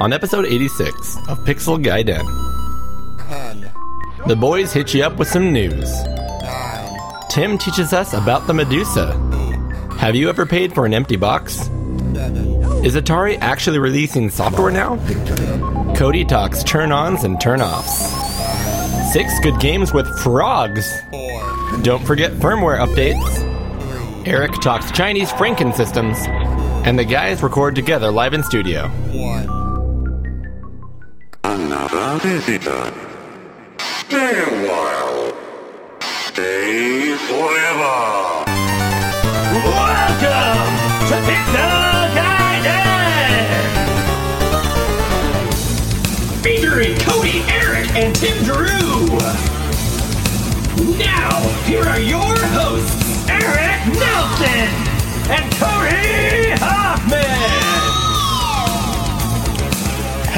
on episode 86 of Pixel Gaiden. 10, The boys hit you up with some news. 9, Tim teaches us about the Medusa. Have you ever paid for an empty box? Is Atari actually releasing software now? Cody talks turn ons and turn offs. Six good games with frogs. Don't forget firmware updates. Eric talks Chinese Franken systems. And the guys record together live in studio. 1. Another visitor. Stay a while. Stay forever. Welcome to Pixel Gaiden! Featuring Cody, Eric, and Tim Drew. Now, here are your hosts, Eric Nelson and Cody Hoffman.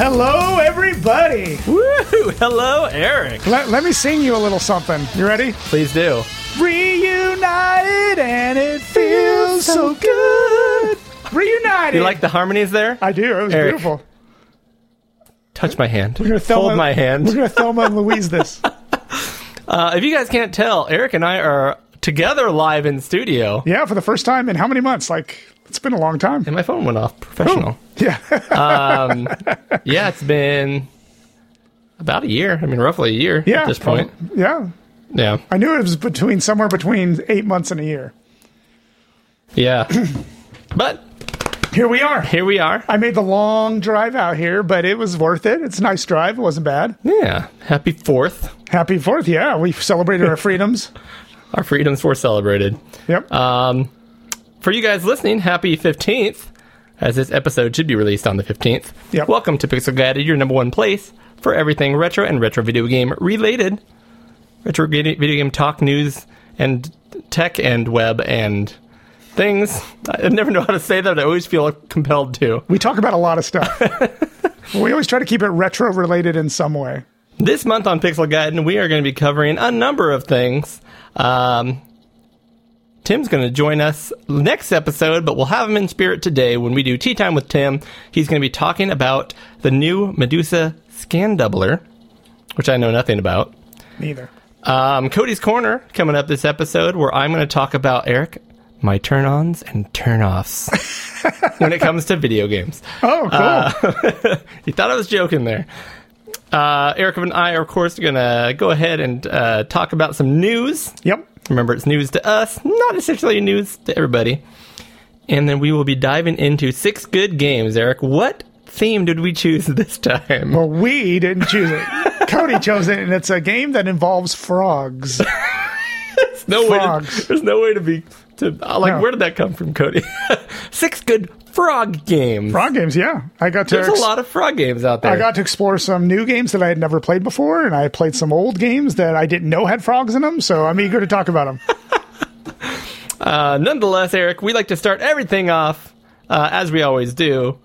Hello, everybody. Woo! Hello, Eric. Let, let me sing you a little something. You ready? Please do. Reunited and it feels so good. Reunited. You like the harmonies there? I do. It was Eric. beautiful. Touch my hand. We're gonna Thelma, Hold my hand. We're gonna Thelma and Louise this. Uh, if you guys can't tell, Eric and I are together live in studio. Yeah, for the first time in how many months? Like it's been a long time. And my phone went off. Professional. Yeah. Um, yeah, it's been about a year. I mean, roughly a year yeah. at this point. Yeah. Yeah. I knew it was between somewhere between eight months and a year. Yeah. but Here we are. here we are. I made the long drive out here, but it was worth it. It's a nice drive. It wasn't bad. Yeah. Happy 4th. Happy Fourth. Yeah, we celebrated our freedoms. Our freedoms were celebrated. Yep. Um, for you guys listening, happy 15th, as this episode should be released on the 15th. Yep. Welcome to Pixel Gaiden, your number one place for everything retro and retro video game related. Retro video game talk, news, and tech and web and things. I never know how to say that, but I always feel compelled to. We talk about a lot of stuff. we always try to keep it retro related in some way. This month on Pixel Gaiden, we are going to be covering a number of things. Um, Tim's going to join us next episode, but we'll have him in spirit today when we do Tea Time with Tim. He's going to be talking about the new Medusa scan doubler, which I know nothing about. Neither. Um, Cody's Corner coming up this episode, where I'm going to talk about Eric, my turn ons and turn offs when it comes to video games. Oh, cool. You thought I was joking there. Uh, Eric and I are, of course, going to go ahead and uh, talk about some news. yep. Remember, it's news to us, not necessarily news to everybody. And then we will be diving into six good games. Eric, what theme did we choose this time? Well, we didn't choose it. Cody chose it, and it's a game that involves frogs. no way. frogs. To, there's no way to be to uh, like. No. Where did that come from, Cody? six good frog games. Frog games, yeah. I got to. There's a lot of frog games out there. I got to explore some new games that I had never played before, and I played some old games that I didn't know had frogs in them. So I'm eager to talk about them. Uh, nonetheless, Eric, we like to start everything off, uh, as we always do,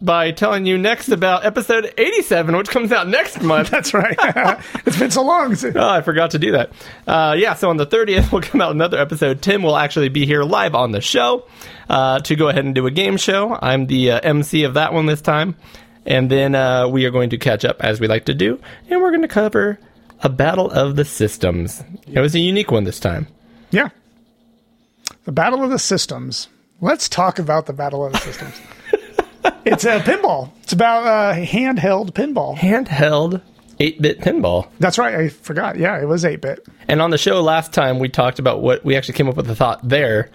by telling you next about episode 87, which comes out next month. That's right. it's been so long. since- Oh, I forgot to do that. Uh, yeah, so on the 30th, we'll come out another episode. Tim will actually be here live on the show uh, to go ahead and do a game show. I'm the uh, MC of that one this time. And then uh, we are going to catch up as we like to do. And we're going to cover a battle of the systems. It was a unique one this time. Yeah. The Battle of the Systems. Let's talk about the Battle of the Systems. It's a pinball. It's about uh, handheld pinball. Handheld 8 bit pinball. That's right. I forgot. Yeah, it was 8 bit. And on the show last time, we talked about what we actually came up with a thought there,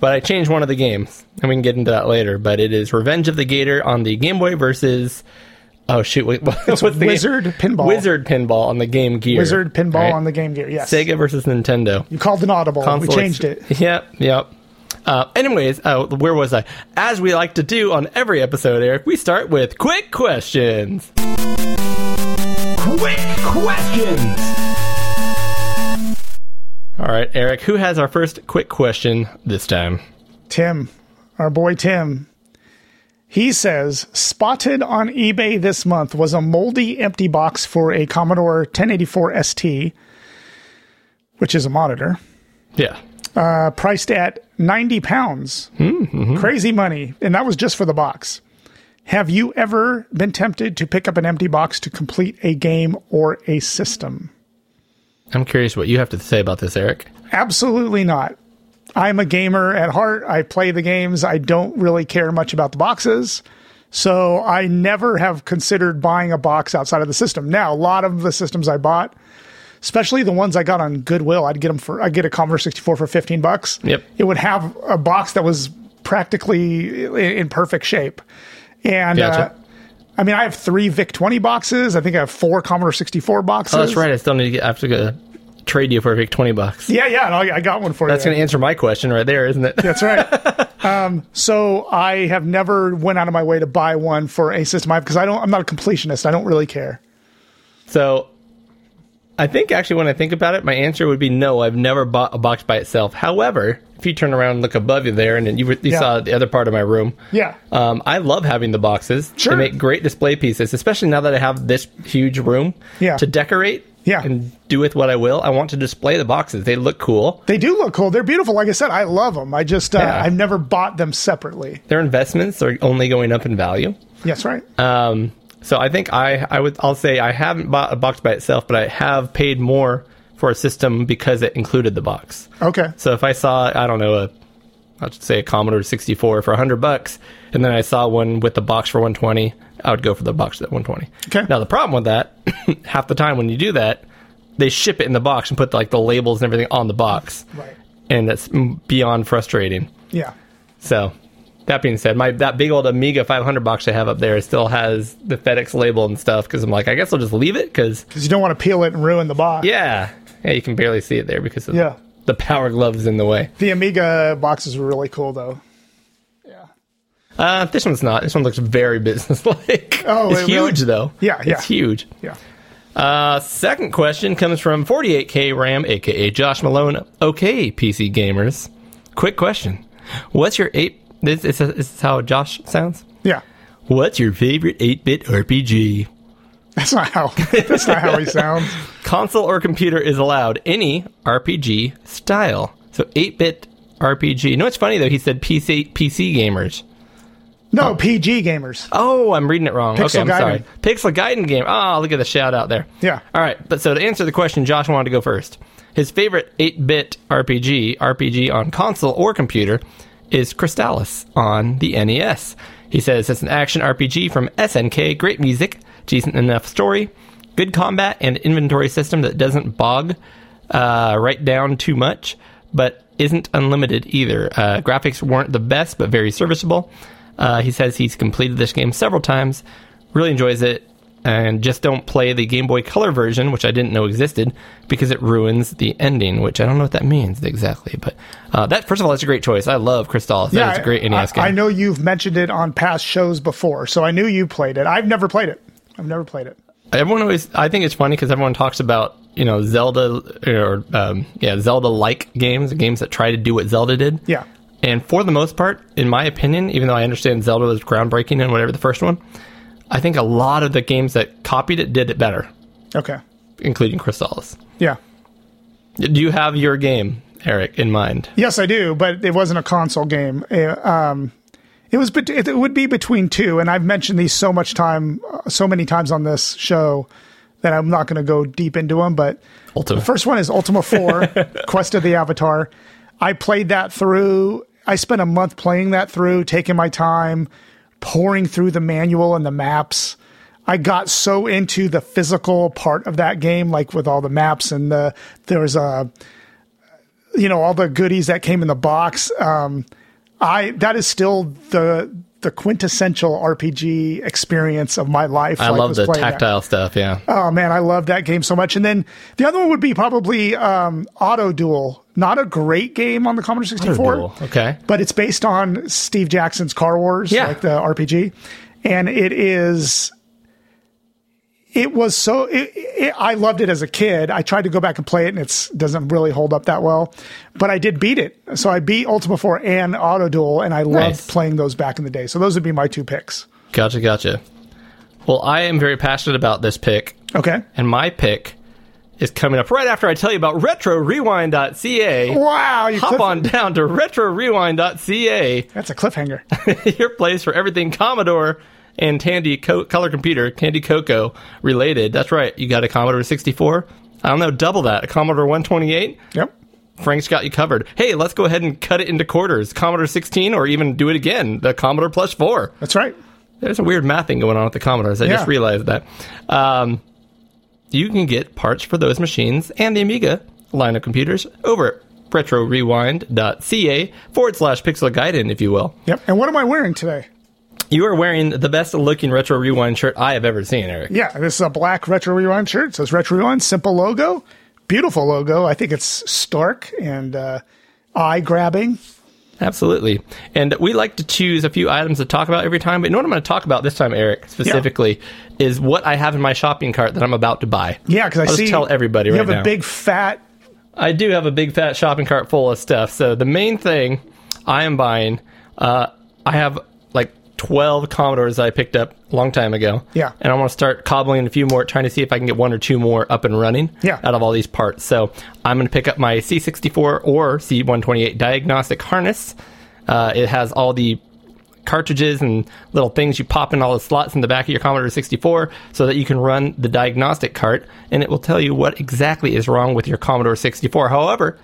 but I changed one of the games, and we can get into that later. But it is Revenge of the Gator on the Game Boy versus. Oh shoot! Wait, what's the game? Wizard Pinball. Wizard Pinball on the Game Gear. Wizard pinball right? on the Game Gear. Yes. Sega versus Nintendo. You called an audible. Console we changed it. Yep, yep. Uh, anyways, uh, where was I? As we like to do on every episode, Eric, we start with quick questions. Quick questions. All right, Eric, who has our first quick question this time? Tim, our boy Tim. He says, spotted on eBay this month was a moldy empty box for a Commodore 1084 ST, which is a monitor, Yeah. uh, priced at 90 pounds. Hmm, mm-hmm. Crazy money. And that was just for the box. Have you ever been tempted to pick up an empty box to complete a game or a system? I'm curious what you have to say about this, Eric. Absolutely not. I'm a gamer at heart. I play the games. I don't really care much about the boxes. So I never have considered buying a box outside of the system. Now, a lot of the systems I bought, especially the ones I got on Goodwill, I'd get them for I'd get a Commodore 64 for 15 bucks. Yep. It would have a box that was practically in, perfect shape. And Gotcha. uh, I mean, I have three VIC 20 boxes. I think I have four Commodore 64 boxes. Oh, that's right. I still need to get, I have to go trade you for a VIC 20 bucks. Yeah, yeah. No, I got one for That's you. That's going to answer my question right there, isn't it? That's right. um, so I have never went out of my way to buy one for a system I because I don't. I'm not a completionist. I don't really care. So, I think actually, when I think about it, my answer would be no. I've never bought a box by itself. However, if you turn around and look above you there, and then you, you Yeah. saw the other part of my room, Yeah. um, I love having the boxes. Sure. They make great display pieces, especially now that I have this huge room Yeah. to decorate Yeah. and do with what I will. I want to display the boxes. They look cool. They do look cool. They're beautiful. Like I said, I love them. I just uh, Yeah. I've never bought them separately. Their investments are only going up in value. Yes, right. Um, so I think I, I would I'll say I haven't bought a box by itself, but I have paid more for a system because it included the box. Okay. So if I saw I don't know a I'll say a Commodore 64 for 100 bucks, and then I saw one with the box for 120, I would go for the box at 120. Okay. Now the problem with that, half the time when you do that, they ship it in the box and put like the labels and everything on the box, Right. and that's beyond frustrating. Yeah. So, that being said, my that big old Amiga 500 box I have up there still has the FedEx label and stuff because I'm like, I guess I'll just leave it because Because you don't want to peel it and ruin the box. yeah, yeah, you can barely see it there because of Yeah. the power gloves in the way. The Amiga boxes were really cool, though. Yeah. Uh, this one's not. This one looks very businesslike. Oh, it's it really- huge though. Yeah, yeah. it's huge. Yeah. Uh, second question comes from 48K Ram, aka Josh Malone. Okay, PC gamers. Quick question: What's your eight? This is, this is how Josh sounds. Yeah. What's your favorite 8-bit RPG? That's not how. That's not how he sounds. Console or computer is allowed any RPG style. So 8-bit RPG. You know what's funny though? He said PC PC gamers. No, PG gamers. Oh, I'm reading it wrong. okay, Pixel I'm Gaiden. sorry. Pixel Gaiden game. Oh, look at the shout out there. Yeah. All right, but so to answer the question, Josh wanted to go first. His favorite 8-bit RPG, RPG on console or computer, is Crystalis on the NES. He says it's an action RPG from SNK, great music, decent enough story, good combat, and inventory system that doesn't bog uh, right down too much, but isn't unlimited either. Uh, graphics weren't the best, but very serviceable. Uh, he says he's completed this game several times, really enjoys it, and just don't play the Game Boy Color version, which I didn't know existed, because it ruins the ending, which I don't know what that means exactly. But uh, that, first of all, that's a great choice. I love Crystal. Yeah, That is a great NES I, game. I know you've mentioned it on past shows before, so I knew you played it. I've never played it. I've never played it. everyone always i think it's funny because everyone talks about you know zelda or um, yeah zelda like games games that try to do what zelda did Yeah. and for the most part in my opinion even though i understand zelda was groundbreaking and whatever the first one i think a lot of the games that copied it did it better Okay. including crystalis Yeah. do you have your game eric in mind Yes, I do, but it wasn't a console game. Uh, Um, it was. It would be between two, and I've mentioned these so much time, uh, so many times on this show that I'm not going to go deep into them. But Ultima. the first one is Ultima Four: Quest of the Avatar. I played that through. I spent a month playing that through, taking my time, pouring through the manual and the maps. I got so into the physical part of that game, like with all the maps and the there was a you know all the goodies that came in the box. Um, I that is still the the quintessential RPG experience of my life. i like, love the playing that. tactile stuff yeah Oh man, I love that game so much. And then the other one would be probably um, Autoduel. Not a great game on the Commodore 64, okay but it's based on Steve Jackson's Car Wars, Yeah. like the RPG, and it is. It was so. It, it, I loved it as a kid. I tried to go back and play it, and it doesn't really hold up that well. But I did beat it. So I beat Ultima 4 and Autoduel, and I loved Nice. playing those back in the day. So those would be my two picks. gotcha gotcha well i am very passionate about this pick Okay. And my pick is coming up right after I tell you about RetroRewind.ca. Wow. You Hop cliff- on down to RetroRewind.ca, That's a cliffhanger. your place for everything Commodore and Tandy Co- Color Computer, Candy Coco related. That's right. You got a Commodore 64. I don't know, double that. A Commodore 128. Yep. Frank's got you covered. Hey, let's go ahead and cut it into quarters. Commodore 16, or even do it again. The Commodore Plus 4. That's right. There's a weird mathing going on with the Commodores. I Yeah. just realized that. Um, you can get parts for those machines and the Amiga line of computers over at retrorewind.ca forward slash pixel guidance, if you will. Yep. And what am I wearing today? You are wearing the best looking Retro Rewind shirt I have ever seen, Eric. Yeah, this is a black Retro Rewind shirt. It says Retro Rewind, simple logo, beautiful logo. I think it's stark and uh, eye grabbing. Absolutely. And we like to choose a few items to talk about every time. But you know what I'm going to talk about this time, Eric, specifically, is what I have in my shopping cart that I'm about to buy. Yeah, because I I'll see tell everybody you right have now. a big fat. I do have a big fat shopping cart full of stuff. So the main thing I am buying, uh, I have like 12 Commodores I picked up a long time ago. Yeah. And I want to start cobbling a few more, trying to see if I can get one or two more up and running Yeah. out of all these parts. So I'm going to pick up my C64 or C128 diagnostic harness. Uh, it has all the cartridges and little things you pop in all the slots in the back of your Commodore 64 so that you can run the diagnostic cart and it will tell you what exactly is wrong with your Commodore 64. However,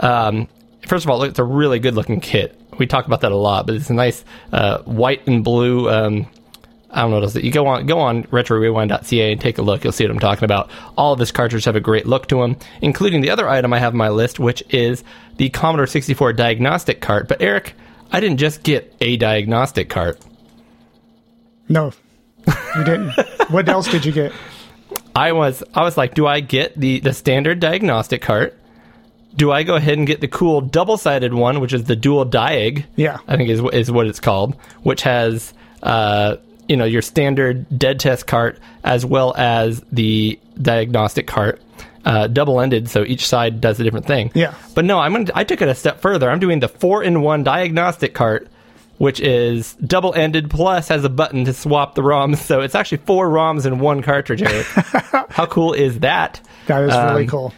um, first of all, it's a really good looking kit. We talk about that a lot, but it's a nice uh, white and blue. Um, I don't know what else. You go on go on retrorewind.ca and take a look. You'll see what I'm talking about. All of this cartridges have a great look to them, including the other item I have on my list, which is the Commodore 64 diagnostic cart. But Eric, I didn't just get a diagnostic cart. No, you didn't. what else did you get? I was I was like, do I get the the standard diagnostic cart? Do I go ahead and get the cool double sided one, which is the dual diag? Yeah. I think is is what it's called, which has uh you know your standard dead test cart as well as the diagnostic cart. Uh, double ended, so each side does a different thing. Yeah. But no, I'm gonna, I took it a step further. I'm doing the four in one diagnostic cart, which is double ended plus has a button to swap the ROMs. So it's actually four ROMs in one cartridge. Eric. How cool is that? That is really Um, cool.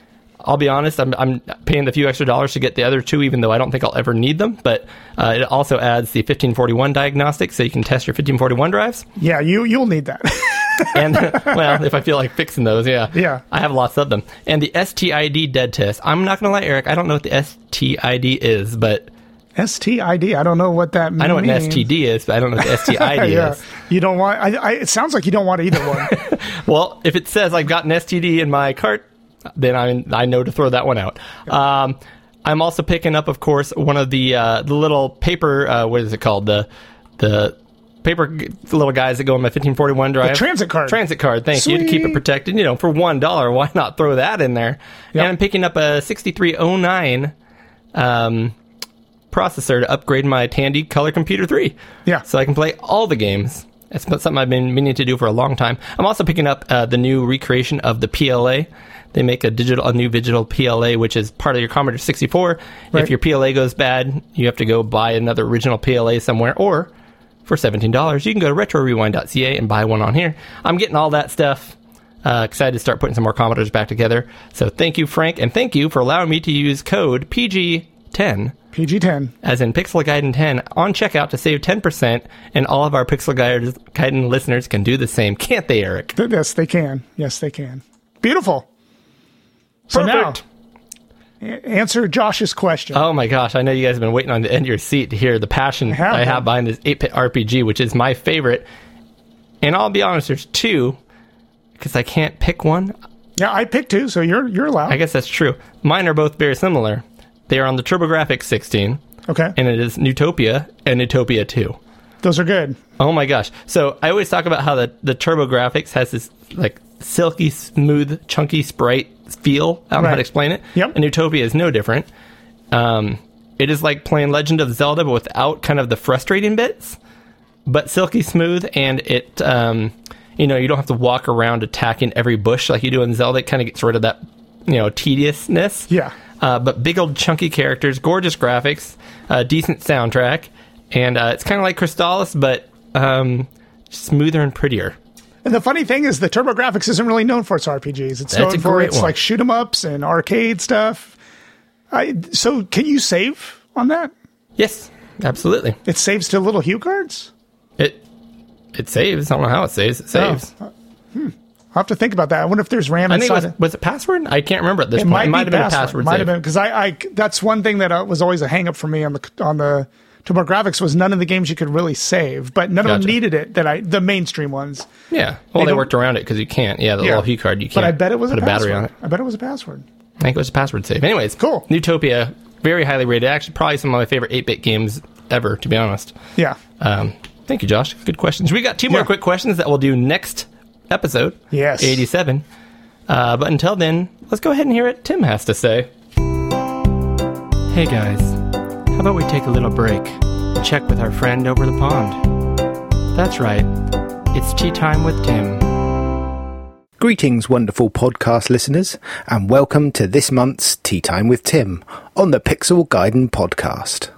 I'll be honest, I'm, I'm paying the few extra dollars to get the other two, even though I don't think I'll ever need them. But uh, it also adds the 1541 diagnostic, so you can test your 1541 drives. Yeah, you you'll need that. And well, if I feel like fixing those, yeah, Yeah. I have lots of them. And the STID dead test. I'm not gonna lie, Eric, I don't know what the STID is, but STID. I don't know what that means. I know what an STD is, but I don't know what the STID yeah, is. you don't want. I, I, it sounds like you don't want either one. Well, if it says I've got an STD in my cart, then I I know to throw that one out. Um, I'm also picking up, of course, one of the uh, the little paper. Uh, what is it called? The the paper g- little guys that go on my 1541 drive. transit card. Transit card. Thank you to keep it protected. You know, for one dollar, why not throw that in there? Yep. And I'm picking up a 6309 um, processor to upgrade my Tandy Color Computer 3 Yeah. so I can play all the games. It's something I've been meaning to do for a long time. I'm also picking up uh, the new recreation of the PLA. They make a digital, a new digital PLA, which is part of your Commodore 64. Right. If your PLA goes bad, you have to go buy another original PLA somewhere, or for $17, you can go to retrorewind.ca and buy one on here. I'm getting all that stuff. Uh, excited to start putting some more Commodores back together. So thank you, Frank, and thank you for allowing me to use code PG10 PG10. as in Pixel Gaiden 10 on checkout to save 10%, and all of our Pixel Gaiden listeners can do the same, can't they, Eric? Yes, they can. Yes, they can. Beautiful. So Perfect. now, answer Josh's question. Oh my gosh, I know you guys have been waiting on the end of your seat to hear the passion have I have behind this 8 bit RPG, which is my favorite. And I'll be honest, there's two, because I can't pick one. yeah, I picked two, so you're you're allowed. I guess that's true. Mine are both very similar. They are on the TurboGrafx 16, okay, and it is Neutopia and Neutopia 2. those are good. Oh my gosh. So I always talk about how the, the TurboGrafx has this like silky, smooth, chunky sprite feel. I don't know how Right. to explain it. Yep. And Neutopia is no different. Um, it is like playing Legend of Zelda, but without kind of the frustrating bits, but silky smooth. And it, um, you know, you don't have to walk around attacking every bush like you do in Zelda. It kind of gets rid of that, you know, tediousness. Yeah. Uh, but big old chunky characters, gorgeous graphics, uh, decent soundtrack, and uh, it's kind of like Crystalis, but um, smoother and prettier. And the funny thing is, the TurboGrafx isn't really known for its RPGs. It's known for its one. like shoot 'em ups and arcade stuff. I, so, can you save on that? Yes, absolutely. It saves to little HuCards. It It saves. I don't know how it saves. It saves. I'll have to think about that. I wonder if there's RAM I think it was, it. was it password? I can't remember at this It point. might, it might be have been a password. password. Might save. have been because I, I that's one thing that uh, was always a hang up for me on the on the TurboGrafx was none of the games you could really save, but none of them needed it. That I the mainstream ones. Yeah. Well, They they, worked around it because you can't. Yeah, the Yeah. little HuCard you can't. But I bet it was put a, a, battery on it. I bet it was a password. I think it was a password save. Anyways, Cool. Neutopia, very highly rated. Actually, probably some of my favorite 8-bit games ever, to be honest. Yeah. Um, thank you, Josh. Good questions. We got two more Yeah. quick questions that we'll do next episode. Yes. 87. Uh, but until then, let's go ahead and hear what Tim has to say. Hey guys, how about we take a little break and check with our friend over the pond? That's right, it's tea time with Tim. Greetings, wonderful podcast listeners, and welcome to this month's Tea Time with Tim on the Pixel Gaiden podcast.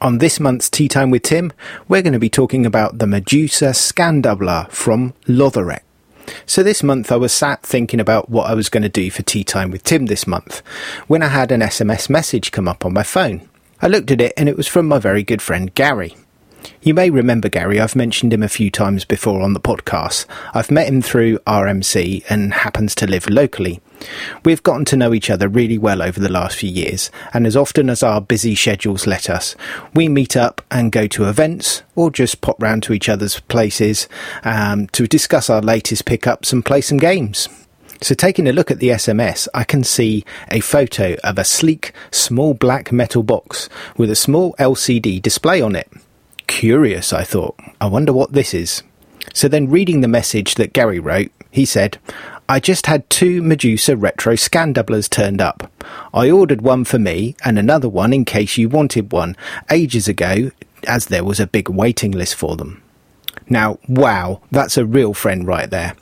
On this month's Tea Time with Tim, we're going to be talking about the Medusa scan doubler from Lotharek. So this month I was sat thinking about what I was going to do for Tea Time with Tim this month when I had an SMS message come up on my phone. I looked at it and it was from my very good friend Gary. You may remember Gary, I've mentioned him a few times before on the podcast. I've met him through RMC and happens to live locally. We've gotten to know each other really well over the last few years, and as often as our busy schedules let us, we meet up and go to events or just pop round to each other's places um, to discuss our latest pickups and play some games. So, taking a look at the SMS, I can see a photo of a sleek, small black metal box with a small LCD display on it. Curious, I thought. I wonder what this is. So then, reading the message that Gary wrote, he said, I just had two Medusa retro scan doublers turned up. I ordered one for me and another one in case you wanted one ages ago, as there was a big waiting list for them. Now, wow, that's a real friend right there.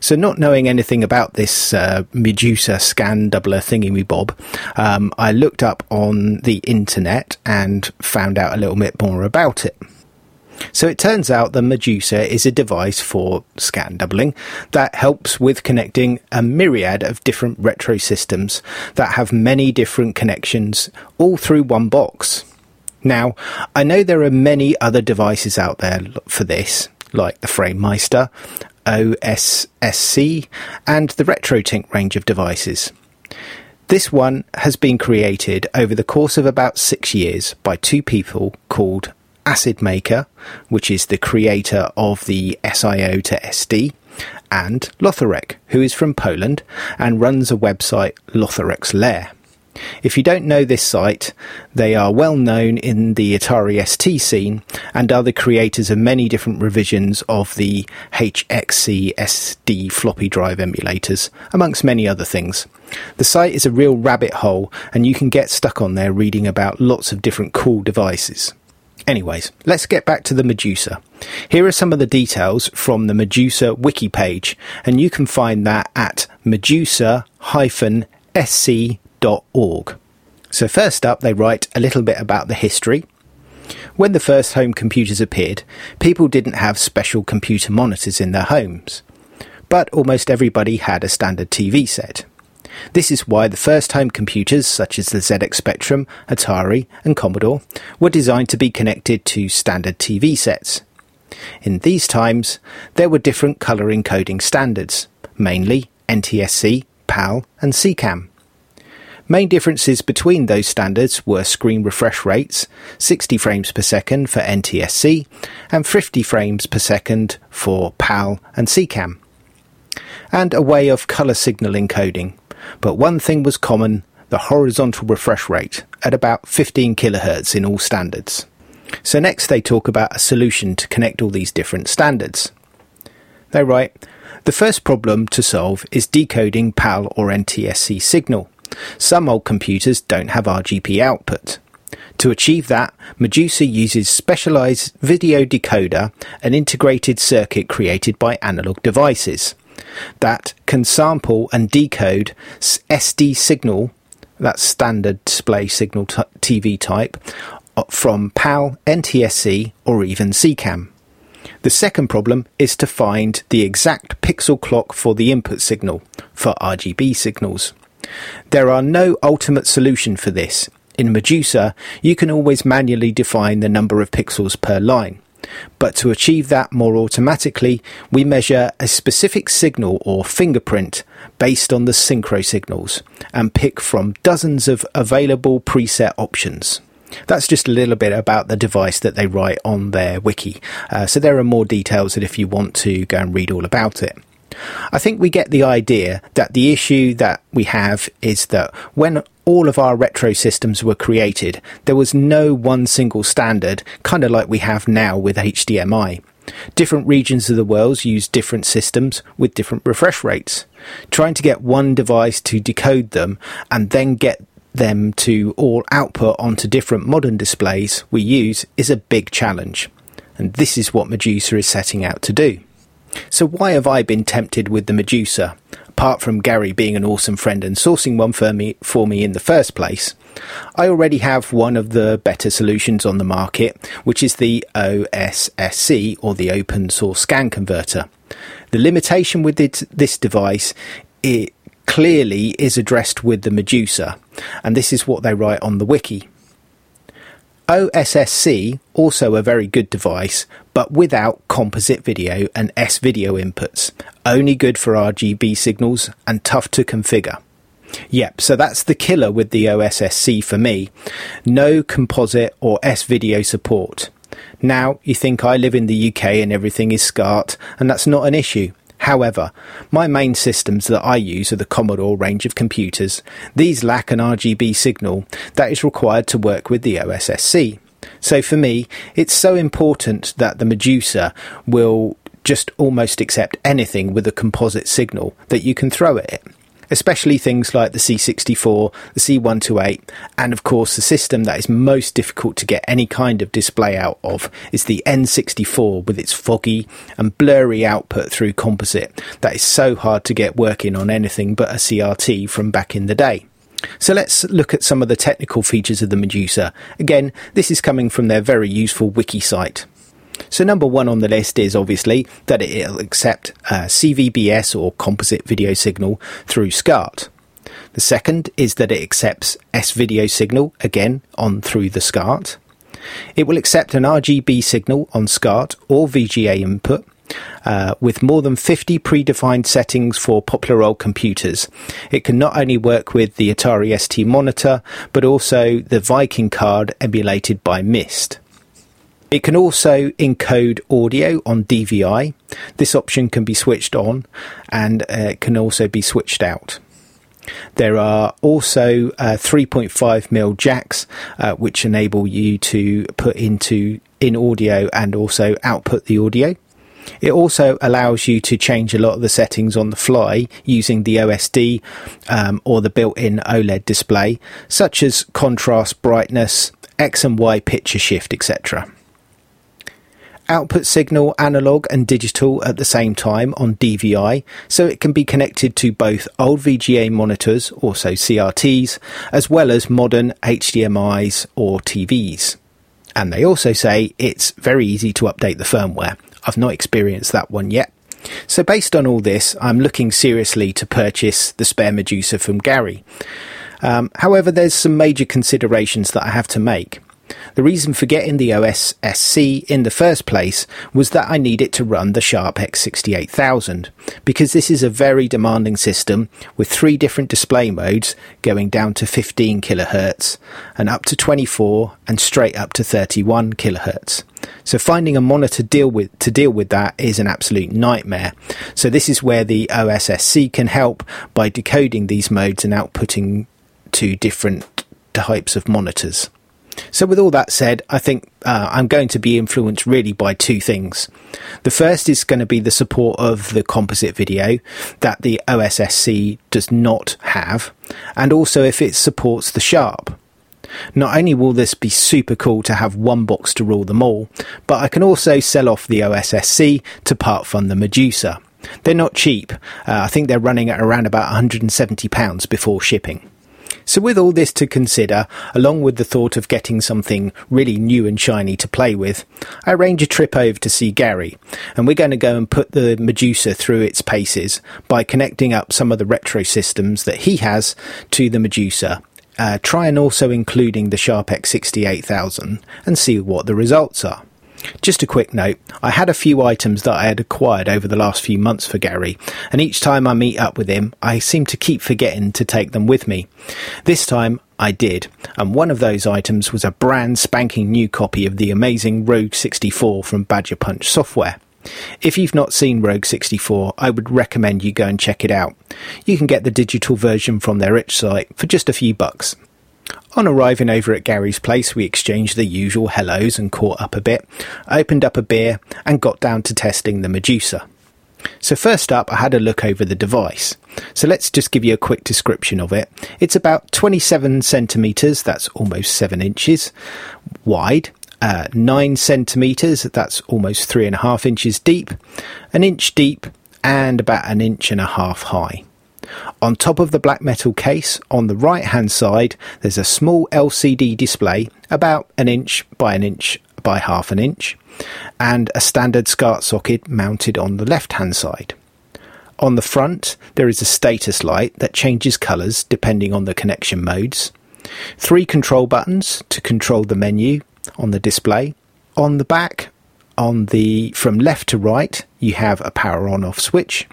So, not knowing anything about this uh, Medusa scan doubler thingy me bob, um, I looked up on the internet and found out a little bit more about it. So it turns out the Medusa is a device for scan doubling that helps with connecting a myriad of different retro systems that have many different connections all through one box. Now, I know there are many other devices out there for this, like the FrameMeister, OSSC, and the RetroTink range of devices. This one has been created over the course of about six years by two people called Acid Maker, which is the creator of the SIO to SD, and Lotharek, who is from Poland and runs a website Lotharek's Lair. If you don't know this site, they are well known in the Atari ST scene and are the creators of many different revisions of the HXC SD floppy drive emulators, amongst many other things. The site is a real rabbit hole and you can get stuck on there reading about lots of different cool devices. Anyways, let's get back to the Medusa. Here are some of the details from the Medusa wiki page, and you can find that at So, first up, they write a little bit about the history. When the first home computers appeared, people didn't have special computer monitors in their homes, but almost everybody had a standard TV set. This is why the first home computers, such as the ZX Spectrum, Atari, and Commodore, were designed to be connected to standard TV sets. In these times, there were different colour encoding standards, mainly NTSC, PAL, and SECAM. Main differences between those standards were screen refresh rates, 60 frames per second for NTSC, and 50 frames per second for PAL and SECAM. And a way of colour signal encoding, but one thing was common the horizontal refresh rate at about 15 kilohertz in all standards. So, next they talk about a solution to connect all these different standards. They write The first problem to solve is decoding PAL or NTSC signal. Some old computers don't have RGB output. To achieve that, Medusa uses specialized video decoder, an integrated circuit created by analog devices that can sample and decode SD signal, that's standard display signal t- TV type, from PAL, NTSC, or even SECAM. The second problem is to find the exact pixel clock for the input signal, for RGB signals. There are no ultimate solution for this. In Medusa, you can always manually define the number of pixels per line, But to achieve that more automatically, we measure a specific signal or fingerprint based on the synchro signals and pick from dozens of available preset options. That's just a little bit about the device that they write on their wiki. Uh, so there are more details that if you want to go and read all about it. I think we get the idea that the issue that we have is that when all of our retro systems were created, there was no one single standard, kind of like we have now with HDMI. Different regions of the world use different systems with different refresh rates. Trying to get one device to decode them and then get them to all output onto different modern displays we use is a big challenge. And this is what Medusa is setting out to do. So why have I been tempted with the Medusa? Apart from Gary being an awesome friend and sourcing one for me, for me in the first place, I already have one of the better solutions on the market, which is the OSSC or the Open Source Scan Converter. The limitation with it, this device it clearly is addressed with the Medusa, and this is what they write on the wiki. OSSC, also a very good device, but without composite video and S video inputs. Only good for RGB signals and tough to configure. Yep, so that's the killer with the OSSC for me. No composite or S video support. Now, you think I live in the UK and everything is SCART, and that's not an issue. However, my main systems that I use are the Commodore range of computers. These lack an RGB signal that is required to work with the OSSC. So for me, it's so important that the Medusa will just almost accept anything with a composite signal that you can throw at it especially things like the C64, the C128, and of course the system that is most difficult to get any kind of display out of is the N64 with its foggy and blurry output through composite that is so hard to get working on anything but a CRT from back in the day. So let's look at some of the technical features of the Medusa. Again, this is coming from their very useful wiki site. So number one on the list is obviously that it'll accept uh, CVBS or composite video signal through SCART. The second is that it accepts S video signal again on through the SCART. It will accept an RGB signal on SCART or VGA input. Uh, with more than 50 predefined settings for popular old computers. It can not only work with the Atari ST monitor, but also the Viking card emulated by MIST. It can also encode audio on DVI. This option can be switched on and uh, can also be switched out. There are also uh, 3.5mm jacks uh, which enable you to put into in audio and also output the audio. It also allows you to change a lot of the settings on the fly using the OSD um, or the built in OLED display, such as contrast, brightness, X and Y picture shift, etc output signal analog and digital at the same time on DVI, so it can be connected to both old VGA monitors, also CRTs, as well as modern HDMIs or TVs. And they also say it's very easy to update the firmware. I've not experienced that one yet. So, based on all this, I'm looking seriously to purchase the spare Medusa from Gary. Um, however, there's some major considerations that I have to make. The reason for getting the OSSC in the first place was that I need it to run the Sharp X68000, because this is a very demanding system with three different display modes going down to 15 kHz and up to 24 and straight up to 31 kHz. So finding a monitor deal with, to deal with that is an absolute nightmare. So this is where the OSSC can help by decoding these modes and outputting to different types of monitors. So, with all that said, I think uh, I'm going to be influenced really by two things. The first is going to be the support of the composite video that the OSSC does not have, and also if it supports the Sharp. Not only will this be super cool to have one box to rule them all, but I can also sell off the OSSC to part fund the Medusa. They're not cheap. Uh, I think they're running at around about £170 before shipping. So, with all this to consider, along with the thought of getting something really new and shiny to play with, I arrange a trip over to see Gary, and we're going to go and put the Medusa through its paces by connecting up some of the retro systems that he has to the Medusa. Uh, try and also including the Sharp X68000 and see what the results are. Just a quick note I had a few items that I had acquired over the last few months for Gary, and each time I meet up with him, I seem to keep forgetting to take them with me. This time, I did, and one of those items was a brand spanking new copy of the amazing Rogue 64 from Badger Punch Software. If you've not seen Rogue 64, I would recommend you go and check it out. You can get the digital version from their itch site for just a few bucks. On arriving over at Gary's place, we exchanged the usual hellos and caught up a bit, opened up a beer, and got down to testing the Medusa. So, first up, I had a look over the device. So, let's just give you a quick description of it. It's about 27 centimetres, that's almost 7 inches, wide, uh, 9 centimetres, that's almost 3.5 inches deep, an inch deep, and about an inch and a half high. On top of the black metal case, on the right hand side, there's a small LCD display, about an inch by an inch by half an inch, and a standard SCART socket mounted on the left hand side. On the front, there is a status light that changes colours depending on the connection modes. Three control buttons to control the menu on the display. On the back, on the from left to right, you have a power on off switch.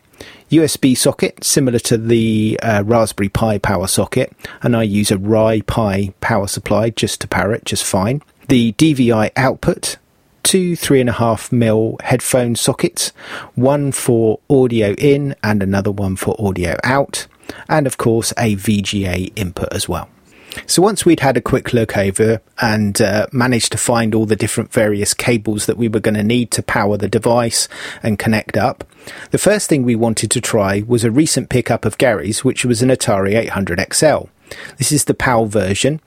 USB socket similar to the uh, Raspberry Pi power socket, and I use a Rai Pi power supply just to power it just fine. The DVI output, two three and a half mil headphone sockets, one for audio in and another one for audio out, and of course a VGA input as well. So once we'd had a quick look over and uh, managed to find all the different various cables that we were going to need to power the device and connect up, the first thing we wanted to try was a recent pickup of Gary's, which was an Atari 800 XL. This is the PAL version.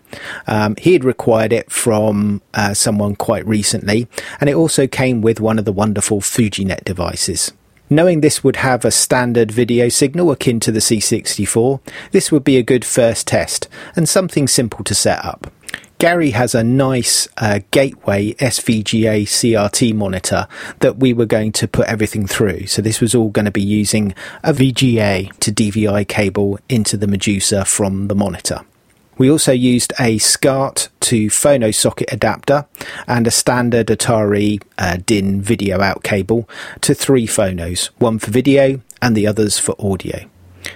Um, he had required it from uh, someone quite recently, and it also came with one of the wonderful FujiNet devices. Knowing this would have a standard video signal akin to the C64, this would be a good first test and something simple to set up. Gary has a nice uh, gateway SVGA CRT monitor that we were going to put everything through. So this was all going to be using a VGA to DVI cable into the Medusa from the monitor. We also used a SCART to phono socket adapter and a standard Atari uh, DIN video out cable to three phonos, one for video and the others for audio.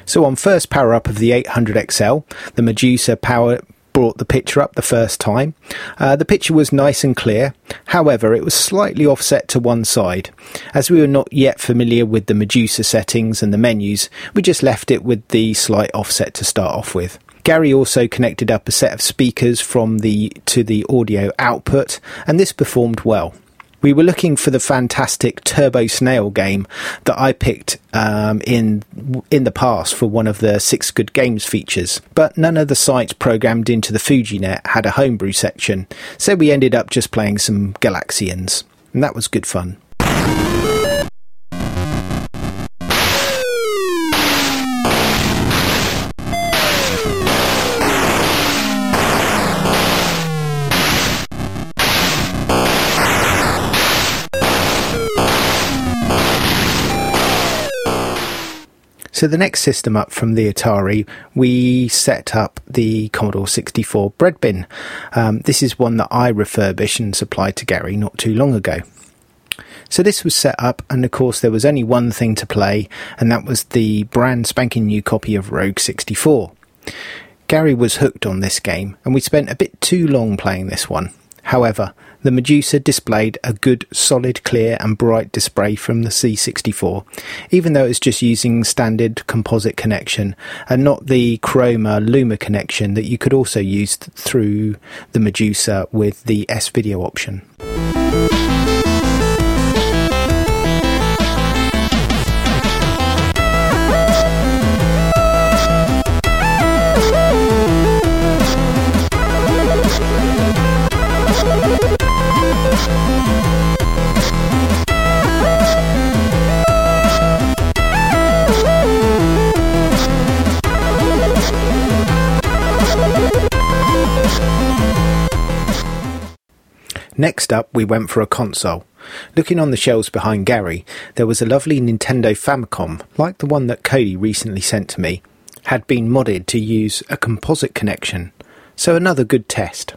So on first power up of the 800XL, the Medusa power brought the picture up the first time. Uh, the picture was nice and clear, however, it was slightly offset to one side. As we were not yet familiar with the Medusa settings and the menus, we just left it with the slight offset to start off with. Gary also connected up a set of speakers from the to the audio output, and this performed well. We were looking for the fantastic Turbo Snail game that I picked um, in in the past for one of the Six Good Games features, but none of the sites programmed into the FujiNet had a homebrew section, so we ended up just playing some Galaxians, and that was good fun. So the next system up from the Atari, we set up the Commodore 64 bread bin. Um, this is one that I refurbished and supplied to Gary not too long ago. So this was set up, and of course there was only one thing to play, and that was the brand spanking new copy of Rogue 64. Gary was hooked on this game, and we spent a bit too long playing this one. However, the Medusa displayed a good, solid, clear, and bright display from the C64, even though it's just using standard composite connection and not the Chroma Luma connection that you could also use th- through the Medusa with the S video option. Next up, we went for a console. Looking on the shelves behind Gary, there was a lovely Nintendo Famicom, like the one that Cody recently sent to me, had been modded to use a composite connection, so another good test.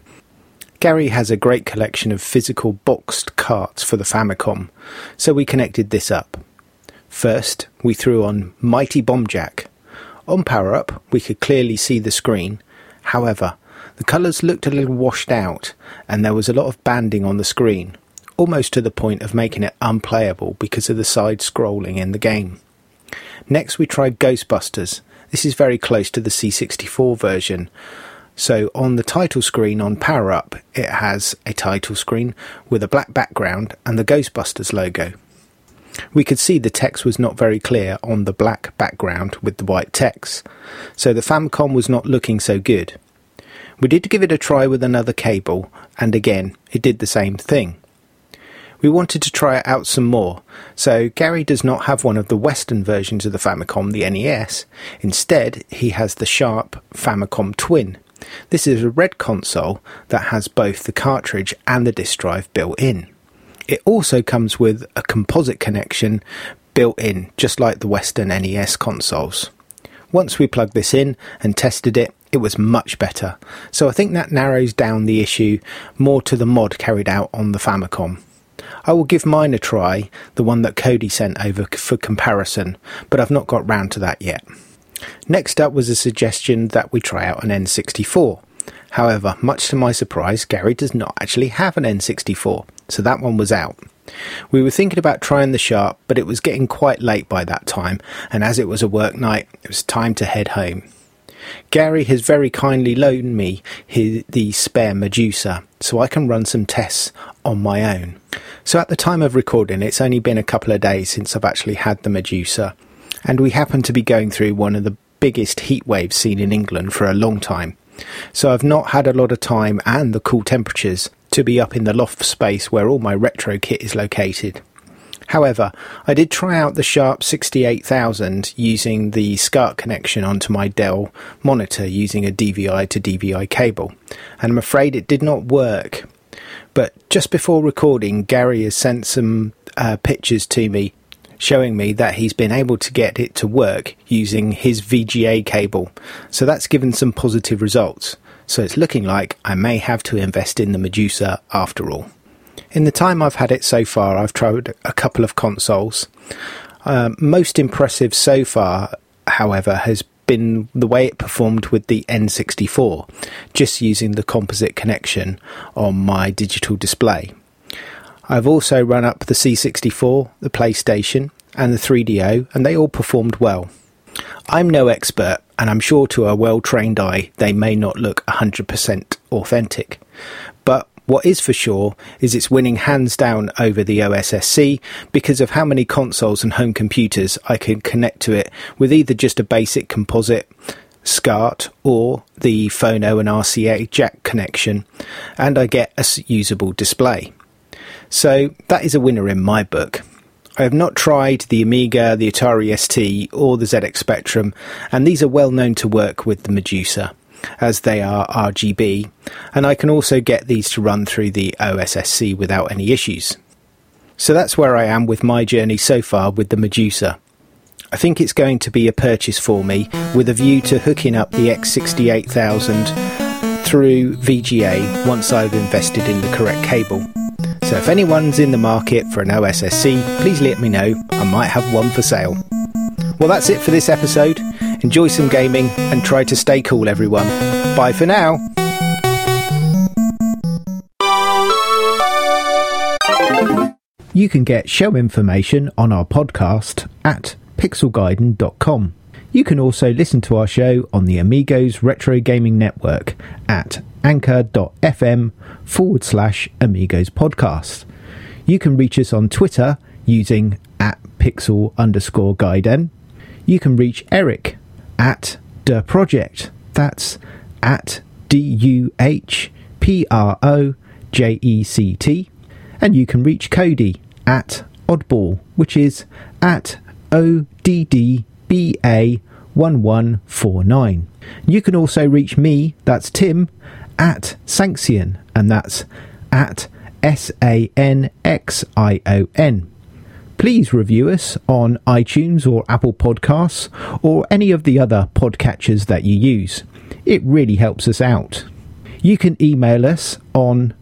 Gary has a great collection of physical boxed carts for the Famicom, so we connected this up. First, we threw on Mighty Bomb Jack. On power up, we could clearly see the screen. However, the colours looked a little washed out, and there was a lot of banding on the screen, almost to the point of making it unplayable because of the side scrolling in the game. Next, we tried Ghostbusters. This is very close to the C64 version. So, on the title screen on Power Up, it has a title screen with a black background and the Ghostbusters logo. We could see the text was not very clear on the black background with the white text, so the Famicom was not looking so good. We did give it a try with another cable, and again, it did the same thing. We wanted to try it out some more, so Gary does not have one of the Western versions of the Famicom, the NES. Instead, he has the Sharp Famicom Twin. This is a red console that has both the cartridge and the disk drive built in. It also comes with a composite connection built in, just like the Western NES consoles. Once we plugged this in and tested it, it was much better. So I think that narrows down the issue more to the mod carried out on the Famicom. I will give mine a try, the one that Cody sent over for comparison, but I've not got round to that yet. Next up was a suggestion that we try out an N64. However, much to my surprise, Gary does not actually have an N64, so that one was out. We were thinking about trying the Sharp, but it was getting quite late by that time, and as it was a work night, it was time to head home. Gary has very kindly loaned me his, the spare Medusa, so I can run some tests on my own. So at the time of recording, it's only been a couple of days since I've actually had the Medusa, and we happen to be going through one of the biggest heat waves seen in England for a long time. So I've not had a lot of time and the cool temperatures to be up in the loft space where all my retro kit is located. However, I did try out the Sharp 68000 using the SCART connection onto my Dell monitor using a DVI to DVI cable, and I'm afraid it did not work. But just before recording, Gary has sent some uh, pictures to me showing me that he's been able to get it to work using his VGA cable. So that's given some positive results. So it's looking like I may have to invest in the Medusa after all. In the time I've had it so far, I've tried a couple of consoles. Uh, most impressive so far, however, has been the way it performed with the N64, just using the composite connection on my digital display. I've also run up the C64, the PlayStation, and the 3DO, and they all performed well. I'm no expert, and I'm sure to a well trained eye they may not look 100% authentic. But what is for sure is it's winning hands down over the OSSC because of how many consoles and home computers I can connect to it with either just a basic composite, SCART, or the Phono and RCA jack connection, and I get a usable display. So that is a winner in my book. I have not tried the Amiga, the Atari ST, or the ZX Spectrum, and these are well known to work with the Medusa as they are RGB, and I can also get these to run through the OSSC without any issues. So that's where I am with my journey so far with the Medusa. I think it's going to be a purchase for me with a view to hooking up the X68000 through VGA once I've invested in the correct cable. So if anyone's in the market for an OSSC, please let me know. I might have one for sale. Well, that's it for this episode. Enjoy some gaming and try to stay cool, everyone. Bye for now. You can get show information on our podcast at pixelgaiden.com. You can also listen to our show on the Amigos Retro Gaming Network at anchor.fm forward slash Amigos Podcast. You can reach us on Twitter using at pixel underscore gaiden. You can reach Eric at the project. That's at D U H P R O J E C T. And you can reach Cody at Oddball, which is at O D D B A 1149. You can also reach me, that's Tim, at Sanxion, and that's at S A N X I O N. Please review us on iTunes or Apple Podcasts or any of the other podcatchers that you use. It really helps us out. you can email us on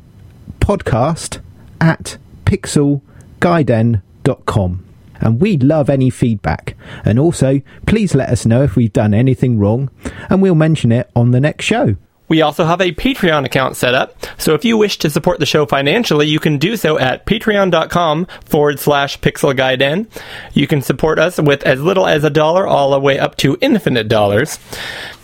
podcast at pixelgaiden.com. And we'd love any feedback. And also, please let us know if we've done anything wrong, and we'll mention it on the next show. We also have a Patreon account set up, so if you wish to support the show financially, you can do so at patreon.com forward slash pixelgaiden. You can support us with as little as a dollar all the way up to infinite dollars.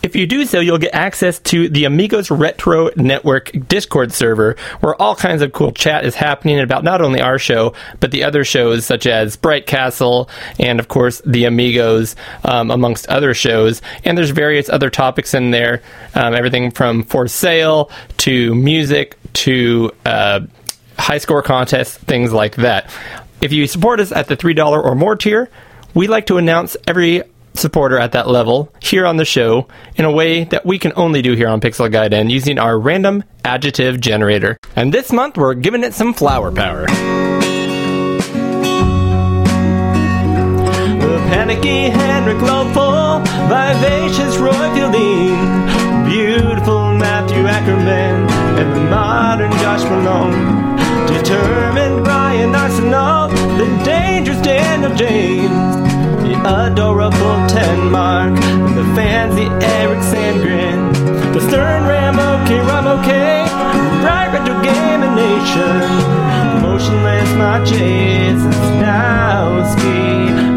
If you do so, you'll get access to the Amigos Retro Network Discord server, where all kinds of cool chat is happening about not only our show, but the other shows such as Bright Castle and, of course, the Amigos, um, amongst other shows. And there's various other topics in there, um, everything from for sale to music to uh, high score contests, things like that. If you support us at the $3 or more tier, we like to announce every supporter at that level here on the show in a way that we can only do here on Pixel Gaiden using our random adjective generator. And this month we're giving it some flower power. The panicky Henrik Lowful, vivacious Roy Fielding, beautiful Matthew Ackerman, and the modern Josh Malone. Determined Brian Arsenal, the dangerous Daniel James, adorable Ten Mark, and the fancy Eric Sandgren, the stern Rambo K. Ramo K, bright retro gaming nation, motionless my Jason Snowski, the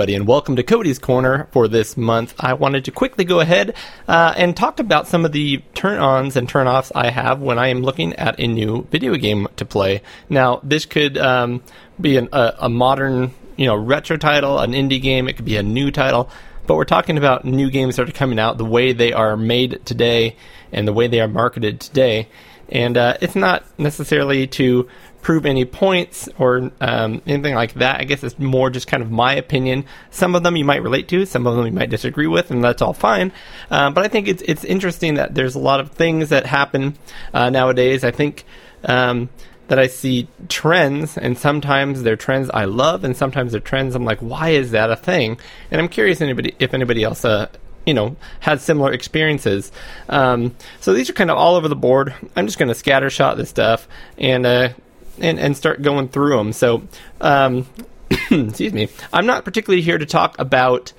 everybody, and welcome to Cody's Corner for this month. I wanted to quickly go ahead uh, and talk about some of the turn ons and turn offs I have when I am looking at a new video game to play. Now, this could um, be an, a, a modern, you know, retro title, an indie game, it could be a new title, but we're talking about new games that are coming out, the way they are made today, and the way they are marketed today. And uh, it's not necessarily to prove any points or um, anything like that. I guess it's more just kind of my opinion. Some of them you might relate to, some of them you might disagree with, and that's all fine. Um, but I think it's it's interesting that there's a lot of things that happen uh, nowadays. I think. Um, that I see trends, and sometimes they're trends I love, and sometimes they're trends I'm like, why is that a thing? And I'm curious anybody if anybody else uh, you know had similar experiences. Um, so these are kind of all over the board. I'm just going to scattershot this stuff and uh, and and start going through them. So um, excuse me, I'm not particularly here to talk about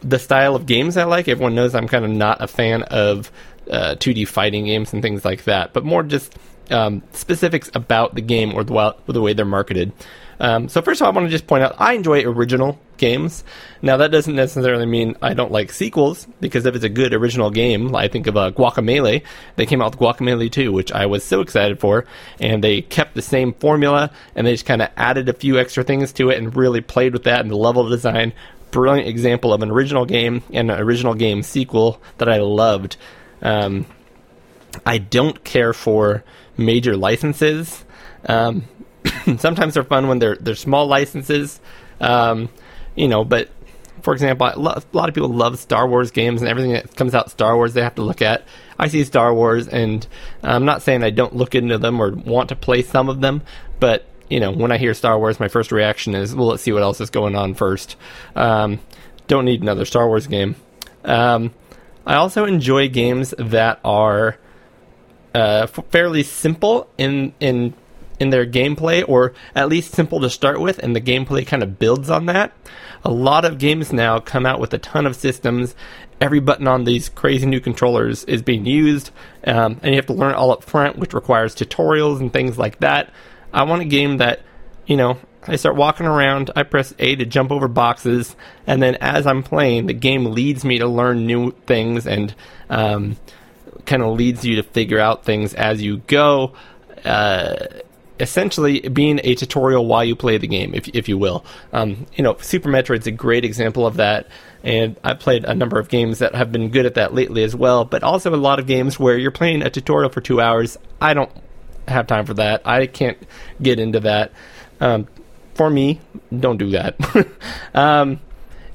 the style of games I like. Everyone knows I'm kind of not a fan of uh, 2D fighting games and things like that, but more just um, specifics about the game or the, the way they're marketed. Um, so first of all, I want to just point out I enjoy original games. Now that doesn't necessarily mean I don't like sequels because if it's a good original game, like I think of uh, Guacamelee. They came out with Guacamelee 2, which I was so excited for, and they kept the same formula and they just kind of added a few extra things to it and really played with that and the level design. Brilliant example of an original game and an original game sequel that I loved. Um, I don't care for major licenses. Um, sometimes they're fun when they're they're small licenses, um, you know. But for example, a lot, a lot of people love Star Wars games and everything that comes out Star Wars they have to look at. I see Star Wars, and I'm not saying I don't look into them or want to play some of them, but you know, when I hear Star Wars, my first reaction is, well, let's see what else is going on first. Um, don't need another Star Wars game. Um, I also enjoy games that are uh, fairly simple in in in their gameplay, or at least simple to start with, and the gameplay kind of builds on that. A lot of games now come out with a ton of systems. Every button on these crazy new controllers is being used, um, and you have to learn it all up front, which requires tutorials and things like that. I want a game that, you know, I start walking around, I press A to jump over boxes, and then as I'm playing, the game leads me to learn new things and um, kind of leads you to figure out things as you go. Uh, essentially, being a tutorial while you play the game, if, if you will. Um, you know, Super Metroid's a great example of that, and I've played a number of games that have been good at that lately as well, but also a lot of games where you're playing a tutorial for two hours. I don't have time for that. I can't get into that. Um, for me, don't do that. um,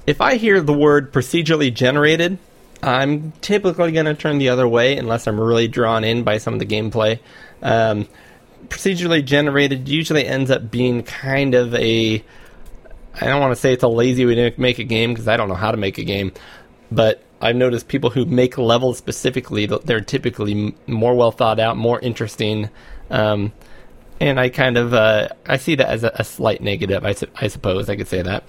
if I hear the word procedurally generated, I'm typically going to turn the other way unless I'm really drawn in by some of the gameplay. Um, procedurally generated usually ends up being kind of a. I don't want to say it's a lazy way to make a game because I don't know how to make a game, but I've noticed people who make levels specifically, they're typically more well thought out, more interesting. Um, and I kind of uh, I see that as a, a slight negative. I, su- I suppose I could say that.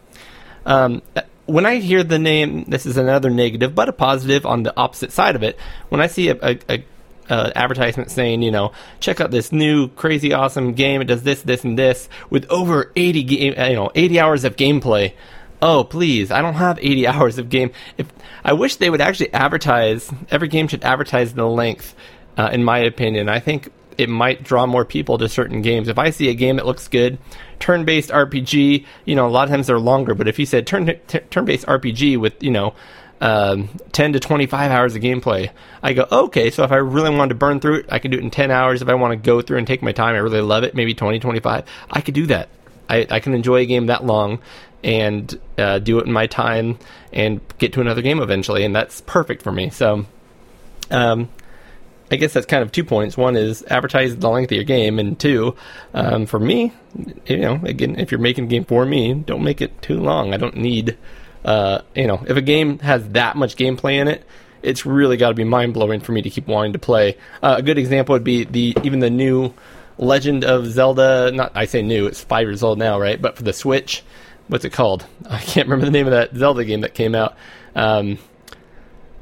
Um, when I hear the name, this is another negative, but a positive on the opposite side of it. When I see a, a, a uh, advertisement saying, you know, check out this new crazy awesome game. It does this, this, and this with over 80 game, uh, you know, 80 hours of gameplay. Oh, please! I don't have 80 hours of game. If I wish they would actually advertise, every game should advertise the length. Uh, in my opinion, I think it might draw more people to certain games. If I see a game that looks good, turn-based RPG, you know, a lot of times they're longer. But if you said turn t- turn-based RPG with, you know, um, 10 to 25 hours of gameplay, I go, okay, so if I really wanted to burn through it, I can do it in 10 hours. If I want to go through and take my time, I really love it, maybe 20, 25, I could do that. I, I can enjoy a game that long and uh, do it in my time and get to another game eventually, and that's perfect for me. So, um, I guess that's kind of two points. One is advertise the length of your game, and two, um, for me, you know, again, if you're making a game for me, don't make it too long. I don't need, uh, you know, if a game has that much gameplay in it, it's really got to be mind blowing for me to keep wanting to play. Uh, a good example would be the even the new Legend of Zelda. Not I say new; it's five years old now, right? But for the Switch, what's it called? I can't remember the name of that Zelda game that came out. Um,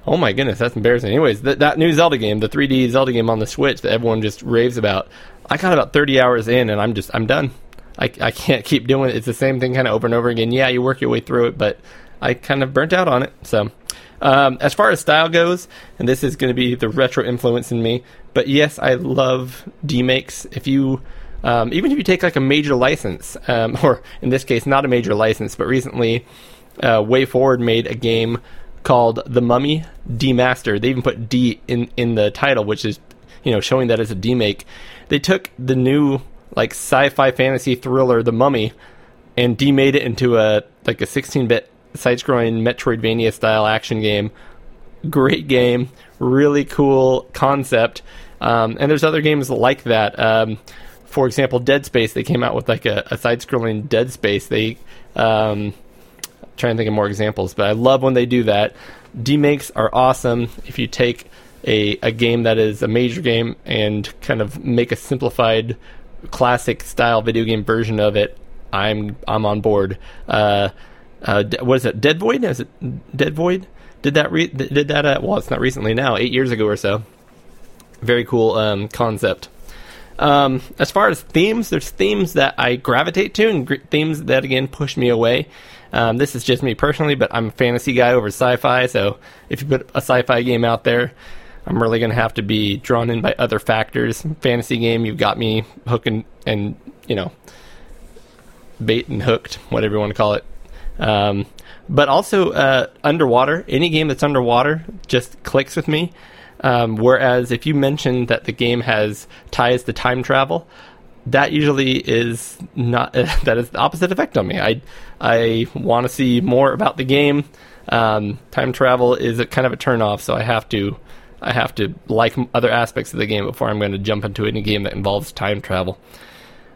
Oh my goodness, that's embarrassing. Anyways, that, that new Zelda game, the 3D Zelda game on the Switch that everyone just raves about, I got about 30 hours in and I'm just, I'm done. I, I can't keep doing it. It's the same thing kind of over and over again. Yeah, you work your way through it, but I kind of burnt out on it. So, um, as far as style goes, and this is going to be the retro influence in me, but yes, I love demakes. If you, um, even if you take like a major license, um, or in this case, not a major license, but recently, uh, WayForward made a game called The Mummy Demastered. They even put D in in the title, which is you know showing that it's a demake. They took the new like sci-fi fantasy thriller The Mummy and demade it into a like a 16-bit side-scrolling Metroidvania style action game. Great game, really cool concept. Um, and there's other games like that. Um, for example, Dead Space. They came out with like a, a side-scrolling Dead Space. They um, trying to think of more examples, but I love when they do that. Demakes are awesome. If you take a, a game that is a major game and kind of make a simplified classic style video game version of it, I'm I'm on board. Uh, uh, what is it? Dead Void? Is it Dead Void? Did that re- did that? Uh, well, it's not recently now. Eight years ago or so. Very cool um, concept. Um, as far as themes, there's themes that I gravitate to, and gr- themes that again push me away. Um, this is just me personally, but I'm a fantasy guy over sci-fi. So if you put a sci-fi game out there, I'm really going to have to be drawn in by other factors. Fantasy game, you've got me hooking and you know bait and hooked, whatever you want to call it. Um, but also uh, underwater, any game that's underwater just clicks with me. Um, whereas if you mention that the game has ties to time travel, that usually is not that is the opposite effect on me. I I want to see more about the game. Um, time travel is a kind of a turnoff, so I have to I have to like other aspects of the game before I'm going to jump into any game that involves time travel.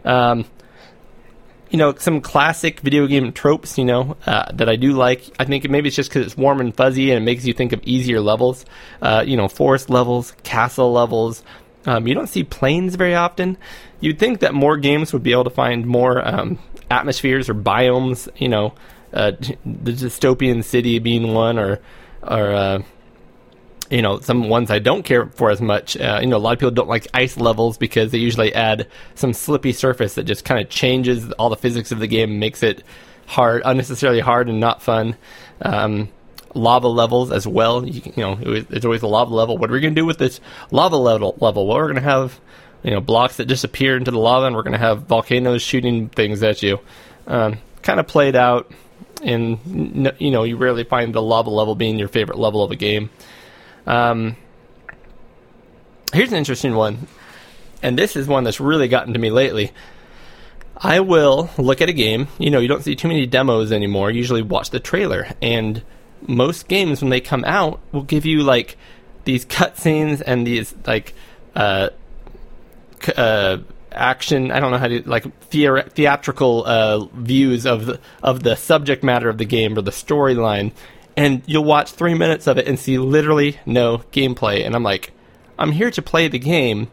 Um, you know, some classic video game tropes, you know, uh, that I do like. I think maybe it's just because it's warm and fuzzy and it makes you think of easier levels. Uh, you know, forest levels, castle levels. Um, you don't see planes very often. You'd think that more games would be able to find more um, atmospheres or biomes. You know, uh, the dystopian city being one, or or uh, you know some ones I don't care for as much. Uh, you know, a lot of people don't like ice levels because they usually add some slippy surface that just kind of changes all the physics of the game and makes it hard, unnecessarily hard and not fun. Um, lava levels as well. You, you know, it it's always a lava level. What are we going to do with this lava level? Level? Well, we're going to have you know blocks that disappear into the lava, and we're going to have volcanoes shooting things at you. Um, kind of played out, and you know, you rarely find the lava level being your favorite level of a game. Um, here's an interesting one, and this is one that's really gotten to me lately. I will look at a game. You know, you don't see too many demos anymore. You usually watch the trailer, and most games when they come out will give you like these cutscenes and these like uh, c- uh, action. I don't know how to like theor- theatrical uh, views of the, of the subject matter of the game or the storyline, and you'll watch three minutes of it and see literally no gameplay. And I'm like, I'm here to play the game.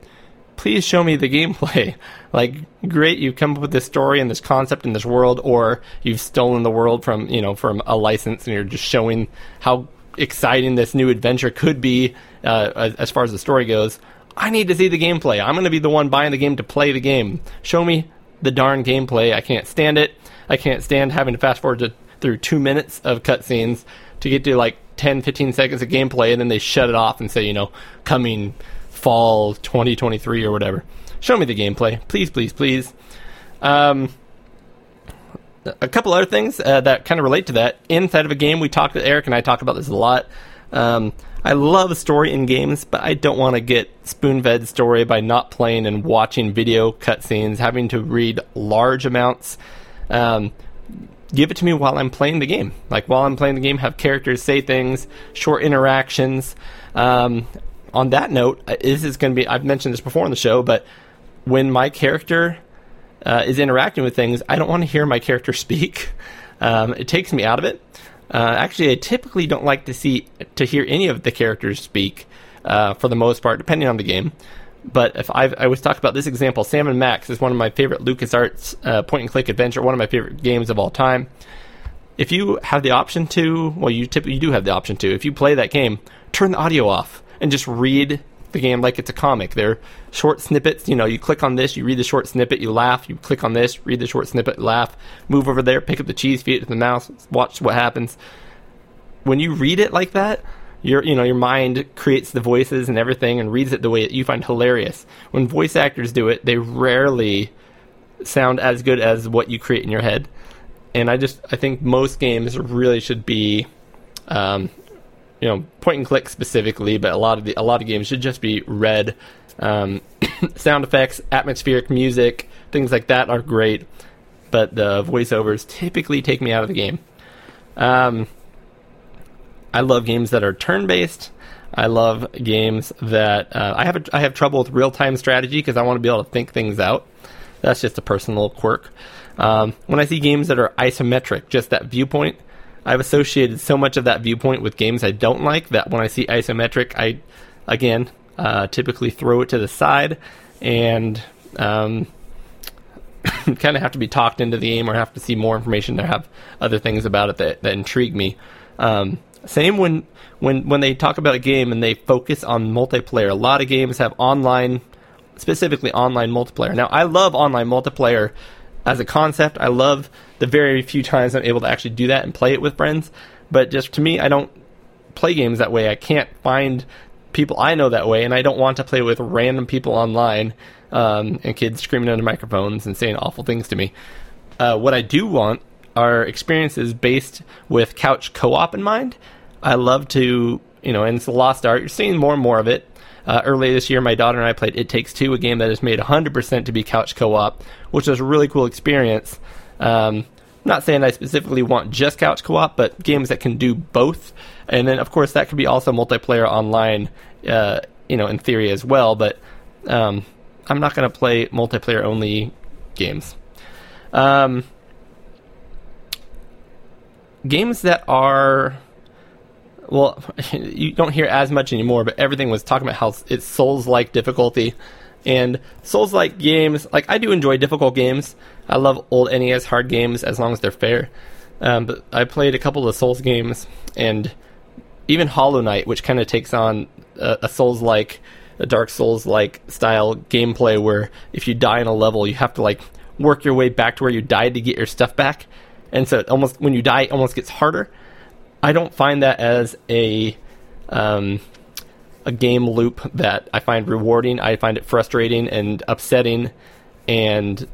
Please show me the gameplay. like, great, you've come up with this story and this concept and this world, or you've stolen the world from you know from a license, and you're just showing how exciting this new adventure could be uh, as, far as the story goes. I need to see the gameplay. I'm going to be the one buying the game to play the game. Show me the darn gameplay. I can't stand it. I can't stand having to fast forward to, through two minutes of cutscenes to get to like 10, 15 seconds of gameplay, and then they shut it off and say, you know, coming fall 2023 or whatever. Show me the gameplay. Please, please, please. Um, a couple other things uh, that kind of relate to that. Inside of a game, we talked, Eric and I talk about this a lot. Um, I love story in games, but I don't want to get spoon fed story by not playing and watching video cutscenes, having to read large amounts. Um, give it to me while I'm playing the game. Like while I'm playing the game, have characters say things, short interactions. Um, on that note, uh, this is going to be, I've mentioned this before on the show, but when my character uh, is interacting with things, I don't want to hear my character speak. Um, it takes me out of it. Uh, actually, I typically don't like to see to hear any of the characters speak uh, for the most part, depending on the game. But if I've, I was talking about this example, Sam and Max is one of my favorite LucasArts uh, point and click adventure, one of my favorite games of all time. If you have the option to, well, you typically do have the option to. If you play that game, turn the audio off and just read the game like it's a comic. They're short snippets. You know, you click on this, you read the short snippet, you laugh. You click on this, read the short snippet, laugh. Move over there, pick up the cheese, feed it to the mouse, watch what happens. When you read it like that, your you know your mind creates the voices and everything and reads it the way that you find hilarious. When voice actors do it, they rarely sound as good as what you create in your head. And I just I think most games really should be um, you know point and click specifically, but a lot of the a lot of games should just be read. Um, sound effects, atmospheric music, things like that are great, but the voiceovers typically take me out of the game. Um, I love games that are turn based. I love games that uh, I have a, I have trouble with real time strategy because I want to be able to think things out. That's just a personal quirk. Um, when I see games that are isometric, just that viewpoint, I've associated so much of that viewpoint with games I don't like that when I see isometric, I again uh, typically throw it to the side and um, kind of have to be talked into the game or have to see more information to have other things about it that, that intrigue me. Um, same when when when they talk about a game and they focus on multiplayer. A lot of games have online, specifically online multiplayer. Now, I love online multiplayer as a concept. I love the very few times I'm able to actually do that and play it with friends. But just to me, I don't play games that way. I can't find people I know that way, and I don't want to play with random people online um, and kids screaming into microphones and saying awful things to me. Uh, what I do want are experiences based with couch co-op in mind. I love to you know, and it's a lost art. You're seeing more and more of it. Uh, earlier this year, my daughter and I played It Takes Two, a game that is made 100% to be couch co-op, which was a really cool experience. Um, not saying I specifically want just couch co-op, but games that can do both. And then, of course, that could be also multiplayer online, uh, you know, in theory as well. But um, I'm not going to play multiplayer only games. Um, games that are well, you don't hear as much anymore, but everything was talking about how it's Souls like difficulty. And Souls like games, like I do enjoy difficult games. I love old NES hard games as long as they're fair. Um, but I played a couple of Souls games, and even Hollow Knight, which kind of takes on a, a Souls like, a Dark Souls like style gameplay where if you die in a level, you have to like work your way back to where you died to get your stuff back. And so it almost when you die, it almost gets harder. I don't find that as a um, a game loop that I find rewarding. I find it frustrating and upsetting, and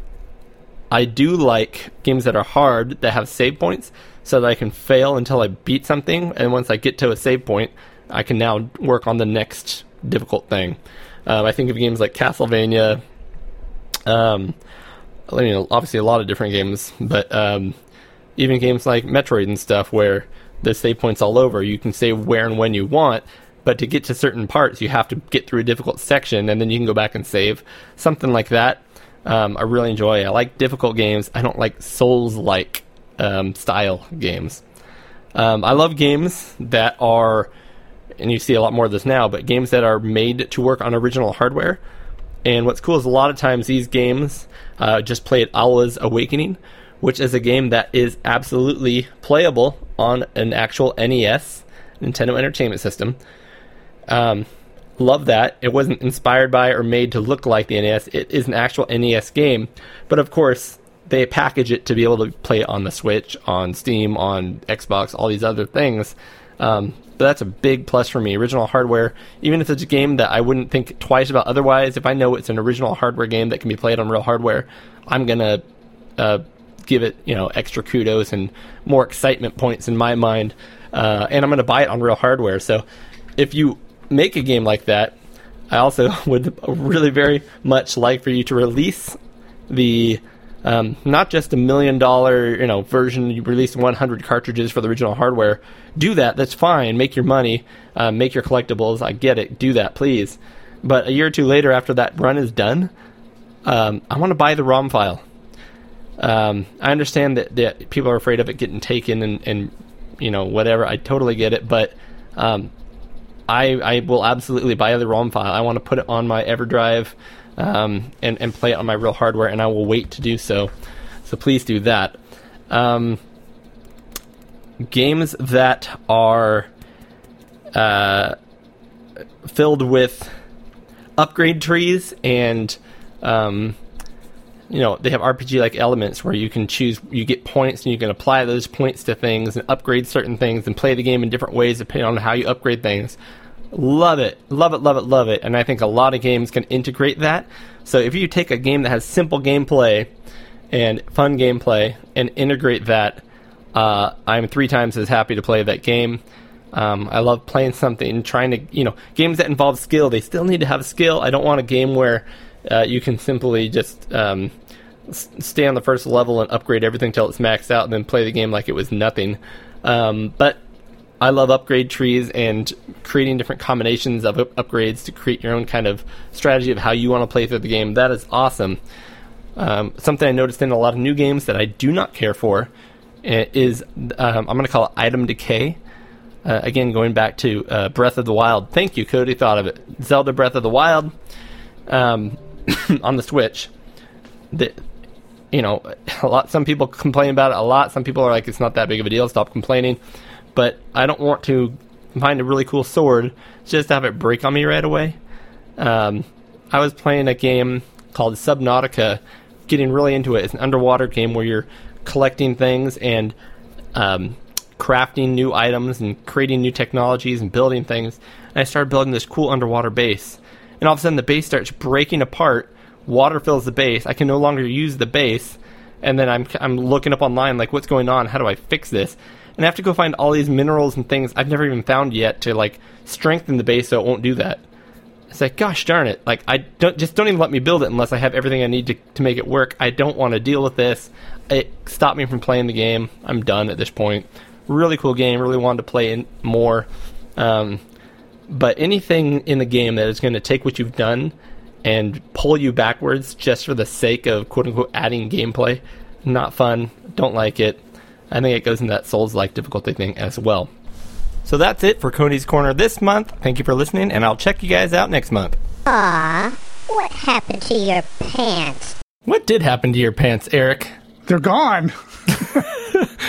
I do like games that are hard that have save points, so that I can fail until I beat something, and once I get to a save point, I can now work on the next difficult thing. Um, I think of games like Castlevania. Um, I mean, obviously a lot of different games, but um, even games like Metroid and stuff, where the save points all over. You can save where and when you want, but to get to certain parts, you have to get through a difficult section, and then you can go back and save. Something like that, um, I really enjoy. I like difficult games. I don't like Souls-like um, style games. Um, I love games that are, and you see a lot more of this now, but games that are made to work on original hardware. And what's cool is a lot of times these games uh, just play at Allah's Awakening, which is a game that is absolutely playable on an actual NES, Nintendo Entertainment System. Um, love that. It wasn't inspired by or made to look like the NES. It is an actual NES game, but of course they package it to be able to play it on the Switch, on Steam, on Xbox, all these other things. Um, but that's a big plus for me. Original hardware, even if it's a game that I wouldn't think twice about otherwise, if I know it's an original hardware game that can be played on real hardware, I'm gonna uh, give it you know extra kudos and more excitement points in my mind. Uh, and I'm gonna buy it on real hardware. So if you make a game like that, I also would really very much like for you to release the um, not just a million dollar you know version. You release 100 cartridges for the original hardware. Do that. That's fine. Make your money. Uh, make your collectibles. I get it. Do that, please. But a year or two later, after that run is done, um, I want to buy the ROM file. Um, I understand that, that people are afraid of it getting taken and, and you know whatever. I totally get it, but um, I I will absolutely buy the ROM file. I want to put it on my EverDrive um, and and play it on my real hardware, and I will wait to do so. So please do that. Um, games that are uh, filled with upgrade trees and um, you know they have RPG like elements where you can choose you get points and you can apply those points to things and upgrade certain things and play the game in different ways depending on how you upgrade things. Love it, love it, love it, love it, and I think a lot of games can integrate that. So if you take a game that has simple gameplay and fun gameplay and integrate that, uh, I'm three times as happy to play that game. Um, I love playing something, trying to, you know, games that involve skill. They still need to have skill. I don't want a game where uh, you can simply just um, stay on the first level and upgrade everything till it's maxed out, and then play the game like it was nothing. Um, but I love upgrade trees and creating different combinations of up- upgrades to create your own kind of strategy of how you want to play through the game. That is awesome. Um, something I noticed in a lot of new games that I do not care for uh, is um, I'm going to call it item decay. Uh, again, going back to uh, Breath of the Wild. Thank you, Cody. Thought of it. Zelda Breath of the Wild um, on the Switch. That you know, a lot. Some people complain about it a lot. Some people are like, it's not that big of a deal. Stop complaining. But I don't want to find a really cool sword just to have it break on me right away. Um, I was playing a game called Subnautica, getting really into it. It's an underwater game where you're collecting things and um, crafting new items and creating new technologies and building things. And I started building this cool underwater base. And all of a sudden, the base starts breaking apart. Water fills the base. I can no longer use the base. And then I'm I'm looking up online like, what's going on? How do I fix this? and I have to go find all these minerals and things I've never even found yet to like strengthen the base so it won't do that. It's like, gosh darn it! Like I don't just don't even let me build it unless I have everything I need to to make it work. I don't want to deal with this. It stopped me from playing the game. I'm done at this point. Really cool game. Really wanted to play more. Um, but anything in the game that is going to take what you've done and pull you backwards just for the sake of quote unquote adding gameplay, not fun. Don't like it. I think it goes in that Souls like difficulty thing as well. So that's it for Cody's Corner this month. Thank you for listening, and I'll check you guys out next month. Aw, what happened to your pants? What did happen to your pants, Eric? They're gone.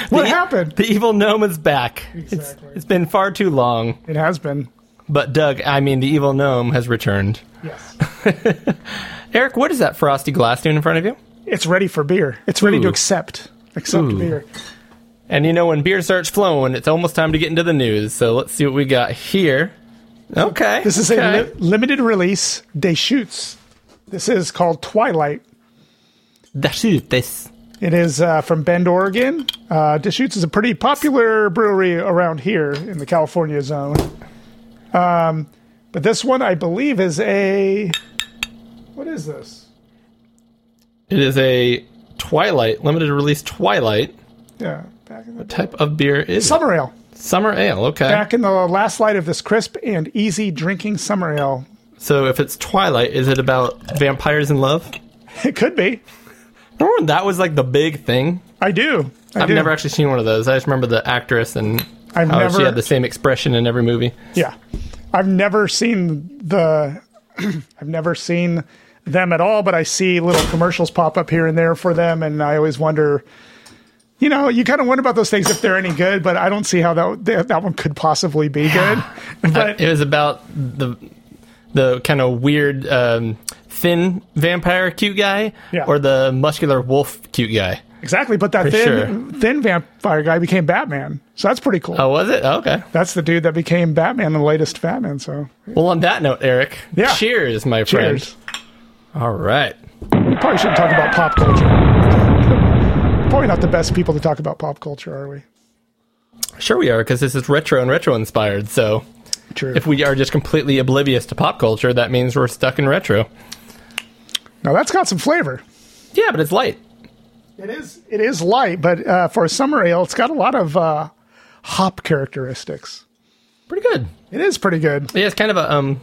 what The- happened? The evil gnome is back. Exactly. It's, it's been far too long. It has been. But Doug, I mean, the evil gnome has returned. Yes. Eric, what is that frosty glass doing in front of you? It's ready for beer. It's ready to accept. Accept Ooh. beer. And you know, when beer starts flowing, it's almost time to get into the news. So let's see what we got here. Okay. This is okay. a li- limited release. Deschutes. This is called Twilight. It. It is uh, from Bend, Oregon. Uh, Deschutes is a pretty popular brewery around here in the California zone. Um, but this one, I believe, is a. What is this? It is a Twilight, limited release Twilight. Yeah, back in the Type of beer is it? summer ale. Summer ale. Okay. Back in the last light of this crisp and easy drinking summer ale. So if it's Twilight, is it about vampires in love? It could be. Remember when that was like the big thing? I do. I I've do. never actually seen one of those. I just remember the actress and I've how never- she had the same expression in every movie. Yeah, I've never seen the. I've never seen them at all, but I see little commercials pop up here and there for them, and I always wonder. You know, you kind of wonder about those things if they're any good, but I don't see how that that, one could possibly be good. But It was about the the kind of weird um, thin vampire cute guy Yeah. or the muscular wolf cute guy. exactly, but that thin thin vampire guy became Batman, so that's pretty cool. Oh, was it? Okay. That's the dude that became Batman the latest Batman. So Well, on that note, Eric, Yeah. cheers, my friend. cheers. All right. We probably shouldn't talk about pop culture. probably not the best people to talk about pop culture, are we? Sure, we are, because this is retro and retro inspired. So True. if we are just completely oblivious to pop culture, that means we're stuck in retro. now that's got some flavor. Yeah, but it's light. It is. It is light, but uh, for a summer ale, it's got a lot of uh, hop characteristics. Pretty good. It is pretty good, Yeah, it's kind of a um,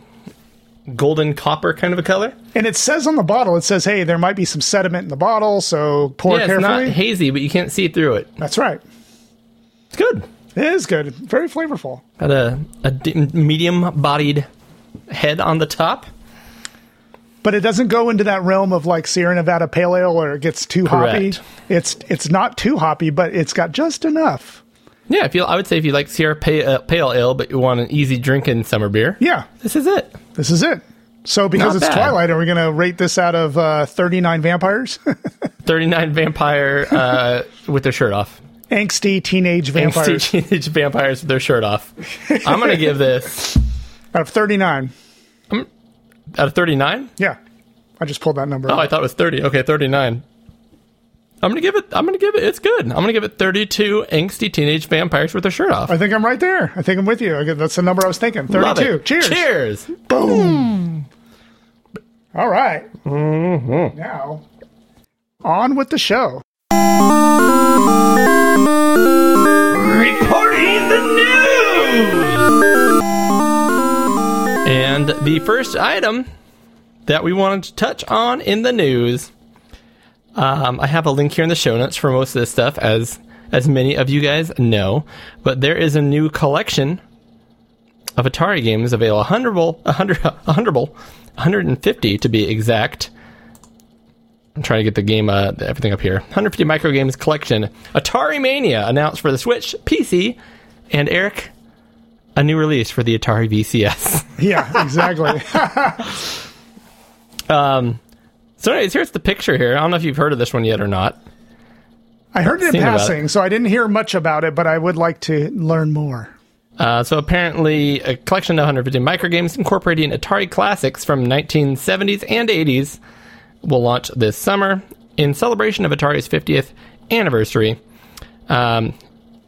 golden copper kind of a color. and it says on the bottle, it says, "Hey, there might be some sediment in the bottle, so pour yeah, it's not hazy, but you can't see through it. That's right. It's good. It is good. Very flavorful. Got a, a d- medium-bodied head on the top. But it doesn't go into that realm of like Sierra Nevada Pale Ale where it gets too Correct. hoppy. It's it's not too hoppy, but it's got just enough. Yeah, if you, I would say if you like Sierra Pale, Pale Ale, but you want an easy drinking summer beer, Yeah, this is it. this is it. So because Not it's bad. Twilight, are we going to rate this out of uh, 39 vampires? 39 vampire uh, with their shirt off. Angsty teenage vampires Angsty teenage vampires with their shirt off. I'm going to give this out of 39. out of 39. Yeah, I just pulled that number. Oh, I thought it was 30. Okay, 39. I'm going to give it, I'm going to give it, it's good. I'm going to give it 32 angsty teenage vampires with their shirt off. I think I'm right there. I think I'm with you. That's the number I was thinking. Love 32. it. Cheers. Cheers. Boom. All right. Mm-hmm. Now, on with the show. Reporting the news! And the first item that we wanted to touch on in the news, um, I have a link here in the show notes for most of this stuff, as as many of you guys know. But there is a new collection of Atari games available, hundredable, a hundred, hundredable, 150 to be exact. I'm trying to get the game, uh, everything up here. 150 micro games collection. Atari Mania announced for the Switch, PC, and Eric, a new release for the Atari VCS. Yeah, exactly. So, anyways, here's the picture here. I don't know if you've heard of this one yet or not. I heard it in passing, so I didn't hear much about it, but I would like to learn more. Uh, so, apparently, a collection of 150 microgames incorporating Atari classics from 1970s and 80s will launch this summer in celebration of Atari's 50th anniversary. Um,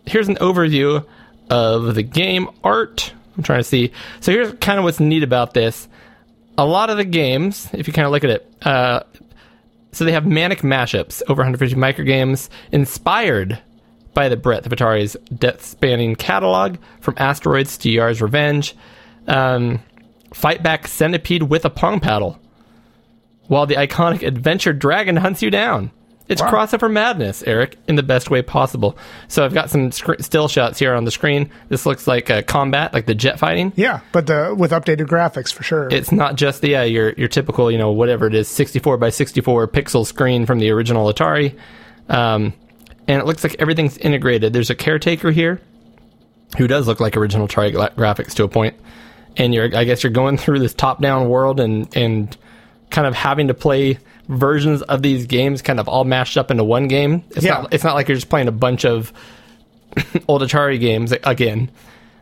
here's an overview of the game art. I'm trying to see. So here's kind of what's neat about this. A lot of the games, if you kind of look at it, uh, so they have manic mashups, over 150 microgames, inspired by the breadth of Atari's death-spanning catalog, from Asteroids to Yar's Revenge. Um, fight back Centipede with a pong paddle, while the iconic Adventure Dragon hunts you down. It's Wow. crossover madness, Eric, in the best way possible. So I've got some sc- still shots here on the screen. This looks like uh, combat, like the jet fighting. Yeah, but the with updated graphics for sure. It's not just the uh, your your typical, you know, whatever it is, 64 by 64 pixel screen from the original Atari. Um, and it looks like everything's integrated. There's a caretaker here who does look like original Atari gra- graphics to a. And you're, I guess, you're going through this top-down world and and kind of having to play versions of these games, kind of all mashed up into one game. It's Yeah. not. It's not like you're just playing a bunch of old Atari games again.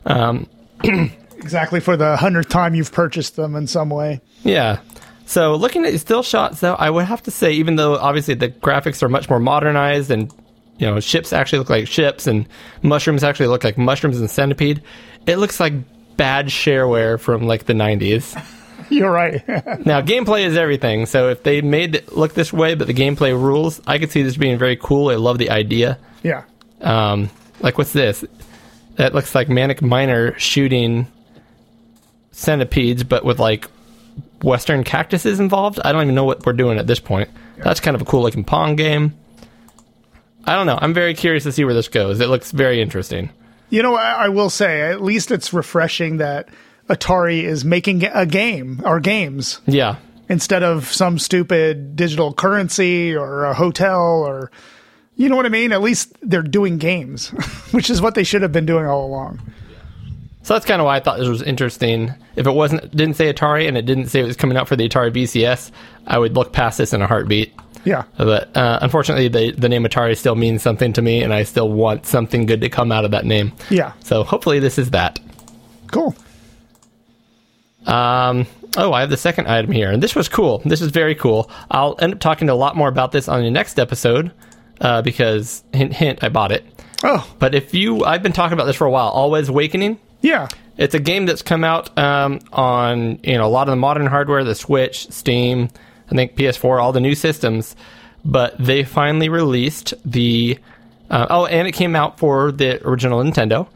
Um, exactly for the hundredth time you've purchased them in some way. Yeah. So looking at still shots, though, I would have to say, even though obviously the graphics are much more modernized and you know ships actually look like ships and mushrooms actually look like mushrooms and centipede, it looks like bad shareware from like the 90s. You're right. now gameplay is everything, so if they made it look this way, but the gameplay rules, I could see this being very cool. I love the idea. yeah. Um, like what's this? That looks like Manic Miner shooting centipedes, but with like Western cactuses involved. I don't even know what we're doing at this point. That's kind of a cool looking Pong game. I don't know. I'm very curious to see where this goes. It looks very interesting. You know, I, I will say, at least it's refreshing that Atari is making a game or games Yeah. instead of some stupid digital currency or a hotel or, you know what I mean? At least they're doing games, which is what they should have been doing all along. So that's kind of why I thought this was interesting. If it wasn't didn't say Atari and it didn't say it was coming out for the Atari VCS, I would look past this in a heartbeat. Yeah. But uh, unfortunately, the the name Atari still means something to me, and I still want something good to come out of that name. Yeah. So hopefully, this is that. Cool. Um, oh, I have the second item here, and this was cool. This is very cool. I'll end up talking a lot more about this on the next episode uh, because hint hint, I bought it. Oh, But if you, I've been talking about this for a while. Alwa's Awakening. yeah. It's a game that's come out um, on you know a lot of the modern hardware, the Switch, Steam, I think PS4, all the new systems. But they finally released the uh, oh, and it came out for the original Nintendo.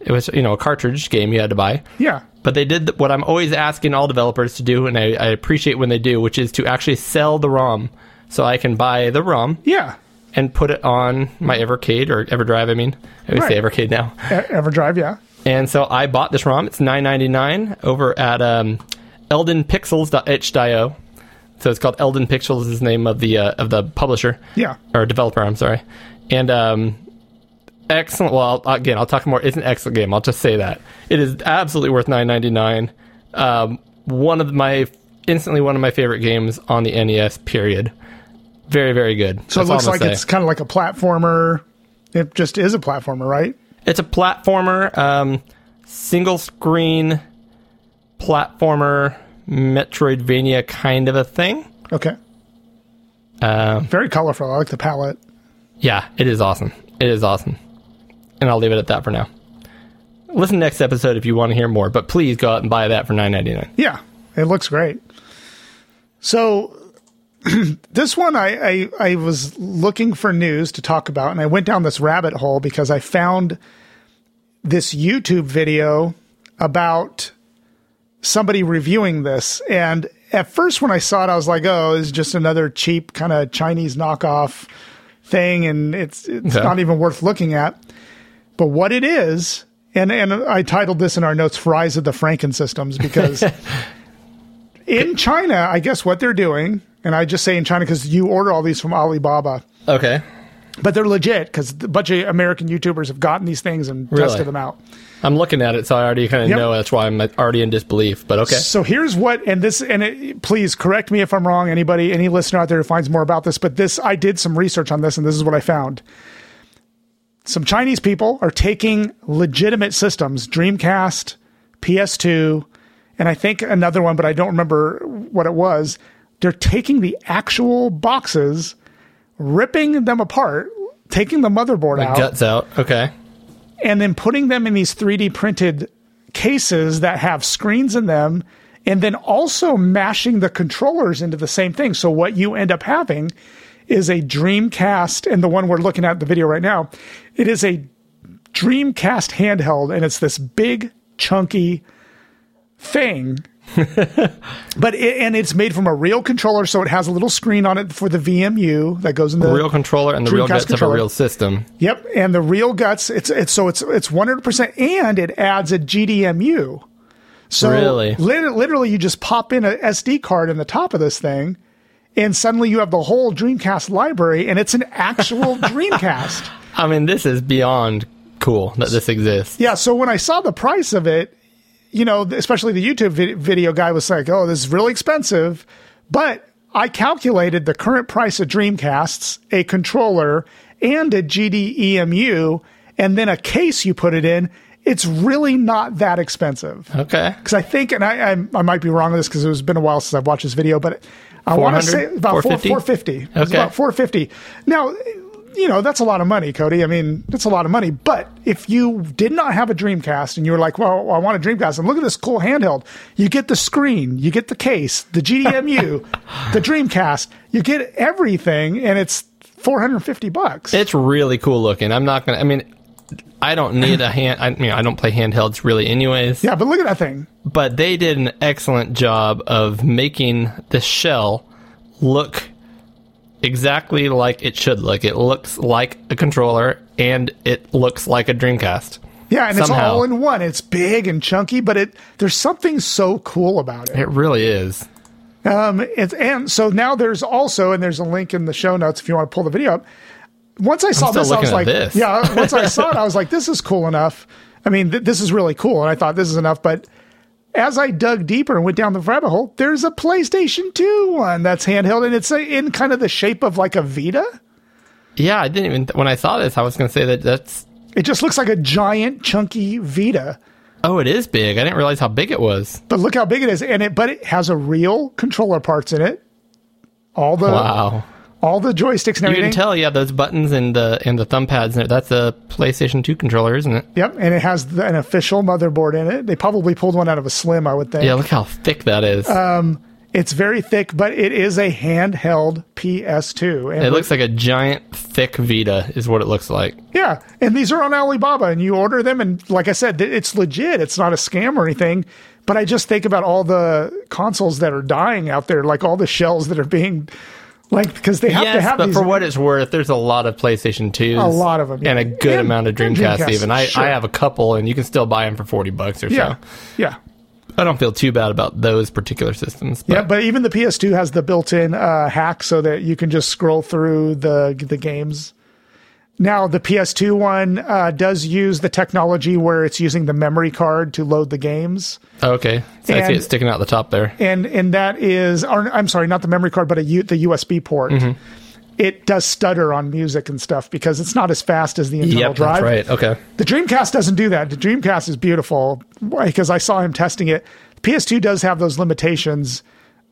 It was you know a cartridge game you had to buy. Yeah. But they did what I'm always asking all developers to do, and I, I appreciate when they do, which is to actually sell the ROM, so I can buy the ROM Yeah. and put it on my Evercade or EverDrive. I mean, I always say Evercade now. E- Everdrive, yeah. And so I bought this ROM. It's nine ninety nine over at um, eldenpixels.itch.io. So it's called Elden Pixels is the name of the uh, of the publisher Yeah. or developer. I'm sorry. And um, excellent. Well, again, I'll talk more. It's an excellent game. I'll just say that it is absolutely worth nine ninety nine. Um, one of my instantly one of my favorite games on the NES. Period. Very very good. So That's it looks like it's kind of like a platformer. It just is a platformer, right? It's a platformer, um, single screen platformer, Metroidvania kind of a thing. Okay. Um, Very colorful. I like the palette. yeah, it is awesome. It is awesome. And I'll leave it at that for now. Listen next episode if you want to hear more, but please go out and buy that for nine ninety nine. Yeah, it looks great. So this one, I, I I was looking for news to talk about, and I went down this rabbit hole because I found this YouTube video about somebody reviewing this. And at first, when I saw it, I was like, "Oh, it's just another cheap kind of Chinese knockoff thing, and it's it's Okay. not even worth looking at." But what it is, and and I titled this in our notes "Rise of the Franken Systems" because in China, I guess what they're doing, and I just say in China because you order all these from Alibaba, Okay. but they're legit because a bunch of American YouTubers have gotten these things and Really? tested them out. I'm looking at it, so I already kind of Yep. know that's why I'm already in disbelief. But okay. So here's what, and this, and it, please correct me if I'm wrong. Anybody, any listener out there who finds more about this, but this, I did some research on this, and this is what I found. Some Chinese people are taking legitimate systems, Dreamcast, PS2, and I think another one, but I don't remember what it was. They're taking the actual boxes, ripping them apart, taking the motherboard out, Guts out. Okay. and then putting them in these 3D printed cases that have screens in them, and then also mashing the controllers into the same thing. So what you end up having is a Dreamcast, and the one we're looking at the video right now, it is a Dreamcast handheld, and it's this big, chunky thing. but it, and it's made from a real controller, so it has a little screen on it for the VMU that goes in the The real controller and the real Dreamcast guts of a real system. Yep, and the real guts. It's it's so it's it's one hundred percent, and it adds a GDEMU. So Really? lit- literally, you just pop in an SD card in the top of this thing, and suddenly you have the whole Dreamcast library, and it's an actual Dreamcast. I mean, this is beyond cool that this exists. Yeah. So when I saw the price of it, you know, especially the YouTube vid- video guy was like, "Oh, this is really expensive," but I calculated the current price of Dreamcasts, a controller, and a GDEMU, and then a case you put it in. It's really not that expensive Okay. because I think, and I, I I might be wrong on this because it's been a while since I've watched this video, but I want to say about 450? 450. It's Okay. about 450. Now, you know, that's a lot of money, Cody. I mean, that's a lot of money. But if you did not have a Dreamcast and you were like, well, I want a Dreamcast, and look at this cool handheld, you get the screen, you get the case, the GDEMU, the Dreamcast, you get everything, and it's 450 bucks. It's really cool looking. I'm not gonna. I mean, I don't need a hand. I mean, I don't play handhelds really, anyways. yeah, but look at that thing. But they did an excellent job of making the shell look exactly like it should look. It looks like a controller, and it looks like a Dreamcast. Yeah, and it's all in one. It's big and chunky, but it there's something so cool about it. It really is. Um, it's, and so now there's also, and there's a link in the show notes if you want to pull the video up. Once I saw this, I was like, this. yeah, once I saw it, I was like, this is cool enough. I mean, th- this is really cool. And I thought this is enough. But as I dug deeper and went down the rabbit hole, there's a PlayStation 2 one that's handheld and it's a, in kind of the shape of like a Vita. Yeah, I didn't even. When I saw this, I was going to say that that's. It just looks like a giant, chunky Vita. Oh, it is big. I didn't realize how big it was. But look how big it is. And it, but it has a real controller parts in it. All the, Wow. All the joysticks and You can tell, yeah, those buttons and the and the thumb pads. That's a PlayStation 2 controller, isn't it? Yep, and it has the, an official motherboard in it. They probably pulled one out of a Slim, I would think. Yeah, look how thick that is. Um, It's very thick, but it is a handheld PS2. And it looks like a giant, thick Vita, is what it looks like. yeah, and these are on Alibaba, and you order them, and like I said, it's legit. It's not a scam or anything. But I just think about all the consoles that are dying out there, like all the shells that are being, like because they have to yes, have but these. for what it's worth, there's a lot of PlayStation 2s. A lot of 'em, yeah. And a good And- amount of and Dreamcast, even. I, sure. I have a couple, and you can still buy them for 40 bucks or yeah, so. yeah. I don't feel too bad about those particular systems. But Yeah, but even the PS2 has the built-in uh, hack so that you can just scroll through the the games. Now the PS2 one uh, does use the technology where it's using the memory card to load the games, Oh, okay. So I see it sticking out the top there. and and that is, or I'm sorry, not the memory card, but a U, the USB port. Mm-hmm. It does stutter on music and stuff because it's not as fast as the internal Yep, drive. that's right. Okay. The Dreamcast doesn't do that. The Dreamcast is beautiful because I saw him testing it. PS2 does have those limitations,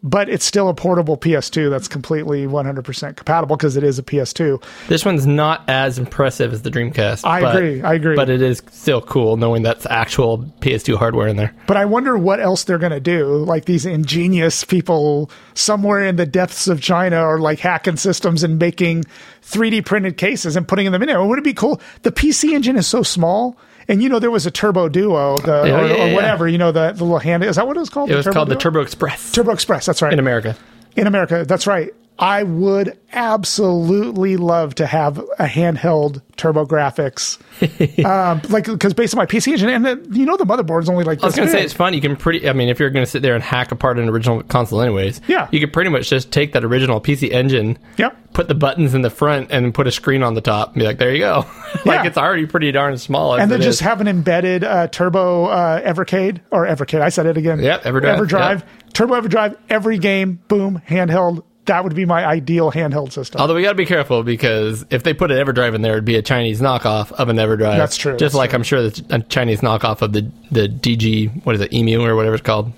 but it's still a portable PS2 that's completely 100% compatible because it is a PS2. This one's not as impressive as the Dreamcast. I but- agree, I agree. But it is still cool knowing that's actual PS2 hardware in there. But I wonder what else they're going to do. Like these ingenious people somewhere in the depths of China are like hacking systems and making 3D printed cases and putting them in there. Wouldn't it be cool? The PC engine is so small. And you know, there was a Turbo Duo, the, oh, Yeah, or, yeah, or whatever, you know, the, the little hand. Is that what it was called? It was called the Turbo Express Turbo Express. That's right. in America. in America. That's right. I would absolutely love to have a handheld TurboGrafx, um, like because based on my PC engine, and then you know the motherboard is only like. I was going to say it's fun. You can pretty. I mean, if you're going to sit there and hack apart an original console, anyways, Yeah. you could pretty much just take that original PC engine, Yep. put the buttons in the front, and put a screen on the top. And be like, there you go. like Yeah. it's already pretty darn small. And then just is. have an embedded uh, Turbo uh, Evercade or Evercade. I said it again. Yep, Everdrive, Everdrive. yep. Turbo Everdrive. Every game, boom, handheld. That would be my ideal handheld system. Although we got to be careful because if they put an EverDrive in there, it'd be a Chinese knockoff of an EverDrive. That's true, Just that's like true. I'm sure that's a Chinese knockoff of the the DG. What is it? Emu or whatever it's called.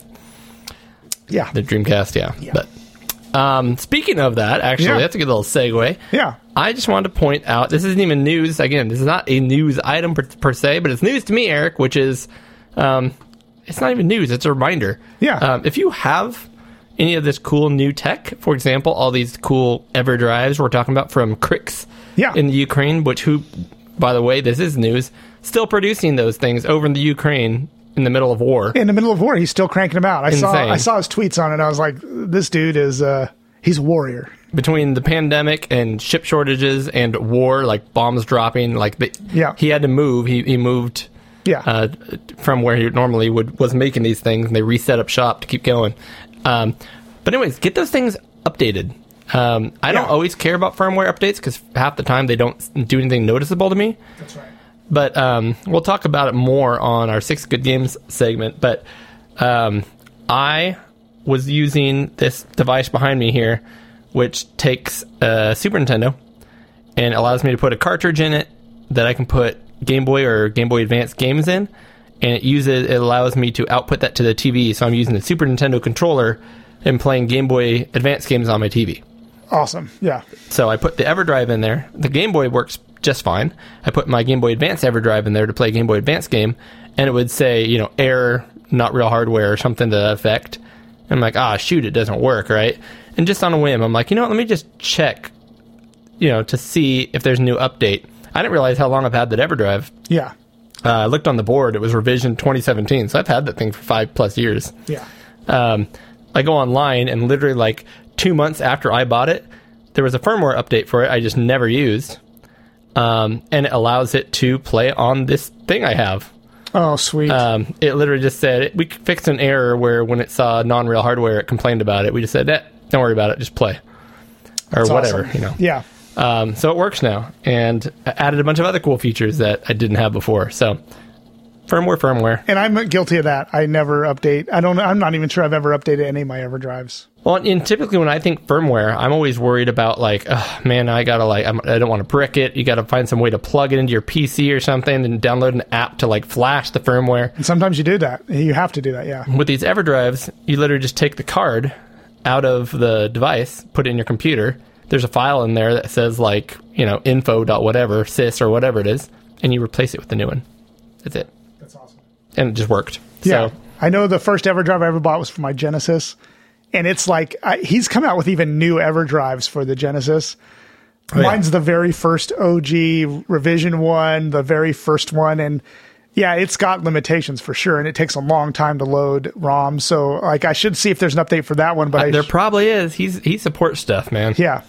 yeah. The Dreamcast. Yeah. But Um, speaking of that, actually, Yeah. that's a good little segue. Yeah. I just wanted to point out this isn't even news. Again, this is not a news item per, per se, but it's news to me, Eric, which is um, it's not even news. It's a reminder. Yeah. Um, if you have any of this cool new tech, for example, all these cool EverDrives we're talking about from Krikzz Yeah. in the Ukraine, which who, by the way, this is news, still producing those things over in the Ukraine in the middle of war. In the middle of war, he's still cranking them out. I saw I saw his tweets on it. I was like, this dude is uh he's a warrior. between the pandemic and ship shortages and war, like bombs dropping, like the, Yeah. he had to move. He he moved Yeah. uh, from where he normally would was making these things, and they reset up shop to keep going. Um, but anyways, get those things updated. Um, I don't always care about firmware updates because half the time they don't do anything noticeable to me. That's right. But um, we'll talk about it more on our six good games segment. But um, I was using this device behind me here, which takes a Super Nintendo and allows me to put a cartridge in it that I can put Game Boy or Game Boy Advance games in, and it uses it allows me to output that to the TV. So I'm using the Super Nintendo controller and playing Game Boy Advance games on my TV. Awesome. Yeah. So I put the EverDrive in there. The Game Boy works just fine. I put my Game Boy Advance EverDrive in there to play a Game Boy Advance game, and it would say, you know, error, not real hardware, or something to that effect. And I'm like, ah, shoot, it doesn't work, right? And just on a whim, I'm like, you know what, let me just check, you know, to see if there's a new update. I didn't realize how long I've had that EverDrive. Yeah. Uh, I looked on the board, it was revision 2017, so I've had that thing for five plus years Yeah. um, I go online and literally like two months after I bought it, there was a firmware update for it I just never used, um, and it allows it to play on this thing I have. Oh, sweet. Um, it literally just said we fixed an error where when it saw non-real hardware, it complained about it. We just said, eh, "Don't worry about it, just play," or That's whatever, awesome. you know. Yeah. Um, so it works now, and I added a bunch of other cool features that I didn't have before. So firmware, firmware. And I'm guilty of that. I never update. I don't. I'm not even sure I've ever updated any of my EverDrives. Well, and typically when I think firmware, I'm always worried about like, oh, man, I gotta like, I'm, I don't want to brick it. You gotta find some way to plug it into your PC or something, and download an app to like flash the firmware. And sometimes you do that. You have to do that. Yeah. With these EverDrives, you literally just take the card out of the device, put it in your computer. There's a file in there that says like, you know, info dot whatever sys or whatever it is, and you replace it with the new one. That's it, That's awesome. and it just worked. Yeah. So I know the first EverDrive I ever bought was for my Genesis, and it's like I, he's come out with even new EverDrives for the Genesis. Oh, yeah. Mine's the very first OG revision one, the very first one, and yeah, it's got limitations for sure, and it takes a long time to load ROM. So like, I should see if there's an update for that one, but uh, I there probably is. He's he supports stuff, man. yeah,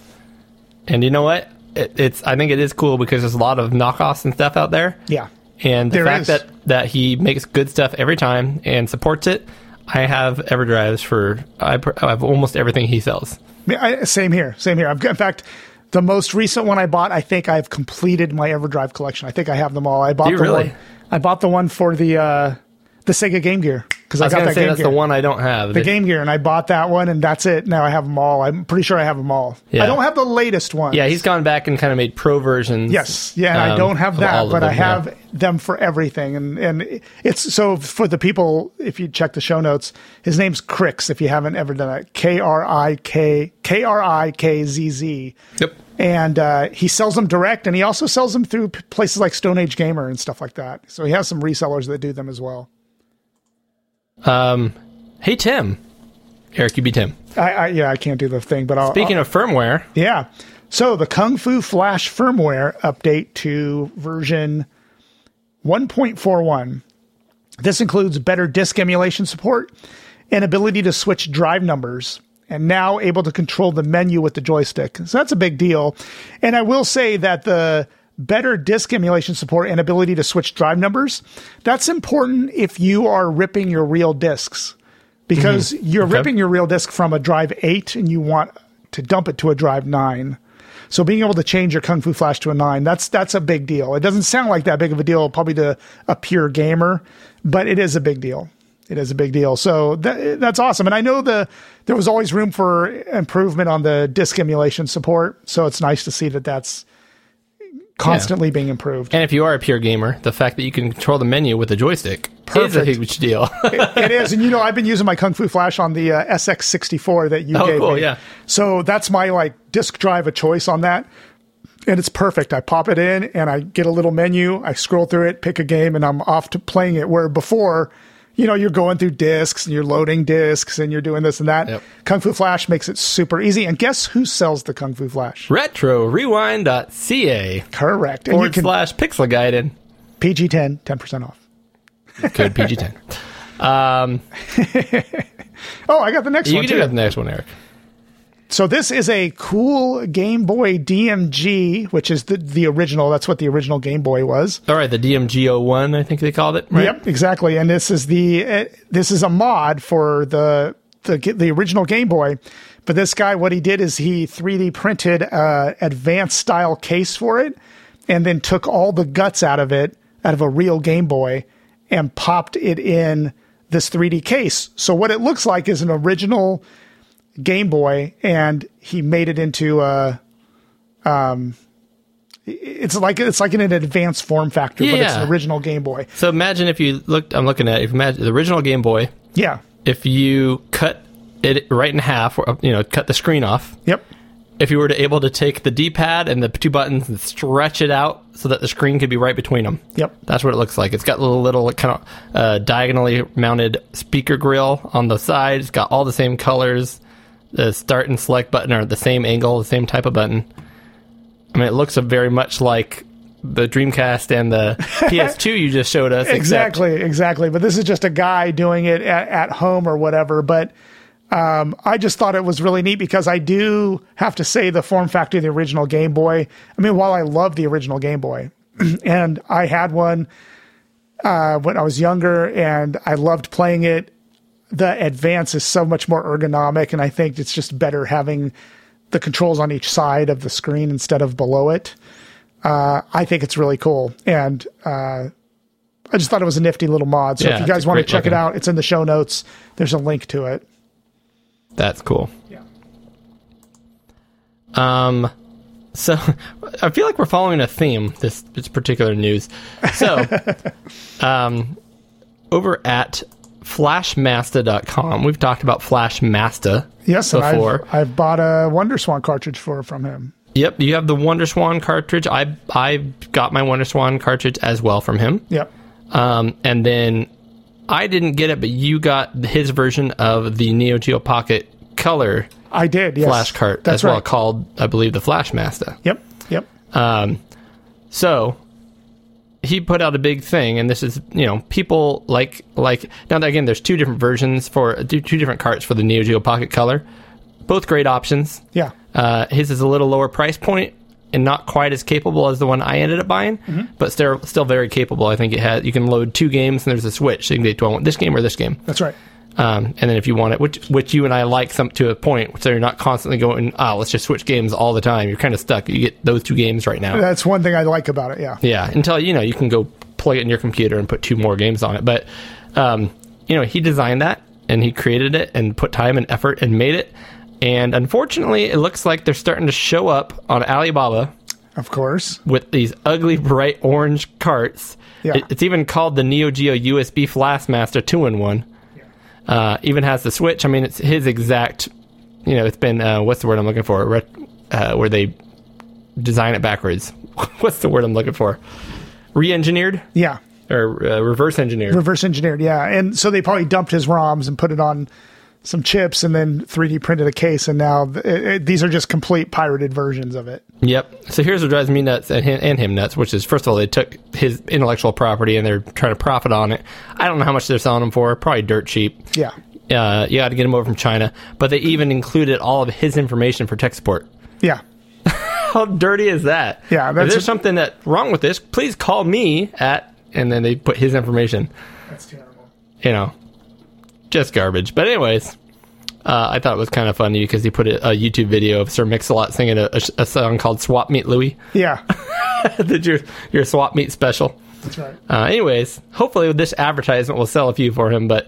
And you know what? It, it's I think it is cool because there's a lot of knockoffs and stuff out there. yeah, And the There fact is. that that he makes good stuff every time and supports it, I have EverDrives for I, I have almost everything he sells. Yeah, I, same here, same here. I've got, in fact. The most recent one I bought, I think I've completed my EverDrive collection. I think I have them all. I bought the really? one. I bought the one for the uh, the Sega Game Gear because I I, got gonna that say Game that's Gear. the one I don't have. the Game Gear, and I bought that one, and that's it. Now I have them all. I'm pretty sure I have them all. Yeah. I don't have the latest one. Yeah, he's gone back and kind of made pro versions. Yes, yeah, and I um, don't have that, all of but I them, yeah. have them for everything, and and it's so for the people. If you check the show notes, his name's Krikzz. If you haven't ever done it, K R I K K R I K Z Z. Yep. And uh, he sells them direct, and he also sells them through p- places like Stone Age Gamer and stuff like that. So he has some resellers that do them as well. Um, hey Tim, Eric, you be Tim. I, I yeah, I can't do the thing, but I'll, Speaking of firmware, Yeah. So the Kung Fu Flash firmware update to version 1.41. This includes better disk emulation support and ability to switch drive numbers and now able to control the menu with the joystick. So that's a big deal. And I will say that the better disk emulation support and ability to switch drive numbers, that's important if you are ripping your real disks because mm-hmm. you're ripping your real disk from a drive 8 and you want to dump it to a drive 9. So being able to change your Kung Fu Flash to a 9, that's that's a big deal. It doesn't sound like that big of a deal probably to a pure gamer, but it is a big deal. It is a big deal. So that, that's awesome. And I know the there was always room for improvement on the disk emulation support, so it's nice to see that that's constantly being improved. and if you are a pure gamer, the fact that you can control the menu with a joystick is a perfect. huge deal. it is, and you know, I've been using my Kung Fu Flash on the uh, SX64 that you Oh, gave cool, me. yeah. So that's my like disk drive of choice on that, and it's perfect. I pop it in, and I get a little menu. I scroll through it, pick a game, and I'm off to playing it. Where before, you know, you're going through discs and you're loading discs and you're doing this and that. Yep. Kung Fu Flash makes it super easy. And guess who sells the Kung Fu Flash? RetroRewind.ca Correct. And you forward can slash pixelgaiden. PG10, 10% off. Code PG10. Um, Oh, I got the next you one too. do the next one, Eric. So this is a cool Game Boy DMG, which is the the original. That's what the original Game Boy was. All right, the DMG01, I think they called it. Right? Yep, exactly. And this is the uh, this is a mod for the the the original Game Boy. But this guy, what he did is he 3D printed a advanced style case for it, and then took all the guts out of it, out of a real Game Boy, and popped it in this 3D case. So what it looks like is an original Game Boy, and he made it into a. Um, it's like it's like in an advanced form factor, but it's an original Game Boy. So imagine if you looked, I'm looking at, if imagine the original Game Boy, Yeah. if you cut it right in half, or, you know, cut the screen off, Yep. if you were to able to take the D-pad and the two buttons and stretch it out so that the screen could be right between them. Yep. That's what it looks like. It's got a little, little kind of uh, diagonally mounted speaker grill on the side. It's got all the same colors. The start and select button are the same angle, the same type of button. I mean, it looks very much like the Dreamcast and the PS2 you just showed us. except- Exactly, exactly. But this is just a guy doing it at, at home or whatever. But um, I just thought it was really neat because I do have to say the form factor of the original Game Boy. I mean, while I love the original Game Boy, and I had one uh, when I was younger, and I loved playing it. The Advance is so much more ergonomic, and I think it's just better having the controls on each side of the screen instead of below it. Uh, I think it's really cool, and uh, I just thought it was a nifty little mod. So Yeah, if you guys want to check it out, it's in the show notes. There's a link to it. That's cool. Yeah. Um, so I feel like we're following a theme this this particular news. So, um, over at flashmasta.com, we've talked about Flashmasta Yes, before. I've, I've bought a Wonder Swan cartridge for from him. Yep, you have the Wonder Swan cartridge. I I got my Wonder Swan cartridge as well from him. Yep. Um, and then I didn't get it, but you got his version of the Neo Geo Pocket Color I did. Yes. flash cart That's as well, called I believe the Flashmasta. Yep. Yep. Um, so he put out a big thing, and this is you know people like like now again. There's two different versions for two two different carts for the Neo Geo Pocket Color, both great options. Yeah. Uh, his is a little lower price point and not quite as capable as the one I ended up buying, Mm-hmm. but still still very capable. I think it has you can load two games and there's a switch. So you can get do I want this game or this game. That's right. Um, and then if you want it, which which you and I like some to a point, so you're not constantly going, oh, let's just switch games all the time. You're kind of stuck. You get those two games right now. That's one thing I like about it. Yeah. Yeah, until you know you can go plug it in your computer and put two more games on it. But um, you know he designed that and he created it and put time and effort and made it. And unfortunately, it looks like they're starting to show up on Alibaba Of course. with these ugly bright orange carts. Yeah. It- it's even called the Neo Geo USB Flashmaster two in one. Uh, even has the switch. I mean, it's his exact. You know, it's been uh, what's the word I'm looking for? Ret- uh, where they design it backwards. what's the word I'm looking for? Re-engineered Yeah. or uh, reverse engineered? Reverse engineered. Yeah. And so they probably dumped his ROMs and put it on some chips and then 3D printed a case. And now it, it- these are just complete pirated versions of it. Yep. So here's what drives me nuts and him, and him nuts, which is first of all they took his intellectual property and they're trying to profit on it. I don't know how much they're selling them for. Probably dirt cheap. Yeah. uh, you got to get them over from China. But they even included all of his information for tech support. Yeah. How dirty is that? Yeah, if there's a- something that wrong with this, please call me at, and then they put his information. That's terrible. You know, just garbage. But anyways, uh, I thought it was kind of funny because he put a, a YouTube video of Sir Mix-a-Lot singing a, a, a song called "Swap Meet Louie." Yeah. Did your your swap meet special? That's right. Uh, anyways, hopefully this advertisement will sell a few for him. But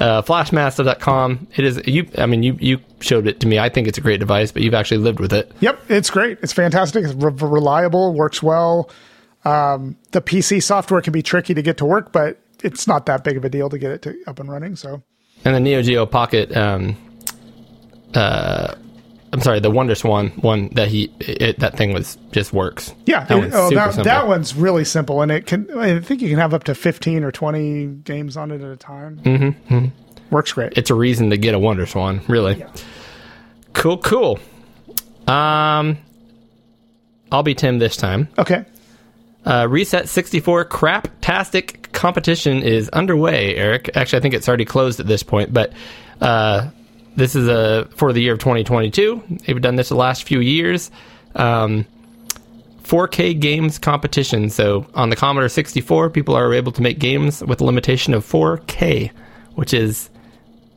uh, Flashmasta.com, it is you. I mean, you you showed it to me. I think it's a great device, but you've actually lived with it. Yep, it's great. It's fantastic. It's re- reliable, works well. Um, the PC software can be tricky to get to work, but it's not that big of a deal to get it to, up and running. So And the Neo Geo Pocket, um, uh, I'm sorry, the Wonder Swan one that he it, that thing was just works. yeah, that it- one's oh, super that, that one's really simple, and it can. I think you can have up to fifteen or twenty games on it at a time. Mm-hmm, Works great. it's a reason to get a Wonder Swan, really. Cool, cool. Um, I'll be Tim this time. okay. Uh, Reset 64 Craptastic competition is underway, Eric. Actually, I think it's already closed at this point, but uh, this is uh, for the year of 2022. They've done this the last few years. Um, 4K games competition. So on the Commodore 64, people are able to make games with a limitation of 4K, which is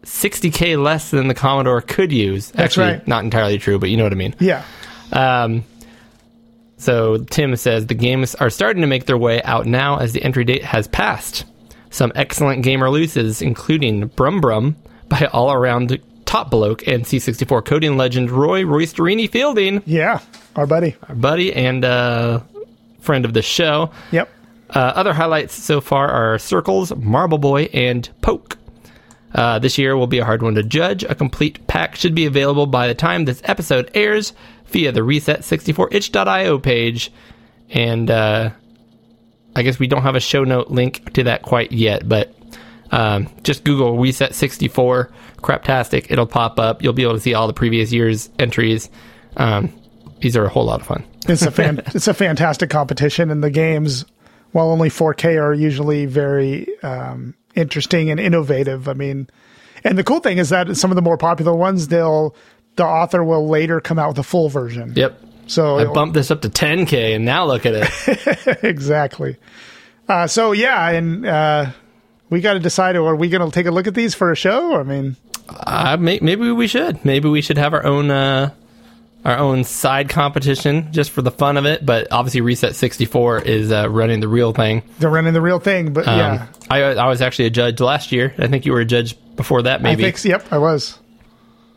60K less than the Commodore could use. That's Actually, right. not entirely true, but you know what I mean. Yeah. Um, so Tim says the games are starting to make their way out now as the entry date has passed. Some excellent game releases, including Brum Brum by all around top bloke and C64 coding legend Roy Roysterini Fielding, Yeah. Our buddy. our buddy and uh, friend of the show. Yep. Uh, other highlights so far are Circles, Marble Boy, and Poke. Uh, this year will be a hard one to judge. A complete pack should be available by the time this episode airs via the Reset64itch.io page. And uh, I guess we don't have a show note link to that quite yet, but um, just Google Reset64 Craptastic. It'll pop up. You'll be able to see all the previous year's entries. Um, these are a whole lot of fun. It's a fan, it's a fantastic competition, and the games, while only 4K, are usually very um, interesting and innovative. I mean, and the cool thing is that some of the more popular ones, they'll the author will later come out with a full version. Yep. So I bumped this up to 10K, and now look at it. exactly. Uh, so yeah, and uh, we got to decide: are we going to take a look at these for a show? I mean, Uh, may, maybe we should. Maybe we should have our own uh, our own side competition just for the fun of it. But obviously, Reset sixty four is uh, running the real thing. they're running the real thing. But Um, yeah, I I was actually a judge last year. I think you were a judge before that, I maybe. think yep, I was.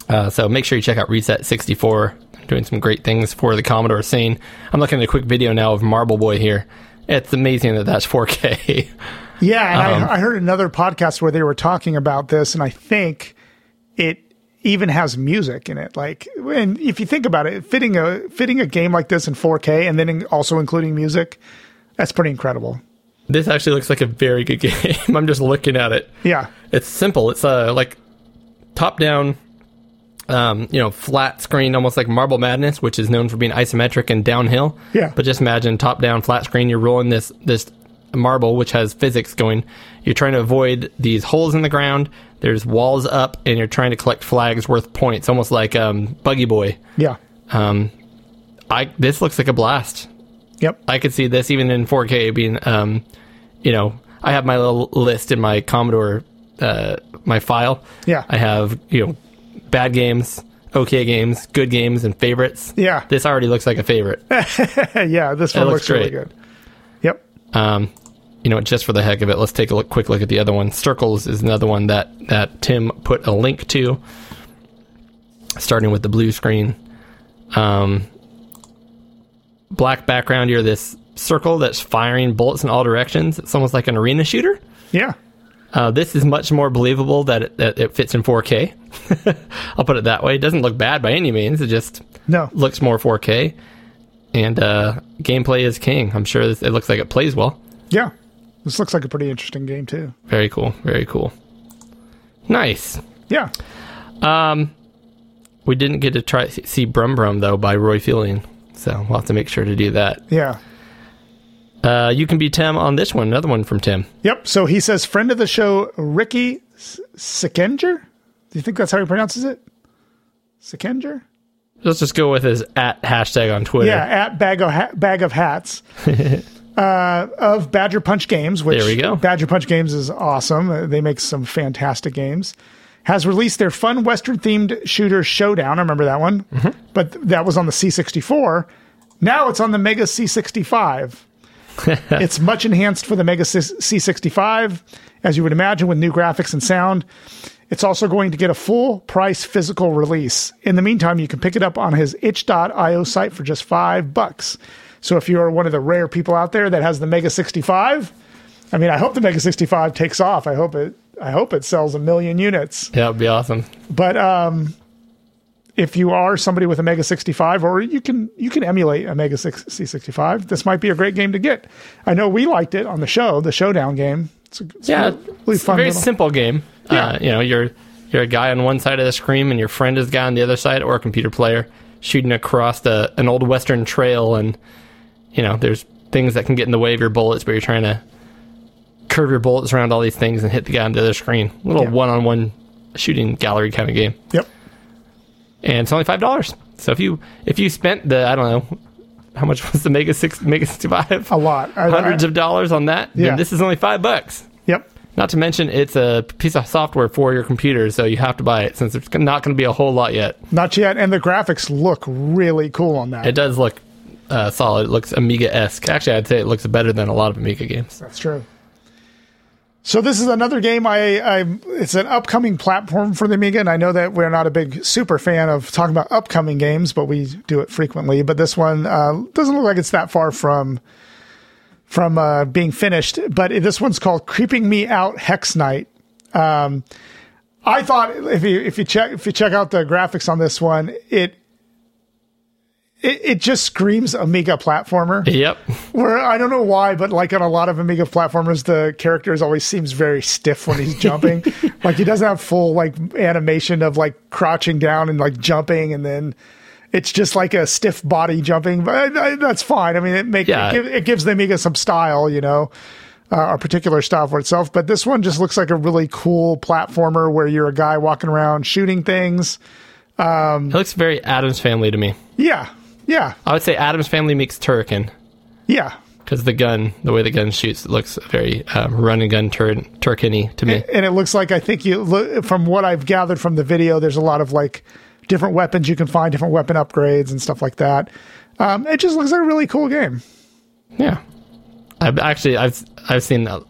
Uh, so make sure you check out Reset sixty four. Doing some great things for the Commodore scene. I'm looking at a quick video now of Marble Boy here. It's amazing that that's 4K. Yeah, and Um, I, I heard another podcast where they were talking about this, and I think it even has music in it. Like, and if you think about it, fitting a fitting a game like this in 4K and then in- also including music, that's pretty incredible. this actually looks like a very good game. I'm just looking at it. Yeah, It's simple. It's uh, like top down, um, you know, flat screen, almost like Marble Madness, which is known for being isometric and downhill. Yeah. But just imagine top down, flat screen. You're rolling this this marble, which has physics going. You're trying to avoid these holes in the ground. There's walls up, and you're trying to collect flags worth points, almost like um, Buggy Boy. yeah, Um, I this looks like a blast. yep, I could see this even in 4K being, um, you know, I have my little list in my Commodore, uh, my file. Yeah. I have, you know, bad games, okay games, good games, and favorites. Yeah. This already looks like a favorite. yeah. This one looks looks, really good. Yep. Um, you know, just for the heck of it, let's take a look, quick look at the other one. Circles is another one that, that Tim put a link to, starting with the blue screen. Um, black background, you're this circle that's firing bullets in all directions. It's almost like an arena shooter. Yeah. Uh, this is much more believable that it, that it fits in 4K. I'll put it that way. It doesn't look bad by any means. It just No. looks more 4K. And uh, gameplay is king. I'm sure this, it looks like it plays well. Yeah. This looks like a pretty interesting game too. Very cool. Very cool. Nice. Yeah. Um, we didn't get to try see Brum Brum though by Roy Fielding, so we'll have to make sure to do that. Yeah. Uh, you can be Tim on this one. Another one from Tim. Yep. So he says, friend of the show, Ricky Sikenger. Do you think that's how he pronounces it? Sikenger? Let's just go with his at hashtag on Twitter. Yeah, at bag of ha- bag of hats uh, of Badger Punch Games. Which There we go. Badger Punch Games is awesome. Uh, they make some fantastic games. Has released their fun Western themed shooter Showdown. I remember that one, Mm-hmm. but that was on the C64. Now it's on the Mega C65. it's much enhanced for the Mega C- C65, as you would imagine, with new graphics and sound. It's also going to get a full price physical release. In the meantime, you can pick it up on his itch.io site for just five bucks. So if you're one of the rare people out there that has the Mega 65 I mean, I hope the Mega 65 takes off. I hope it. I hope it sells a million units. Yeah, it'd be awesome. But um, if you are somebody with a Mega 65, or you can you can emulate a Mega 6 C65, this might be a great game to get. I know we liked it on the show, the Showdown game. It's, a, it's Yeah, really it's a very little- simple game. Yeah. Uh, you know, you're you're a guy on one side of the screen, and your friend is a guy on the other side, or a computer player shooting across the an old western trail, and you know, there's things that can get in the way of your bullets, but you're trying to curve your bullets around all these things and hit the guy on the other screen. A little Yeah. one-on-one shooting gallery kind of game, Yep. And it's only five dollars. So if you if you spent the I don't know how much was the Mega Six Mega Sixty Five, A lot. I- hundreds I- of dollars on that, Yeah. then this is only five bucks. Yep. Not to mention, it's a piece of software for your computer, so you have to buy it since it's not going to be a whole lot yet. Not yet. And the graphics look really cool on that. It does look uh, solid. It looks Amiga esque. Actually, I'd say it looks better than a lot of Amiga games. That's true. So this is another game. I, I it's an upcoming platform for the Amiga, and I know that we're not a big super fan of talking about upcoming games, but we do it frequently. But this one uh, doesn't look like it's that far from from uh, being finished. But this one's called "Creeping Me Out Hex Night." Um, I thought if you if you check if you check out the graphics on this one, it it, it just screams Amiga platformer Yep. where I don't know why, but like on a lot of Amiga platformers, the characters always seems very stiff when he's jumping. like he doesn't have full like animation of like crouching down and like jumping, and then it's just like a stiff body jumping. But I, I, that's fine. I mean, it make Yeah. it, it gives the Amiga some style, you know. Uh, a particular style for itself, but this one just looks like a really cool platformer where you're a guy walking around shooting things. Um, it looks very Addams Family to me. Yeah, yeah, I would say Addams Family meets Turrican yeah. because the gun, the way the gun shoots, looks very um, run and gun tur- to me. and it looks like I think you look from what I've gathered from the video. There's a lot of like different weapons you can find, different weapon upgrades and stuff like that. Um, it just looks like a really cool game. Yeah. I've actually I've I've seen uh,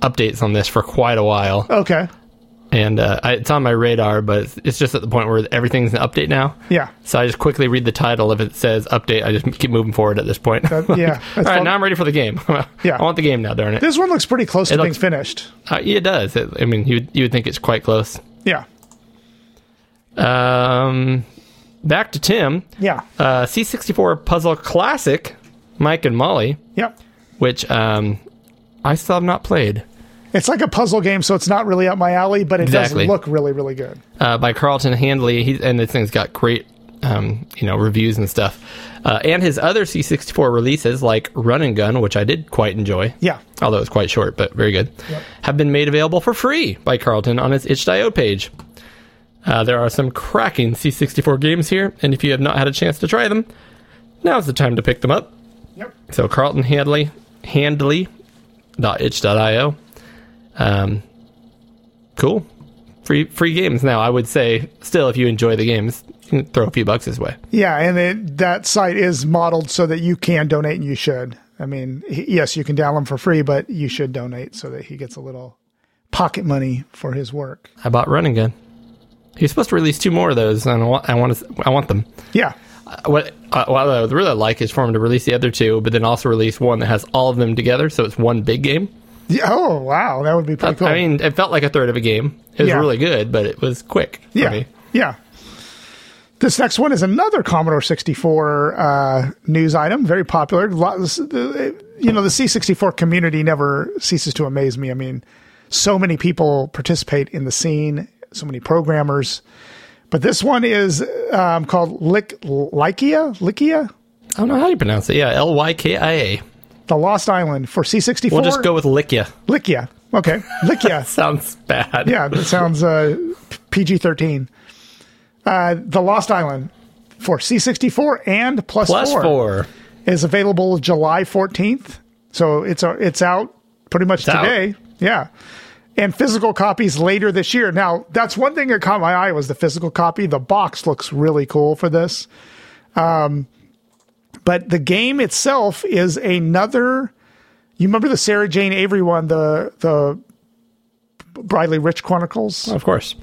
updates on this for quite a while. Okay, and uh, I, it's on my radar, but it's, just at the point where everything's an update now. yeah, So I just quickly read the title. If it says update, I just keep moving forward at this point. That- yeah, All that's now I'm ready for the game. Yeah. I want the game now. Darn it. this one looks pretty close to It being looks- finished. Uh, yeah, it does. It, I mean, you would- you would think it's quite close. Yeah, Um, back to Tim. yeah, Uh, C64 Puzzle Classic, Mike and Molly, yep. which um, I still have not played. It's like a puzzle game, so it's not really up my alley, but it Exactly. does look really, really good. uh, by Carleton Handley. He, and this thing's got great, um, you know, reviews and stuff. Uh, and his other C64 releases, like Run and Gun, which I did quite enjoy, Yeah, although it's quite short, but very good, Yep. have been made available for free by Carleton on his itch.io page. Uh, there are some cracking C64 games here, and if you have not had a chance to try them, now's the time to pick them up. yep. So Carleton Handley, handley.itch.io. Um, cool. Free free games now. I would say still if you enjoy the games, throw a few bucks his way. Yeah, and it, that site is modeled so that you can donate, and you should. I mean, yes, you can download them for free, but you should donate so that he gets a little pocket money for his work. I bought Run and Gun? He's supposed to release two more of those, and I want I want, to, I want them. Yeah, Uh, What uh, what I would really like is for him to release the other two, but then also release one that has all of them together, so it's one big game. Yeah, Oh wow, that would be pretty cool. I mean, it felt like a third of a game. It was Yeah. really good, but it was quick yeah, me. yeah. This next one is another Commodore 64 uh, news item, very popular. Lots- You know, the C64 community never ceases to amaze me. I mean, so many people participate in the scene, so many programmers. But this one is um, called Lik- Lykia, Lykia, I don't know how you pronounce it. Yeah, L Y K I A. the Lost Island for C64. We'll just go with Likia. Lykia. Okay, Lykia. Sounds bad. Yeah, that sounds uh, PG 13. Uh, the Lost Island for C64 and plus, Plus four, four. is available July 14th. So it's uh, it's out pretty much out. today. Yeah. And physical copies later this year. Now, that's one thing that caught my eye was the physical copy. The box looks really cool for this. Um, but the game itself is another. You remember the Sarah Jane Avery one, the the Briley Witch Chronicles? Of course.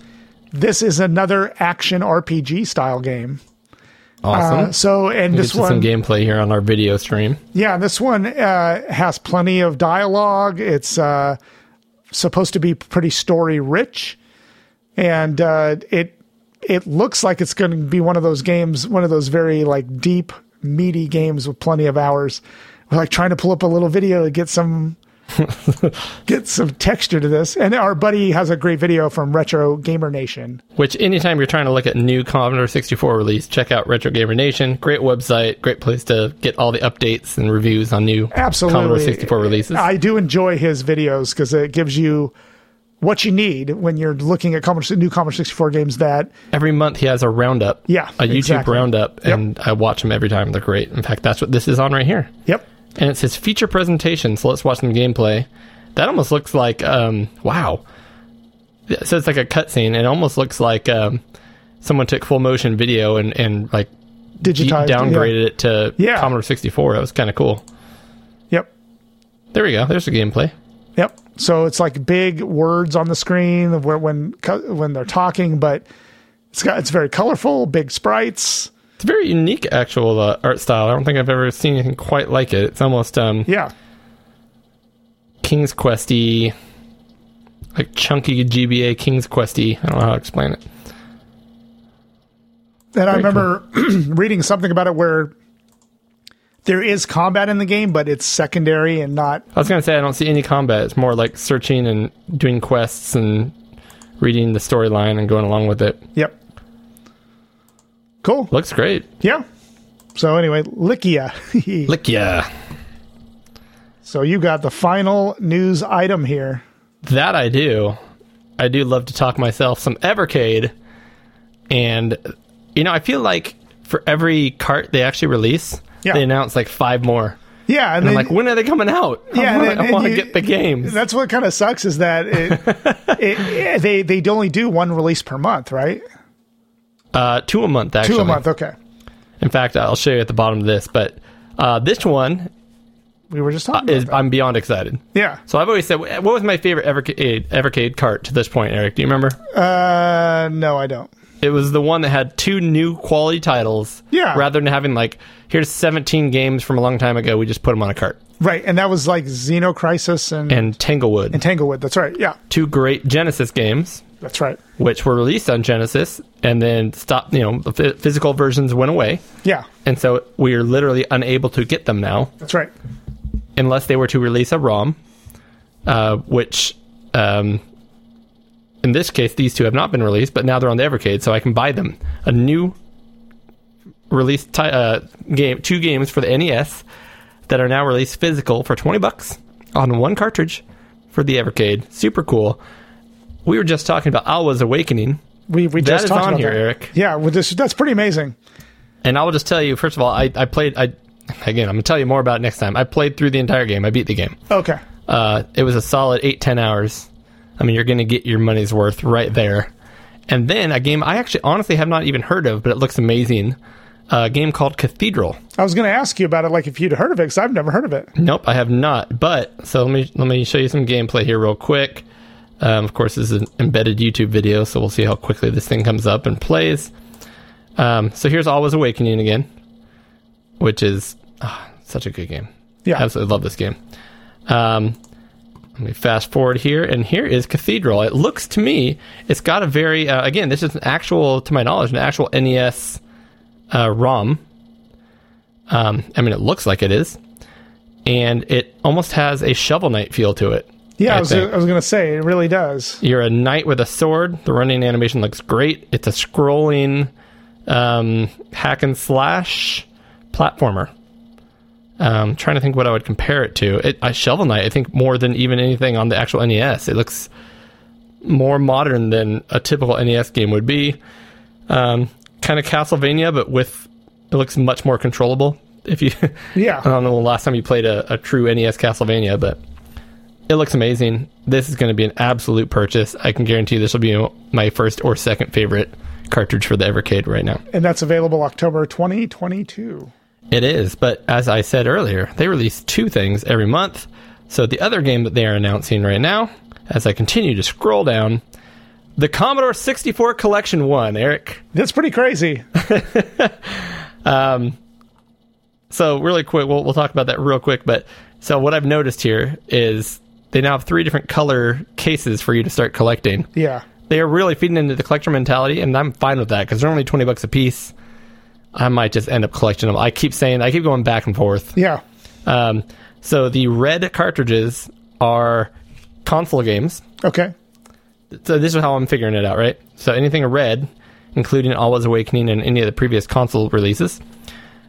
This is another action RPG style game. Awesome. Uh, so, and We'll this to some one, gameplay here on our video stream. yeah, this one uh, has plenty of dialogue. It's uh, supposed to be pretty story rich, and uh, it it looks like it's going to be one of those games, one of those very like deep, meaty games with plenty of hours. We're like trying to pull up a little video to get some get some texture to this. And our buddy has a great video from Retro Gamer Nation. Which, anytime you're trying to look at new Commodore 64 release, check out Retro Gamer Nation. Great website, great place to get all the updates and reviews on new Absolutely. Commodore 64 releases. I do enjoy his videos because it gives you what you need when you're looking at Commodore, new Commodore 64 games that every month he has a roundup. Yeah, a YouTube exactly. roundup, Yep. and I watch them every time. They're great. In fact, that's what this is on right here. Yep. And it says feature presentation. So let's watch some gameplay. That almost looks like um, wow. So it's like a cutscene. It almost looks like um, someone took full motion video and and like digitized. downgraded yeah. it to Yeah. Commodore 64. That was kind of cool. Yep. There we go. There's the gameplay. Yep. So it's like big words on the screen where when when they're talking, but it's got it's very colorful, big sprites. It's a very unique actual uh, art style. I don't think I've ever seen anything quite like it. It's almost um, Yeah. King's Questy, like chunky GBA King's Questy. I don't know how to explain it. And I Very remember reading something about it where there is combat in the game, but it's secondary and not. I was gonna say I don't see any combat. It's more like searching and doing quests and reading the storyline and going along with it. Yep. Cool. Looks great. Yeah. So anyway, Likia. Lick yeah. so you got the final news item here. That I do. I do love to talk myself some Evercade. And you know, I feel like for every cart they actually release, Yeah. they announced like five more. Yeah, and And I'm then, like, when are they coming out? Yeah, I wanna- and- I want to get the games. that's what kind of sucks is that it, it, they they only do one release per month, right? Uh, two a month, actually. Two a month. Okay, In fact, I'll show you at the bottom of this. But uh, this one we were just talking is about. I'm beyond excited. Yeah. So I've always said, what was my favorite Evercade, Evercade cart to this point, Eric? Do you remember? Uh, no, I don't. It was the one that had two new quality titles. Yeah. Rather than having like, here's 17 games from a long time ago, we just put them on a cart. Right, and that was like Xeno Crisis and, And Tanglewood, and Tanglewood. That's right. Yeah, two great Genesis games, that's right. which were released on Genesis, and then stopped. You know, the phy- physical versions went away, Yeah, and so we are literally unable to get them now. that's right. unless they were to release a ROM, uh, which um, in this case these two have not been released, but now they're on the Evercade, so I can buy them. A new release uh, game, two games for the NES that are now released physical for twenty bucks on one cartridge for the Evercade. Super cool. We were just talking about Alwa's Awakening, We we That just is talked on about here, that. Eric. Yeah, with this that's pretty amazing. and I will just tell you first of all, I, I played. I again, I'm gonna tell you more about it next time. I played through the entire game. I beat the game. Okay, Uh, it was a solid eight ten hours. I mean, you're going to get your money's worth right there. And then a game I actually honestly have not even heard of, but it looks amazing. A game called Cathedral. I was going to ask you about it, like if you'd heard of it, because I've never heard of it. Nope, I have not. But so let me let me show you some gameplay here real quick. Um, of course, this is an embedded YouTube video, so we'll see how quickly this thing comes up and plays. Um, so here's Alwa's Awakening again, which is ah, such a good game. Yeah, Absolutely love this game. Um, let me fast forward here, and here is Cathedral. It looks to me, it's got a very, uh, again, this is an actual, to my knowledge, an actual NES uh, ROM. Um, I mean, it looks like it is. And it almost has a Shovel Knight feel to it. yeah. I, I was, think. I was going to say it really does. You're a knight with a sword. The running animation looks great. It's a scrolling um, hack and slash platformer. Um, trying to think what I would compare it to. It, I Shovel Knight, I think more than even anything on the actual NES. It looks more modern than a typical NES game would be. Um, kind of Castlevania, but with it looks much more controllable. If you, Yeah. I don't know the last time you played a, a true NES Castlevania, but it looks amazing. This is going to be an absolute purchase. I can guarantee this will be my first or second favorite cartridge for the Evercade right now. And that's available October 2022. It is, but as I said earlier, they release two things every month. So the other game that they are announcing right now, as I continue to scroll down, the Commodore 64 Collection 1, Eric. That's pretty crazy. Um, so really quick, we'll we'll talk about that real quick. But so what I've noticed here is they now have three different color cases for you to start collecting. Yeah. They are really feeding into the collector mentality, and I'm fine with that because they're only twenty bucks a piece. I might just end up collecting them. I keep saying I keep going back and forth. Yeah. Um, so the red cartridges are console games. Okay. So this is how I'm figuring it out, right? So anything red, including Alwa's Awakening and any of the previous console releases.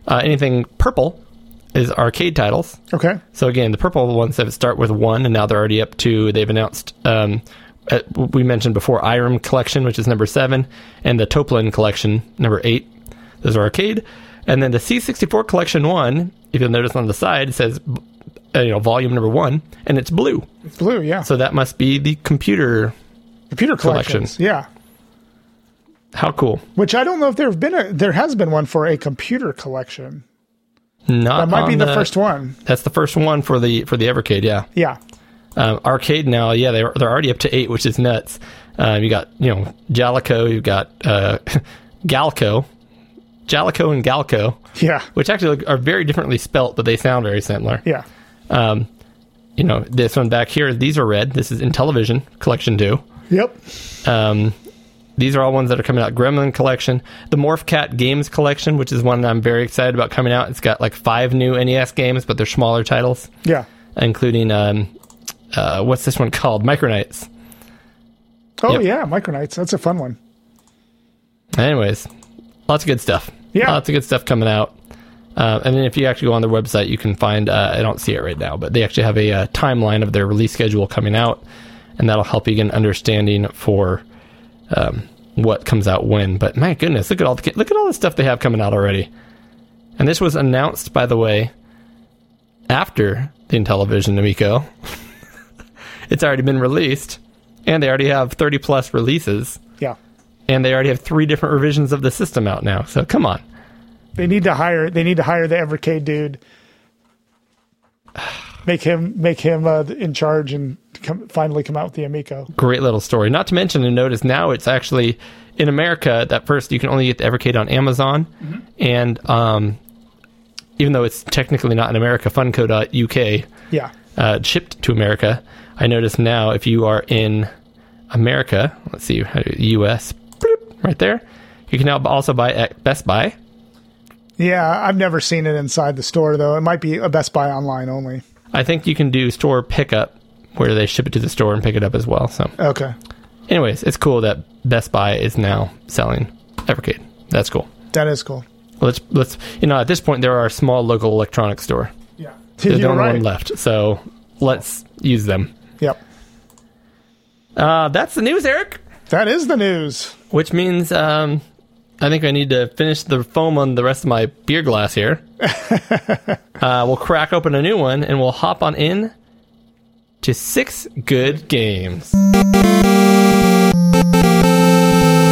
Uh, anything purple is arcade titles. Okay. So again, the purple ones that start with one, and now they're already up to. They've announced. Um, uh, we mentioned before Irem Collection, which is number seven, and the Toaplan Collection, number eight. Those are arcade, and then the C64 Collection one. If you'll notice on the side, it says, uh, you know, volume number one, and it's blue. It's blue. Yeah. So that must be the computer. Computer collection. collections. Yeah. How cool! Which I don't know if there have been a there has been one for a computer collection. Not That might be on the first one. That's the first one for the for the Evercade. Yeah. Yeah. Um, arcade now, yeah, they're they're already up to eight, which is nuts. Um, you got you know Jaleco, you've got uh, Gaelco, Jaleco and Gaelco, Yeah. which actually are very differently spelt, but they sound very similar. Yeah. Um, you know, this one back here, these are red. This is Intellivision collection two. Yep. Um, these are all ones that are coming out. Gremlin collection, the Morphcat games collection, which is one that I'm very excited about coming out. It's got like five new NES games, but they're smaller titles, Yeah. including um, uh, what's this one called? Micro Mages. Oh Yep. yeah, Micro Mages. That's a fun one. Anyways, lots of good stuff. Yeah. lots of good stuff coming out. Uh, and then if you actually go on their website, you can find. Uh, I don't see it right now, but they actually have a uh, timeline of their release schedule coming out, and that'll help you get an understanding for um, what comes out when. But my goodness, look at all the look at all the stuff they have coming out already. And this was announced, by the way, after the Intellivision Amico. it's already been released, and they already have 30 plus releases Yeah. And they already have three different revisions of the system out now. So come on. They need to hire. They need to hire the Evercade dude. Make him make him uh, in charge and come, finally come out with the Amico. Great little story. Not to mention, and notice now it's actually in America. That first you can only get the Evercade on Amazon, and um, even though it's technically not in America, Funco.uk Yeah. uh, shipped to America. I notice now if you are in America, let's see, U.S. right there, you can now also buy at Best Buy. Yeah. I've never seen it inside the store though. It might be a Best Buy online only. I think you can do store pickup where they ship it to the store and pick it up as well. So. Okay. anyways, it's cool that Best Buy is now selling Evercade. That's cool. That is cool. Let's let's you know at this point there are our small local electronics store. Yeah. They're the You're only right. one left, so let's use them. Yep. Uh, that's the news, Eric. That is the news. Which means um, I think I need to finish the foam on the rest of my beer glass here. uh, we'll crack open a new one and we'll hop on in to six good games.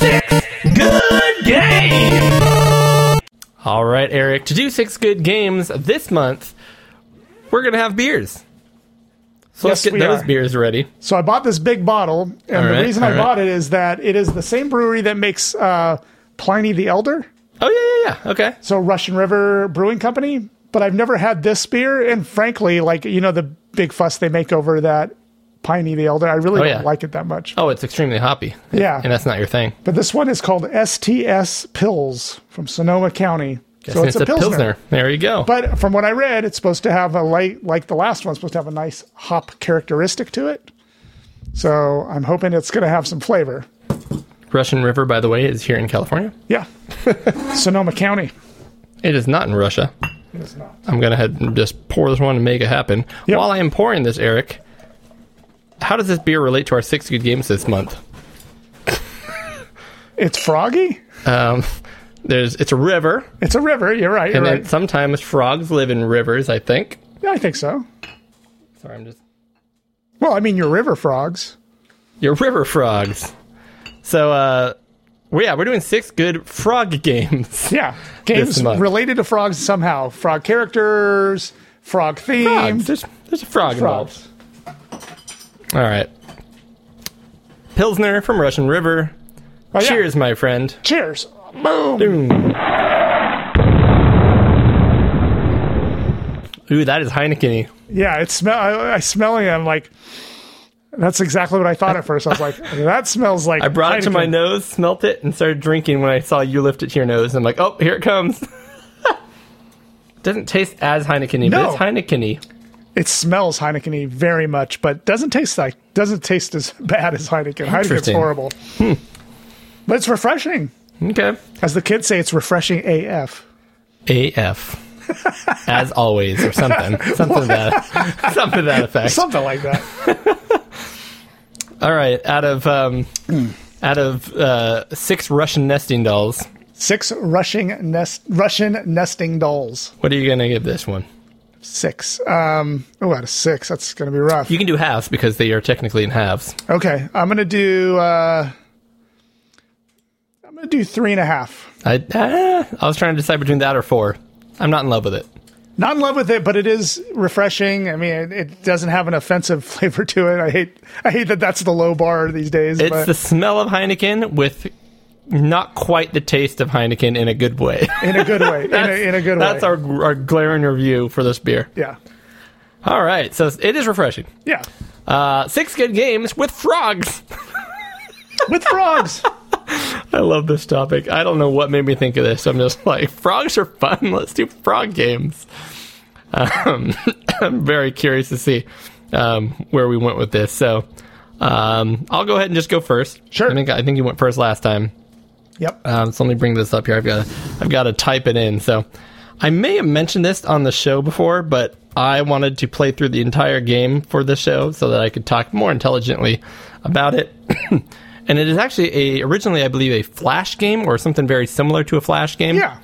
Six Good game! All right, Eric. To do six good games this month, we're gonna have beers. So let's Yes, get we those are. beers ready. So I bought this big bottle, and All the right, reason I right. bought it is that it is the same brewery that makes uh, Pliny the Elder, Oh yeah, yeah, yeah. Okay. so Russian River Brewing Company. But I've never had this beer, and frankly, like you know, the big fuss they make over that Pliny the Elder, I really Oh, don't yeah. like it that much. Oh, it's extremely hoppy. Yeah. and that's not your thing. But this one is called STS Pils from Sonoma County. So it's, a pilsner. There you go. But from what I read, it's supposed to have a light, like the last one, supposed to have a nice hop characteristic to it. So I'm hoping it's going to have some flavor. Russian River, by the way, is here in California. Yeah. Sonoma County. It is not in Russia. It is not. I'm head and just pour this one and make it happen. Yep. While I am pouring this, Eric, how does this beer relate to our six good games this month? It's froggy. Um, there's it's a river, It's a river. You're right. You're and then right. sometimes frogs live in rivers. I think. Yeah, I think so. Sorry, I'm just Well, I mean, you're river frogs. Your river frogs. So, uh, well, yeah, we're doing six good frog games. Yeah. Games month. related to frogs somehow. Frog characters, frog Frogs. themed. There's, there's a frog involved. Frogs. All right. Pilsner from Russian River. Oh, yeah. Cheers, my friend. Cheers. Boom. Ooh, that is Heineken. Yeah, it smell. I, I smelling it. I'm like, that's exactly what I thought at first. I was like, that smells like. I brought it to my nose, smelt it, and started drinking when I saw you lift it to your nose. I'm like, oh, here it comes. Doesn't taste as Heineken, No. but it's Heineken. It smells Heineken very much, but doesn't taste like doesn't taste as bad as Heineken. Heineken's horrible, hmm. but it's refreshing. Okay. As the kids say, it's refreshing AF. AF. As always, or something. Something to that, something to that effect. Something like that. All right. Out of um, out of uh, six Russian nesting dolls, Six Russian nest Russian nesting dolls. what are you gonna give this one? Six. Um. Oh, out of six, that's going to be rough. You can do halves because they are technically in halves. okay, I'm going to do. uh To do three and a half. I ah, I was trying to decide between that or four. I'm not in love with it. Not in love with it, but it is refreshing. I mean, it, it doesn't have an offensive flavor to it. I hate. I hate that that's the low bar these days. It's but the smell of Heineken with not quite the taste of Heineken in a good way. in a good way. in, a, in a good That's way. our our glaring review for this beer. yeah. All right, so it is refreshing. Yeah. Uh, six good games with frogs. With frogs. I love this topic. I don't know what made me think of this. I'm just like, frogs are fun. Let's do frog games. Um, I'm very curious to see um, where we went with this. So um, I'll go ahead and just go first. Sure. I think I think you went first last time. yep. Um, so let me bring this up here. I've got I've got to type it in. So I may have mentioned this on the show before, but I wanted to play through the entire game for the show so that I could talk more intelligently about it. and it is actually a originally, I believe, a flash game or something very similar to a flash game. Yeah.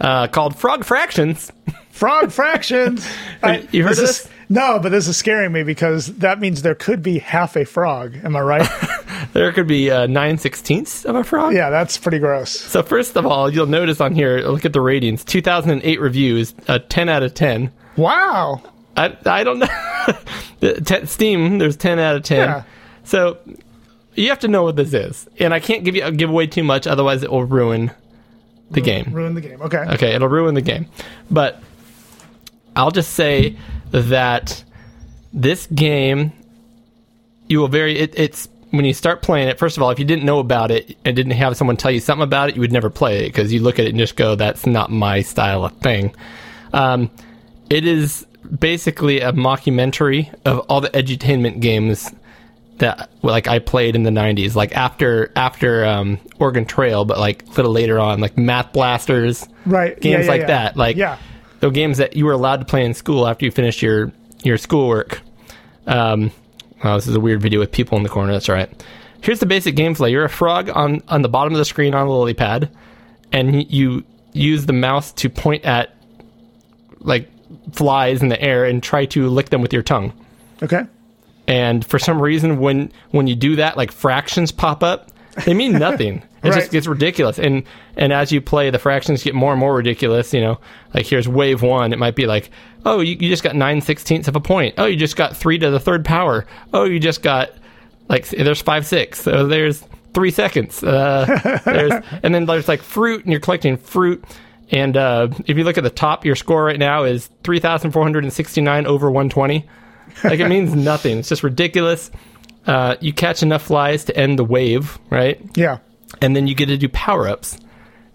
Uh, called Frog Fractions. Frog fractions. I- you heard of is- this? No, but this is scaring me because that means there could be half a frog. Am I right? There could be uh, nine sixteenths of a frog. yeah, that's pretty gross. So first of all, you'll notice on here, look at the ratings. 2008 reviews, a 10 out of 10. Wow. I, I don't know. Steam, there's 10 out of 10. Yeah. So you have to know what this is. And I can't give you give away too much, otherwise it will ruin the game. Ruin the game. Okay. Okay, it'll ruin the game. But I'll just say that this game, you will very. It, it's when you start playing it. First of all, if you didn't know about it and didn't have someone tell you something about it, you would never play it because you look at it and just go, "That's not my style of thing." Um, it is basically a mockumentary of all the edutainment games that like I played in the 90s like after after um Oregon Trail but like a little later on like Math Blasters Right. games Yeah, yeah, like yeah. that like Yeah. the games that you were allowed to play in school after you finished your your schoolwork um oh, this is a weird video with people in the corner that's all right here's the basic gameplay you're a frog on on the bottom of the screen on a lily pad and you use the mouse to point at like flies in the air and try to lick them with your tongue Okay. And for some reason when when you do that like fractions pop up they mean nothing. It Right. just gets ridiculous. And and as you play the fractions get more and more ridiculous you know? Like here's wave one. It might be like oh you, you just got 9 sixteenths of a point. Oh you just got 3 to the third power. Oh you just got like there's 5 6 so there's 3 seconds. Uh, there's and then there's like fruit and you're collecting fruit. And uh, if you look at the top your score right now is 3469 over 120 like it means nothing. It's just ridiculous. Uh, you catch enough flies to end the wave, right? Yeah. And then you get to do power ups.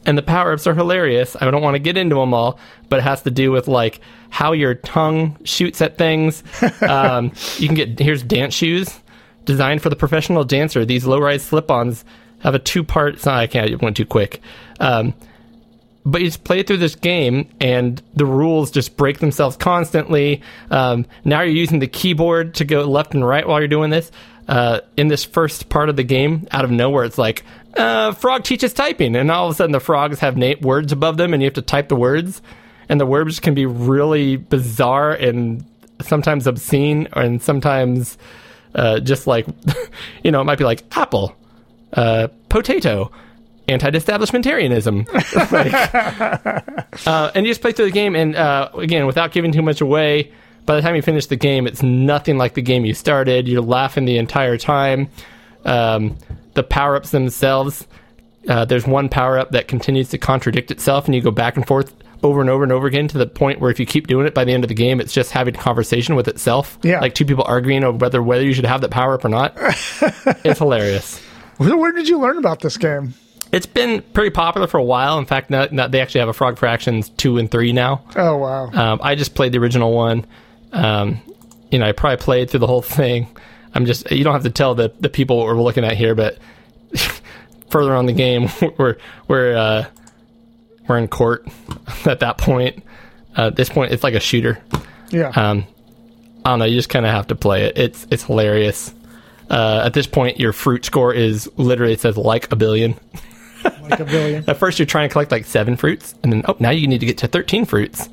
And the power ups are hilarious. I don't want to get into them all, but it has to do with like how your tongue shoots at things. um, you can get here's dance shoes designed for the professional dancer. These low rise slip ons have a two part. Sorry, I can't. It went too quick. Um, but you just play through this game and the rules just break themselves constantly. Um, now you're using the keyboard to go left and right while you're doing this. Uh, in this first part of the game, out of nowhere, it's like, uh, frog teaches typing. And all of a sudden the frogs have na- words above them and you have to type the words. And the words can be really bizarre and sometimes obscene and sometimes uh, just like, you know, it might be like apple, uh, potato, anti-establishmentarianism. Like, uh, and you just play through the game, and uh, again, without giving too much away, by the time you finish the game, it's nothing like the game you started. You're laughing the entire time. Um, the power ups themselves, uh, there's one power up that continues to contradict itself, and you go back and forth over and over and over again to the point where if you keep doing it by the end of the game, it's just having a conversation with itself. Yeah. like two people arguing over whether whether you should have that power up or not. it's hilarious. Where did you learn about this game? It's been pretty popular for a while. In fact, now, now they actually have a Frog Fractions two and three now. Oh wow. Um, I just played the original one. Um, you know, I probably played through the whole thing. I'm just you don't have to tell the the people what we're looking at here, but further on the game, we're we're uh, we're in court at that point. Uh, at this point, it's like a shooter. yeah. Um, I don't know. You just kind of have to play it. It's it's hilarious. Uh, at this point, your fruit score is literally it says like a billion. Like a billion. At first, you're trying to collect like seven fruits, and then oh, now you need to get to thirteen fruits.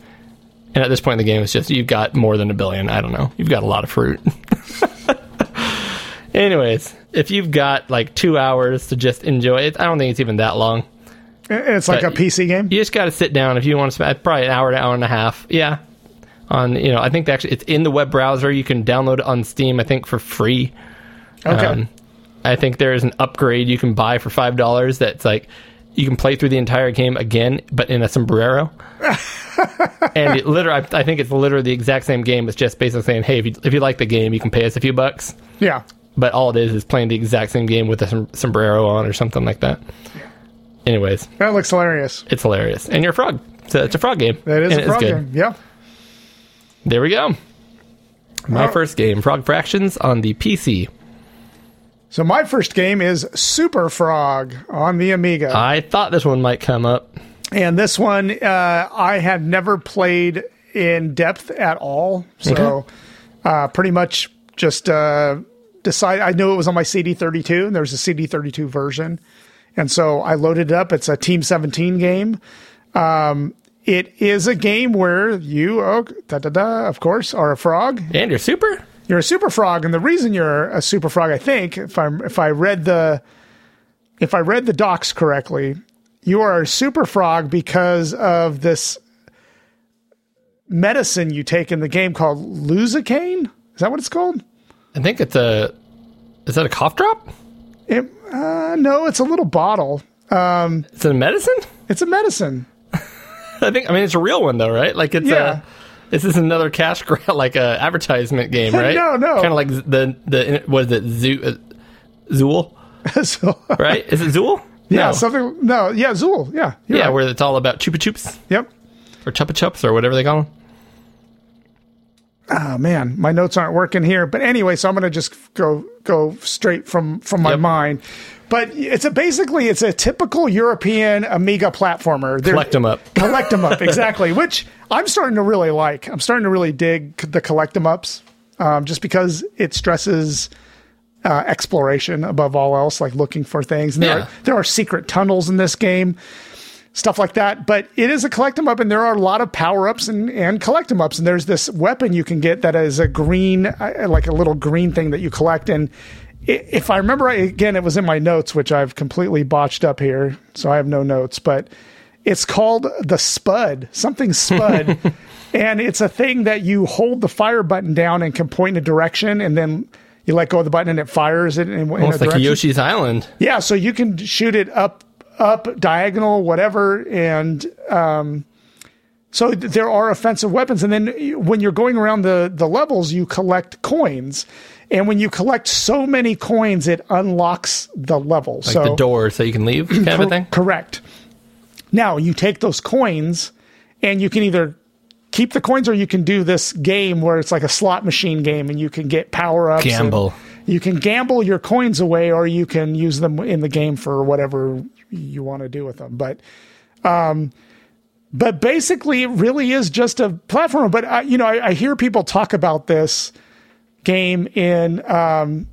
And at this point in the game, it's just you've got more than a billion. I don't know. You've got a lot of fruit. Anyways, if you've got like two hours to just enjoy it, I don't think it's even that long. It's like a PC game. You just got to sit down if you want to spend probably an hour to hour and a half. Yeah. On you know, I think actually it's in the web browser. You can download it on Steam. I think for free. Okay. Um, I think there is an upgrade you can buy for five dollars. That's like you can play through the entire game again, but in a sombrero. and it literally, I, I think it's literally the exact same game. It's just basically saying, "Hey, if you if you like the game, you can pay us a few bucks." yeah. But all it is is playing the exact same game with a som- sombrero on or something like that. Anyways, That looks hilarious. it's hilarious, and you're a frog. So it's a frog game. That is and a frog game. Yeah. There we go. My first game, Frog Fractions on the PC. So my first game is Super Frog on the Amiga. I thought this one might come up. And this one, uh, I had never played in depth at all. So, uh, pretty much just uh, decided. I knew it was on my CD32, and there's a CD32 version. And so I loaded it up. It's a Team 17 game. Um, it is a game where you, oh, da da da, of course, are a frog. And you're super? You're a super frog, and the reason you're a super frog, I think, if I if I read the if I read the docs correctly, you are a super frog because of this medicine you take in the game called Lucozade. Is that what it's called? I think it's a. Is that a cough drop? It, uh, no, it's a little bottle. It's a medicine? It's a medicine. I think. I mean, it's a real one though, right? Like it's Yeah. a. This is another cash grab, like a advertisement game, right? No, no. Kind of like the the what is it? Zoo, uh, Zool, so, right? Is it Zool? yeah, No. something. No, yeah, Zool. Yeah, yeah, right. where it's all about chupa chups Yep. or chupa chups or whatever they call them. oh man, my notes aren't working here. But anyway, so I'm going to just go go straight from from my Yep. mind. But it's a basically it's a typical European Amiga platformer. They're- Collect 'em up. collect them up exactly, which I'm starting to really like. I'm starting to really dig the collect them ups, um, just because it stresses. Uh, exploration above all else, like looking for things. And there, Yeah. are, there are secret tunnels in this game stuff like that. But it is a collect collect 'em up, and there are a lot of power ups and, and collect 'em ups. And there's this weapon you can get that is a green, uh, like a little green thing that you collect. And if I remember right, again, it was in my notes, which I've completely botched up here, so I have no notes. But it's called the Spud, something Spud. And it's a thing that you hold the fire button down and can point in a direction, and then you let go of the button and it fires it in, in a like direction. Yoshi's Island. Yeah, so you can shoot it up, up, diagonal, whatever, and um, so th- there are offensive weapons. And then when you're going around the the levels, you collect coins, and when you collect so many coins, it unlocks the level. Like so the door so you can leave kind of a Cor- thing. Correct. Now you take those coins, and you can either keep the coins or you can do this game where it's like a slot machine game, and you can get power ups. Gamble. You can gamble your coins away, or you can use them in the game for whatever you want to do with them. But, um, but basically, it really is just a platformer. But I, you know, I, I hear people talk about this game in um,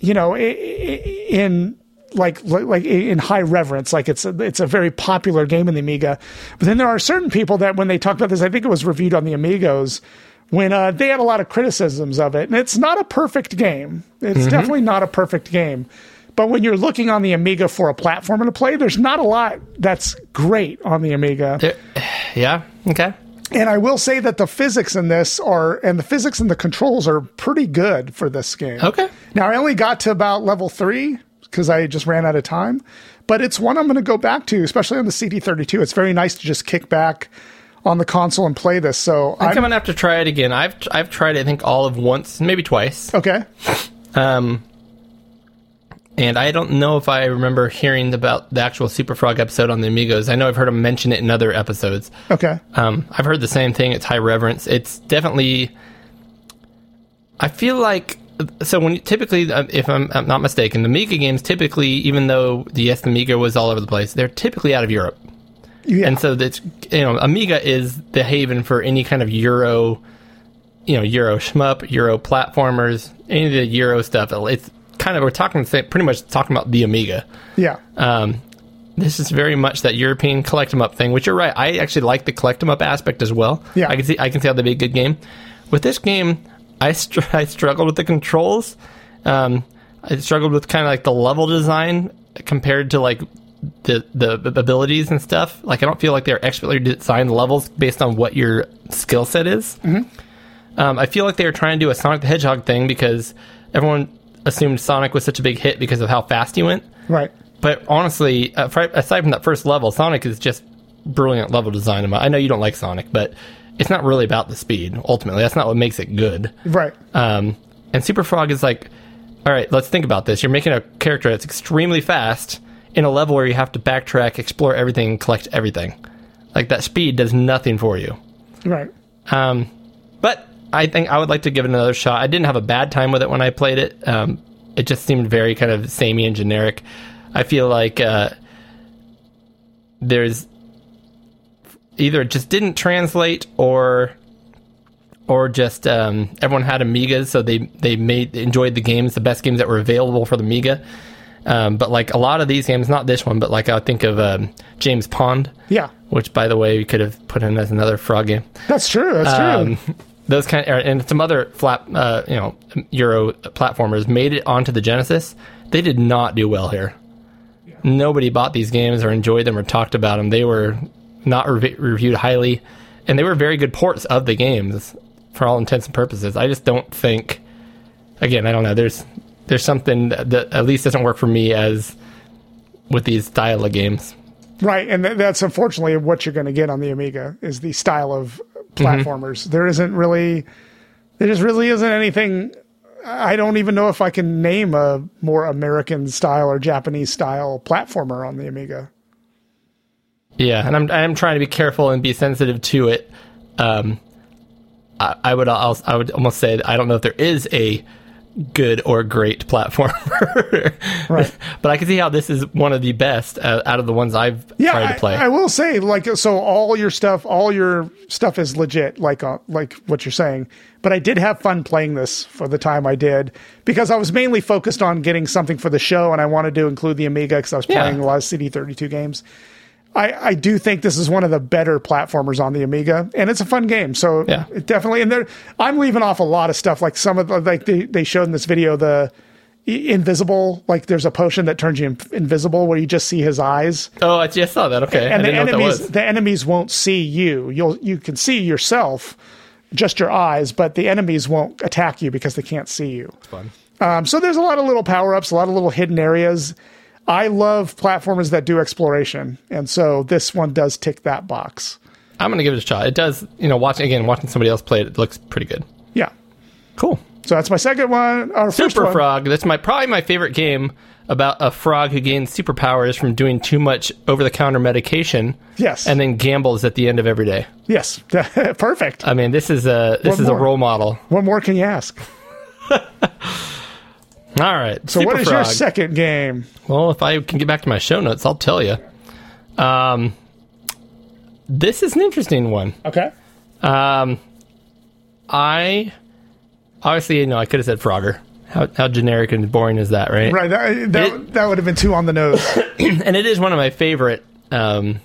you know, in like like in high reverence, like it's a, it's a very popular game in the Amiga. But then there are certain people that when they talk about this, I think it was reviewed on the Amigos when uh, they had a lot of criticisms of it, and it's not a perfect game. It's definitely not a perfect game. But when you're looking on the Amiga for a platformer to play, there's not a lot that's great on the Amiga. Yeah. Okay. And I will say that the physics in this are, and the physics and the controls are pretty good for this game. Okay. Now I only got to about level three, because I just ran out of time. But it's one I'm going to go back to, especially on the CD32. It's very nice to just kick back on the console and play this. So I think I'm I'm gonna have to try it again. I've I've tried it. I think all of once, maybe twice. okay. Um, and I don't know if I remember hearing about the actual Super Frog episode on the Amigos. I know I've heard him mention it in other episodes. Okay. Um, I've heard the same thing. It's high reverence. It's definitely. I feel like so when typically, uh, if I'm, I'm not mistaken, the Amiga games typically, even though the yes, the Amiga was all over the place, they're typically out of Europe, Yeah. and so that's you know Amiga is the haven for any kind of Euro, you know Euro shmup, Euro platformers, any of the Euro stuff. It's kind of we're talking pretty much talking about the Amiga. yeah. Um, this is very much that European collect 'em up thing, which you're right. I actually like the collect 'em up aspect as well. Yeah. I can see I can see how that'd be a good game. With this game, I str- I struggled with the controls. Um, I struggled with kind of like the level design compared to like the the abilities and stuff. Like I don't feel like they're expertly designed levels based on what your skill set is. Um, I feel like they were trying to do a Sonic the Hedgehog thing because everyone assumed Sonic was such a big hit because of how fast he went. right. But honestly, uh, aside from that first level, Sonic is just brilliant level design. I know you don't like Sonic, but it's not really about the speed. Ultimately, that's not what makes it good. Right. Um, and Super Frog is like, all right, let's think about this. You're making a character that's extremely fast in a level where you have to backtrack, explore everything, collect everything. Like that speed does nothing for you. Right. Um, but I think I would like to give it another shot. I didn't have a bad time with it when I played it. Um, it just seemed very kind of samey and generic. I feel like uh, there's either it just didn't translate or or just um, everyone had Amigas, so they they made enjoyed the games, the best games that were available for the Amiga. Um, but like a lot of these games, not this one, but like I think of um, James Pond, Yeah. which by the way we could have put in as another frog game. That's true. That's true. Those kind of, and some other flat, uh, you know, Euro platformers made it onto the Genesis. They did not do well here. Nobody bought these games or enjoyed them or talked about them. They were not rev- reviewed highly, and they were very good ports of the games for all intents and purposes. I just don't think. Again, I don't know. There's there's something that, that at least doesn't work for me as with these style of games. Right, and th- that's unfortunately what you're going to get on the Amiga is the style of platformers. There isn't really, there just really isn't anything. I don't even know if I can name a more American style or Japanese style platformer on the Amiga. Yeah, and I'm I'm trying to be careful and be sensitive to it. Um, I, I would al- I would almost say that I don't know if there is a good or great platformer, Right. but I can see how this is one of the best uh, out of the ones I've Yeah, tried to play. I, I will say, like, so all your stuff, all your stuff is legit, like, uh, like what you're saying. But I did have fun playing this for the time I did because I was mainly focused on getting something for the show, and I wanted to include the Amiga because I was Yeah. playing a lot of CD32 games. I, I do think this is one of the better platformers on the Amiga, and it's a fun game. So Yeah. it definitely, and there, I'm leaving off a lot of stuff. Like some of the, like they, they showed in this video, the invisible, like there's a potion that turns you in- invisible where you just see his eyes oh, I just saw that. Okay, I and the didn't know what that enemies the enemies won't see you. You'll you can see yourself, just your eyes, but the enemies won't attack you because they can't see you. Fun. Um, so there's a lot of little power ups, a lot of little hidden areas. I love platformers that do exploration, and so this one does tick that box. I'm gonna give it a shot. It does, you know, watching again, watching somebody else play it, it looks pretty good. Yeah. Cool. So that's my second one. Our first Super one. Frog. That's my probably my favorite game about a frog who gains superpowers from doing too much over-the-counter medication. Yes. and then gambles at the end of every day. Yes. Perfect. I mean, this is a this What is more? a role model. what more can you ask? All right. So Super what is Frog. your second game? Well, if I can get back to my show notes, I'll tell you. Um, this is an interesting one. Okay. Um, I obviously, you know, I could have said Frogger. How, how generic and boring is that, right? Right. That, that, It- that would have been two on the nose. And it is one of my favorite. Um,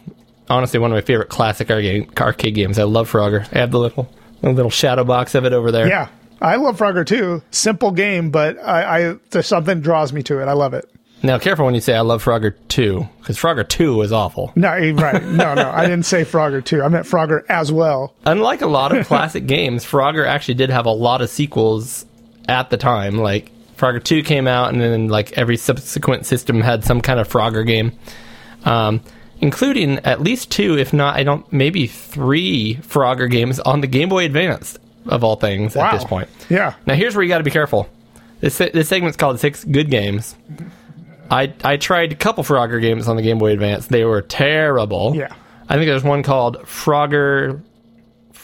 honestly, one of my favorite classic arcade, arcade games. I love Frogger. I have the little the little shadow box of it over there. Yeah, I love Frogger too. Simple game, but I, I there's something draws me to it. I love it. Now, careful when you say I love Frogger 2, because Frogger 2 is awful. No, eh, right? No, no, I didn't say Frogger 2. I meant Frogger as well. Unlike a lot of classic games, Frogger actually did have a lot of sequels at the time. Like Frogger 2 came out, and then like every subsequent system had some kind of Frogger game, um, including at least two, if not, I don't, maybe three Frogger games on the Game Boy Advance of all things Wow. at this point. Yeah. Now here's where you got to be careful. This this segment's called Six Good Games. I I tried a couple Frogger games on the Game Boy Advance. They were terrible. Yeah. I think there's one called Frogger,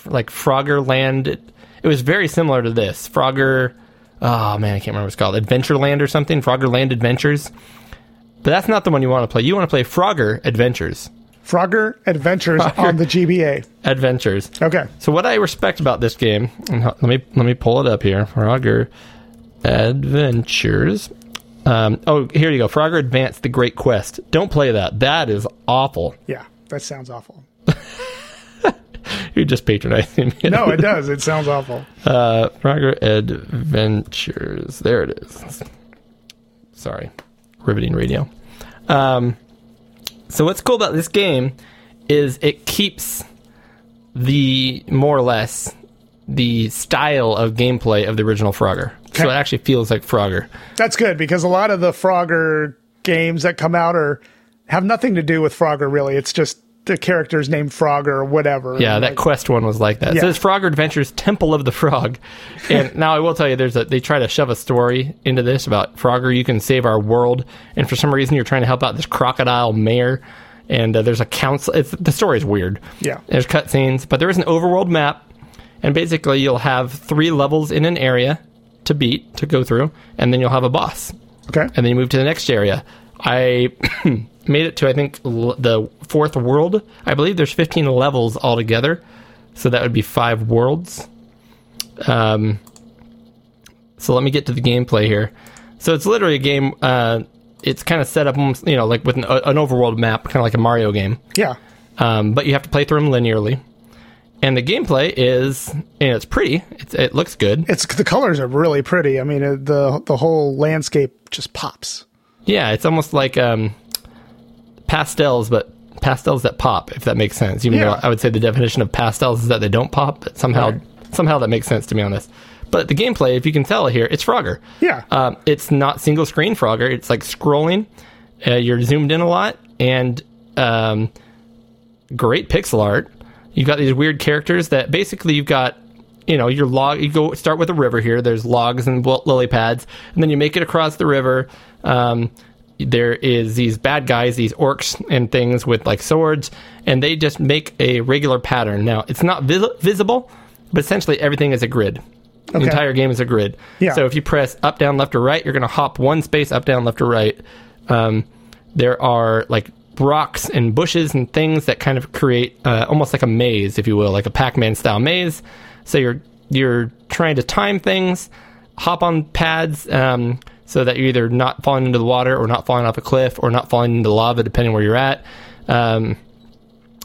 like Frogger Land. It, it was very similar to this Frogger. Oh man, I can't remember what it's called. Adventureland or something. Frogger Land Adventures. But that's not the one you want to play. You want to play Frogger Adventures. Frogger Adventures Frogger. on the GBA. Adventures. Okay. So what I respect about this game, and let me let me pull it up here. Frogger Adventures. Um, oh, here you go. Frogger Advance: The Great Quest. Don't play that. That is awful. Yeah, that sounds awful. You're just patronizing me. No, it does. It sounds awful. Uh, Frogger Adventures. There it is. Sorry, riveting radio. Um, so what's cool about this game is it keeps the more or less the style of gameplay of the original Frogger. So it actually feels like Frogger. That's good because a lot of the Frogger games that come out are have nothing to do with Frogger. Really, it's just the character's named Frogger or whatever. Yeah, that like, quest one was like that. Yeah. So it's Frogger Adventures Temple of the Frog. And now I will tell you there's a they try to shove a story into this about Frogger you can save our world and for some reason you're trying to help out this crocodile mayor and uh, there's a council it's the story is weird. Yeah. There's cutscenes, but there is an overworld map and basically you'll have 3 levels in an area to beat to go through and then you'll have a boss okay. and then you move to the next area. I made it to I think l- the fourth world. I believe there's 15 levels altogether, so that would be five worlds. Um, so let me get to the gameplay here. So it's literally a game. Uh, it's kind of set up, almost, you know, like with an, an overworld map, kind of like a Mario game. Yeah. Um, but you have to play through them linearly. And the gameplay is, and it's pretty. It's, it looks good. It's the colors are really pretty. I mean, the the whole landscape just pops. Yeah, it's almost like um, pastels, but pastels that pop, if that makes sense. Even Yeah. though I would say the definition of pastels is that they don't pop, but somehow Right. somehow that makes sense to me on this. But the gameplay, if you can tell here, it's Frogger. Yeah. Um, it's not single screen Frogger. It's like scrolling. Uh, you're zoomed in a lot, and um, great pixel art. You've got these weird characters that basically you've got. You know, your log. You go start with a river here. There's logs and lily pads, and then you make it across the river. Um, there is these bad guys, these orcs and things with like swords, and they just make a regular pattern. Now, it's not vis- visible, but essentially everything is a grid. The entire game is a grid. Yeah. So if you press up, down, left, or right, you're going to hop one space up, down, left, or right. Um, there are like rocks and bushes and things that kind of create uh, almost like a maze, if you will, like a Pac-Man style maze. So you're you're trying to time things, hop on pads, um, so that you're either not falling into the water or not falling off a cliff or not falling into lava, depending where you're at. Um,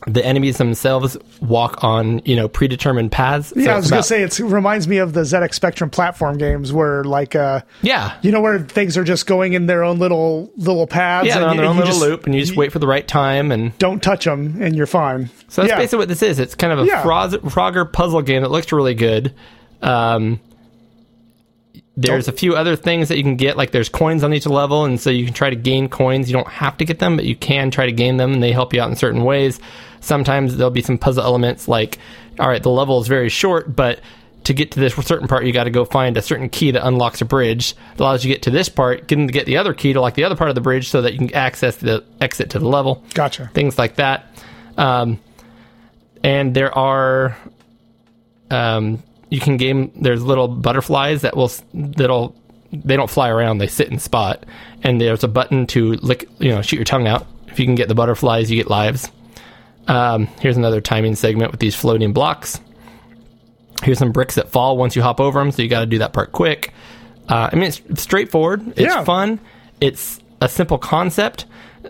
the enemies themselves walk on you know predetermined paths. So Yeah, I was gonna say it's, it reminds me of the ZX Spectrum platform games where like uh yeah, you know where things are just going in their own little little paths. yeah, and on you- their own little just- loop, and you just wait for the right time and Don't touch them, and you're fine. So that's yeah. basically what this is. It's kind of a Yeah. Frogger puzzle game that looks really good. Um, there's a few other things that you can get, like there's coins on each level, and so you can try to gain coins. You don't have to get them, but you can try to gain them, and they help you out in certain ways. Sometimes there'll be some puzzle elements, like, all right, the level is very short, but to get to this certain part, you got to go find a certain key that unlocks a bridge. That allows you to get to this part, get to get the other key to like the other part of the bridge, so that you can access the exit to the level Gotcha. things like that. Um, and there are, um, you can game. There's little butterflies that will that'll they don't fly around. They sit in spot, and there's a button to lick. You know, shoot your tongue out. If you can get the butterflies, you get lives. Um, here's another timing segment with these floating blocks. Here's some bricks that fall once you hop over them, so you got to do that part quick. Uh, I mean, it's straightforward. It's Yeah. fun. It's a simple concept.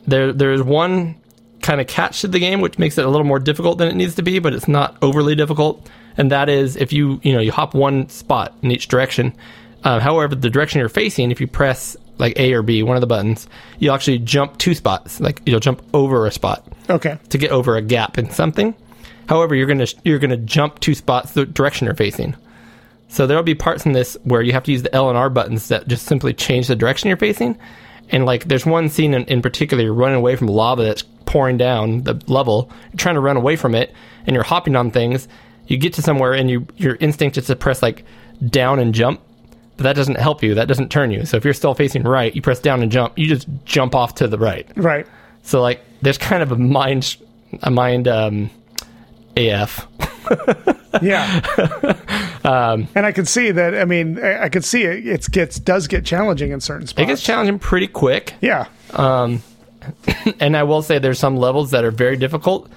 There, there's one kind of catch to the game, which makes it a little more difficult than it needs to be, but it's not overly difficult. And that is if you, you know, you hop one spot in each direction. Uh, however, the direction you're facing, if you press like A or B, one of the buttons, you'll actually jump two spots. Like you'll jump over a spot Okay. to get over a gap in something. However, you're gonna you're gonna jump two spots the direction you're facing. So there'll be parts in this where you have to use the L and R buttons that just simply change the direction you're facing. And like, there's one scene in, in particular, you're running away from lava that's pouring down the level. You're trying to run away from it, and you're hopping on things. You get to somewhere, and you your instinct is to press like down and jump, but that doesn't help you. That doesn't turn you. So if you're still facing right, you press down and jump. You just jump off to the right. Right. So like, there's kind of a mind, a mind um, AF. Yeah. Um, and I can see that. I mean, I, I could see it. It gets does get challenging in certain spots. It gets challenging pretty quick. Yeah. and I will say there's some levels that are very difficult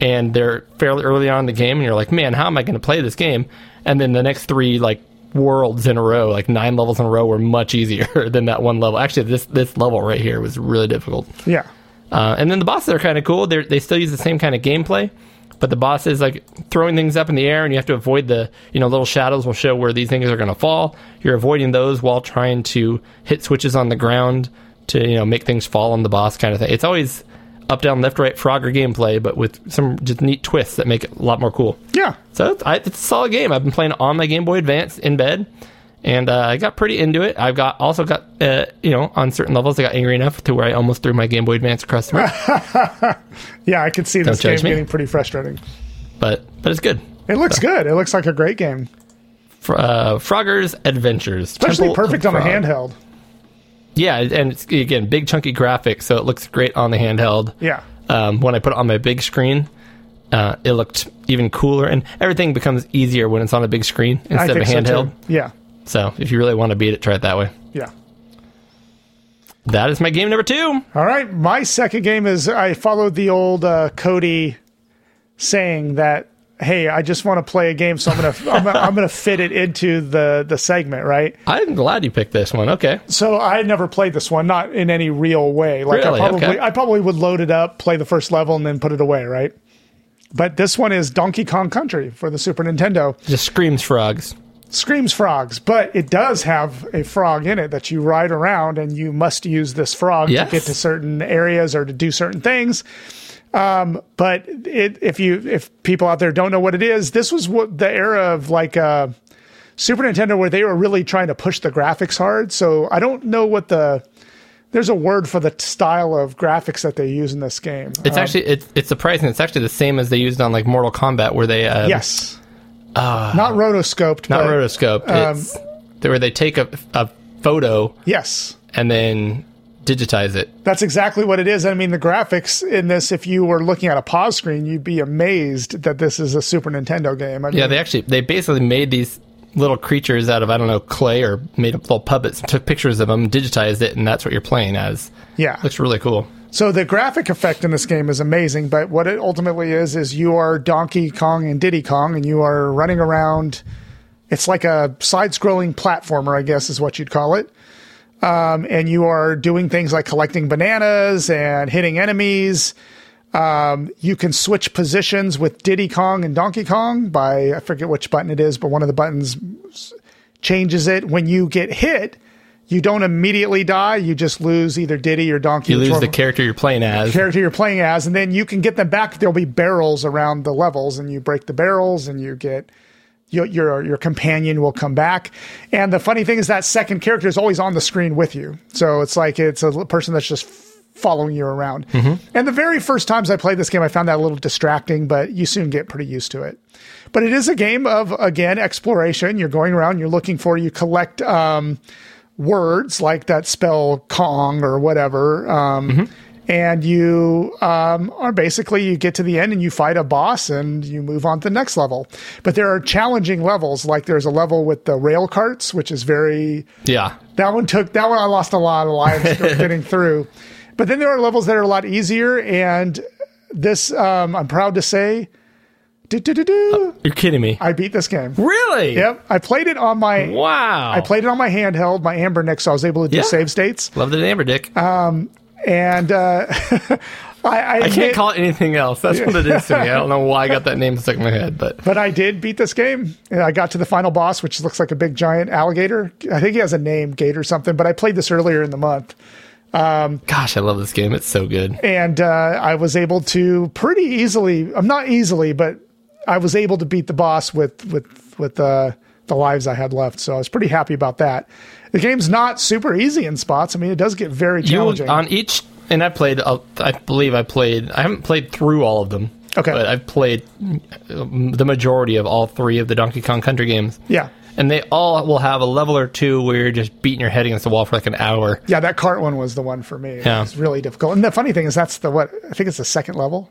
and they're fairly early on in the game and you're like, man, how am I going to play this game? And then the next three like worlds in a row, like nine levels in a row, were much easier than that one level. Actually, this this level right here was really difficult. Yeah. Uh, and then the bosses are kind of cool. They they still use the same kind of gameplay, but the boss is like throwing things up in the air, and you have to avoid the you know little shadows will show where these things are going to fall. You're avoiding those while trying to hit switches on the ground to you know make things fall on the boss kind of thing. It's always up down left right Frogger gameplay, but with some just neat twists that make it a lot more cool. Yeah. So it's, I, it's a solid game. I've been playing on my Game Boy Advance in bed, and uh, I got pretty into it. I've got also got uh, you know on certain levels I got angry enough to where I almost threw my Game Boy Advance across the room. Yeah. I could see this game me. getting pretty frustrating. but but it's good. It looks good. It looks like a great game, uh, Frogger's Adventures, especially Temple perfect on a handheld. Yeah, and it's again big chunky graphics, so it looks great on the handheld. Yeah. Um, when I put it on my big screen, uh, it looked even cooler, and everything becomes easier when it's on a big screen instead of a think so, handheld. Yeah. So if you really want to beat it, try it that way. Yeah. That is my game number two. All right. My second game is I followed the old uh, Cody saying that, hey, I just want to play a game, so I'm gonna I'm, gonna- I'm gonna fit it into the the segment, right? I'm glad you picked this one. Okay. So I had never played this one, not in any real way. Like Really? I probably Okay. I probably would load it up, play the first level, and then put it away, right? But this one is Donkey Kong Country for the Super Nintendo. Just screams frogs. Screams frogs, but it does have a frog in it that you ride around, and you must use this frog Yes. to get to certain areas or to do certain things. Um, but it, if you if people out there don't know what it is, this was what the era of like uh, Super Nintendo where they were really trying to push the graphics hard. So I don't know what the there's a word for the style of graphics that they use in this game. It's actually it's it's surprising. It's actually the same as they used on like Mortal Kombat, where they uh, yes, not rotoscoped, not but, rotoscoped. um, where they take a, a photo Yes, and then digitize it. That's exactly what it is. I mean, the graphics in this, if you were looking at a pause screen, you'd be amazed that this is a Super Nintendo game. I Yeah, mean, they actually they basically made these little creatures out of I don't know clay or made up little puppets and took pictures of them, digitized it, and that's what you're playing as. yeah. Looks really cool. So the graphic effect in this game is amazing, but what it ultimately is is you are Donkey Kong and Diddy Kong, and you are running around. It's like a side-scrolling platformer, I guess, is what you'd call it. Um, and you are doing things like collecting bananas and hitting enemies. Um, you can switch positions with Diddy Kong and Donkey Kong by I forget which button it is, but one of the buttons changes it. When you get hit, you don't immediately die. You just lose either Diddy or Donkey. You lose the character you're playing as. character you're playing as, and then you can get them back. There'll be barrels around the levels, and you break the barrels, and you get your your, your companion will come back. And the funny thing is that second character is always on the screen with you, so it's like it's a person that's just following you around. And the very first times I played this game, I found that a little distracting, but you soon get pretty used to it. But it is a game of again exploration. You're going around, you're looking for, you collect. Um, words like that spell Kong or whatever. Um, And you um, are basically, you get to the end and you fight a boss and you move on to the next level. But there are challenging levels. Like there's a level with the rail carts, which is very, Yeah. that one took, that one I lost a lot of lives getting through. But then there are levels that are a lot easier. And this, um, I'm proud to say, do-do-do-do, You're kidding me. I beat this game. Really? Yep. I played it on my, Wow. I played it on my handheld, my Anbernic, so I was able to do Yeah. save states. Love the Amber Dick. And uh, I, I, I can't admit- call it anything else. That's what it is to me. I don't know why I got that name stuck in my head, but but I did beat this game, and I got to the final boss, which looks like a big giant alligator. I think he has a name, Gate or something. But I played this earlier in the month, gosh, I love this game. It's so good. and uh, I was able to pretty easily. I'm not easily, but I was able to beat the boss with with with uh, the lives I had left. So I was pretty happy about that. The game's not super easy in spots. I mean, it does get very You challenging. on each, and I played. uh, I believe I played. I haven't played through all of them. Okay. but I've played um, the majority of all three of the Donkey Kong Country games. yeah. and they all will have a level or two where you're just beating your head against the wall for like an hour. Yeah, that cart one was the one for me. Yeah. It's really difficult. And the funny thing is that's the what I think it's the second level.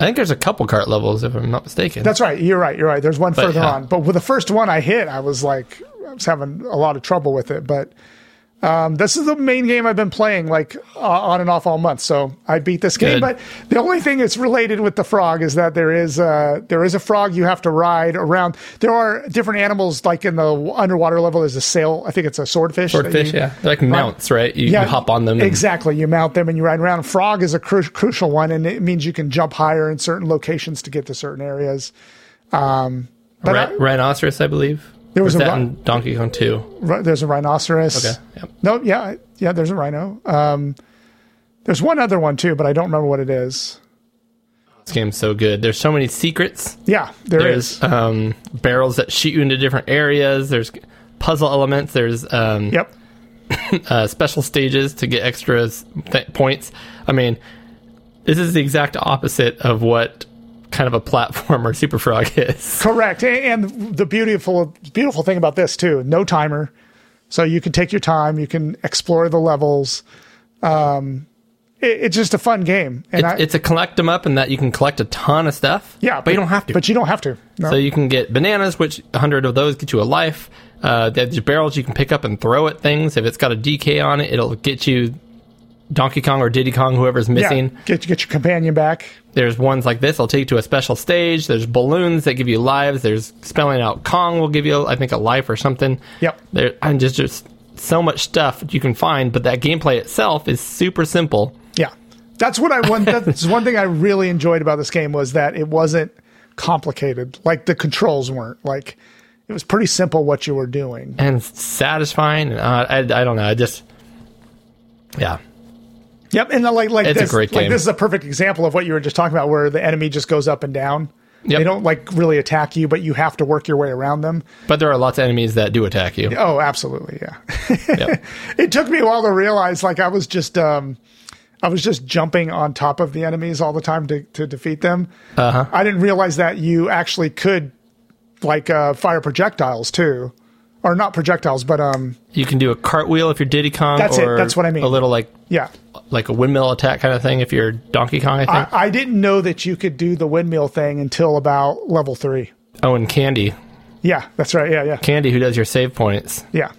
I think there's a couple cart levels if I'm not mistaken. That's right. You're right. You're right. There's one But, further yeah. on. But with the first one I hit, I was like, I was having a lot of trouble with it. But um, this is the main game I've been playing like uh, on and off all month. So I beat this game. Good. But the only thing that's related with the frog is that there is uh, there is a frog you have to ride around. There are different animals like in the underwater level. There's a sail. I think it's a swordfish. Swordfish, you- yeah, they're like mounts, right? You, you hop on them. and- Exactly. You mount them and you ride around. Frog is a cru- crucial one, and it means you can jump higher in certain locations to get to certain areas. Um, rhinoceros, I believe. There was Was a in Donkey Kong 2. ri- there's a rhinoceros. Okay. Yep. No, yeah, yeah. There's a rhino. Um, there's one other one too, but I don't remember what it is. This game's so good. There's so many secrets. Yeah, there is. There's um, barrels that shoot you into different areas. There's puzzle elements. There's um, Yep. uh, special stages to get extra th- points. I mean, this is the exact opposite of what kind of a platformer Super Frog is. Correct. And the beautiful beautiful thing about this too, no timer. So you can take your time, you can explore the levels. Um it, it's just a fun game. And It's, I, it's a collect them up, and that you can collect a ton of stuff. yeah, but, you don't have to. But you don't have to. No. So you can get bananas, which 100 of those get you a life. Uh, there's barrels you can pick up and throw at things. If it's got a DK on it, it'll get you Donkey Kong or Diddy Kong, whoever's missing. Yeah, get get your companion back. There's ones like this. I'll take you to a special stage. There's balloons that give you lives. There's spelling out Kong will give you, I think, a life or something. Yep. There and just just so much stuff you can find, but that gameplay itself is super simple. Yeah, that's what I want. That's one thing I really enjoyed about this game was that it wasn't complicated. Like the controls weren't. Like it was pretty simple what you were doing. and satisfying. Uh, I, I don't know. I just, yeah. Yep, and then like like It's this, like game. this is a perfect example of what you were just talking about, where the enemy just goes up and down. Yep. They don't like really attack you, but you have to work your way around them. But there are lots of enemies that do attack you. Oh, absolutely, yeah. Yep. it took me a while to realize like I was just um I was just jumping on top of the enemies all the time to, to defeat them. Uh-huh. I didn't realize that you actually could like uh, fire projectiles too, or not projectiles, but um You can do a cartwheel if you're Diddy Kong. That's it. That's what I mean. A little like yeah. Like a windmill attack kind of thing if you're Donkey Kong. I think. I, I didn't know that you could do the windmill thing until about level three. oh, and Candy, Yeah, that's right. Yeah, yeah, Candy, who does your save points. yeah.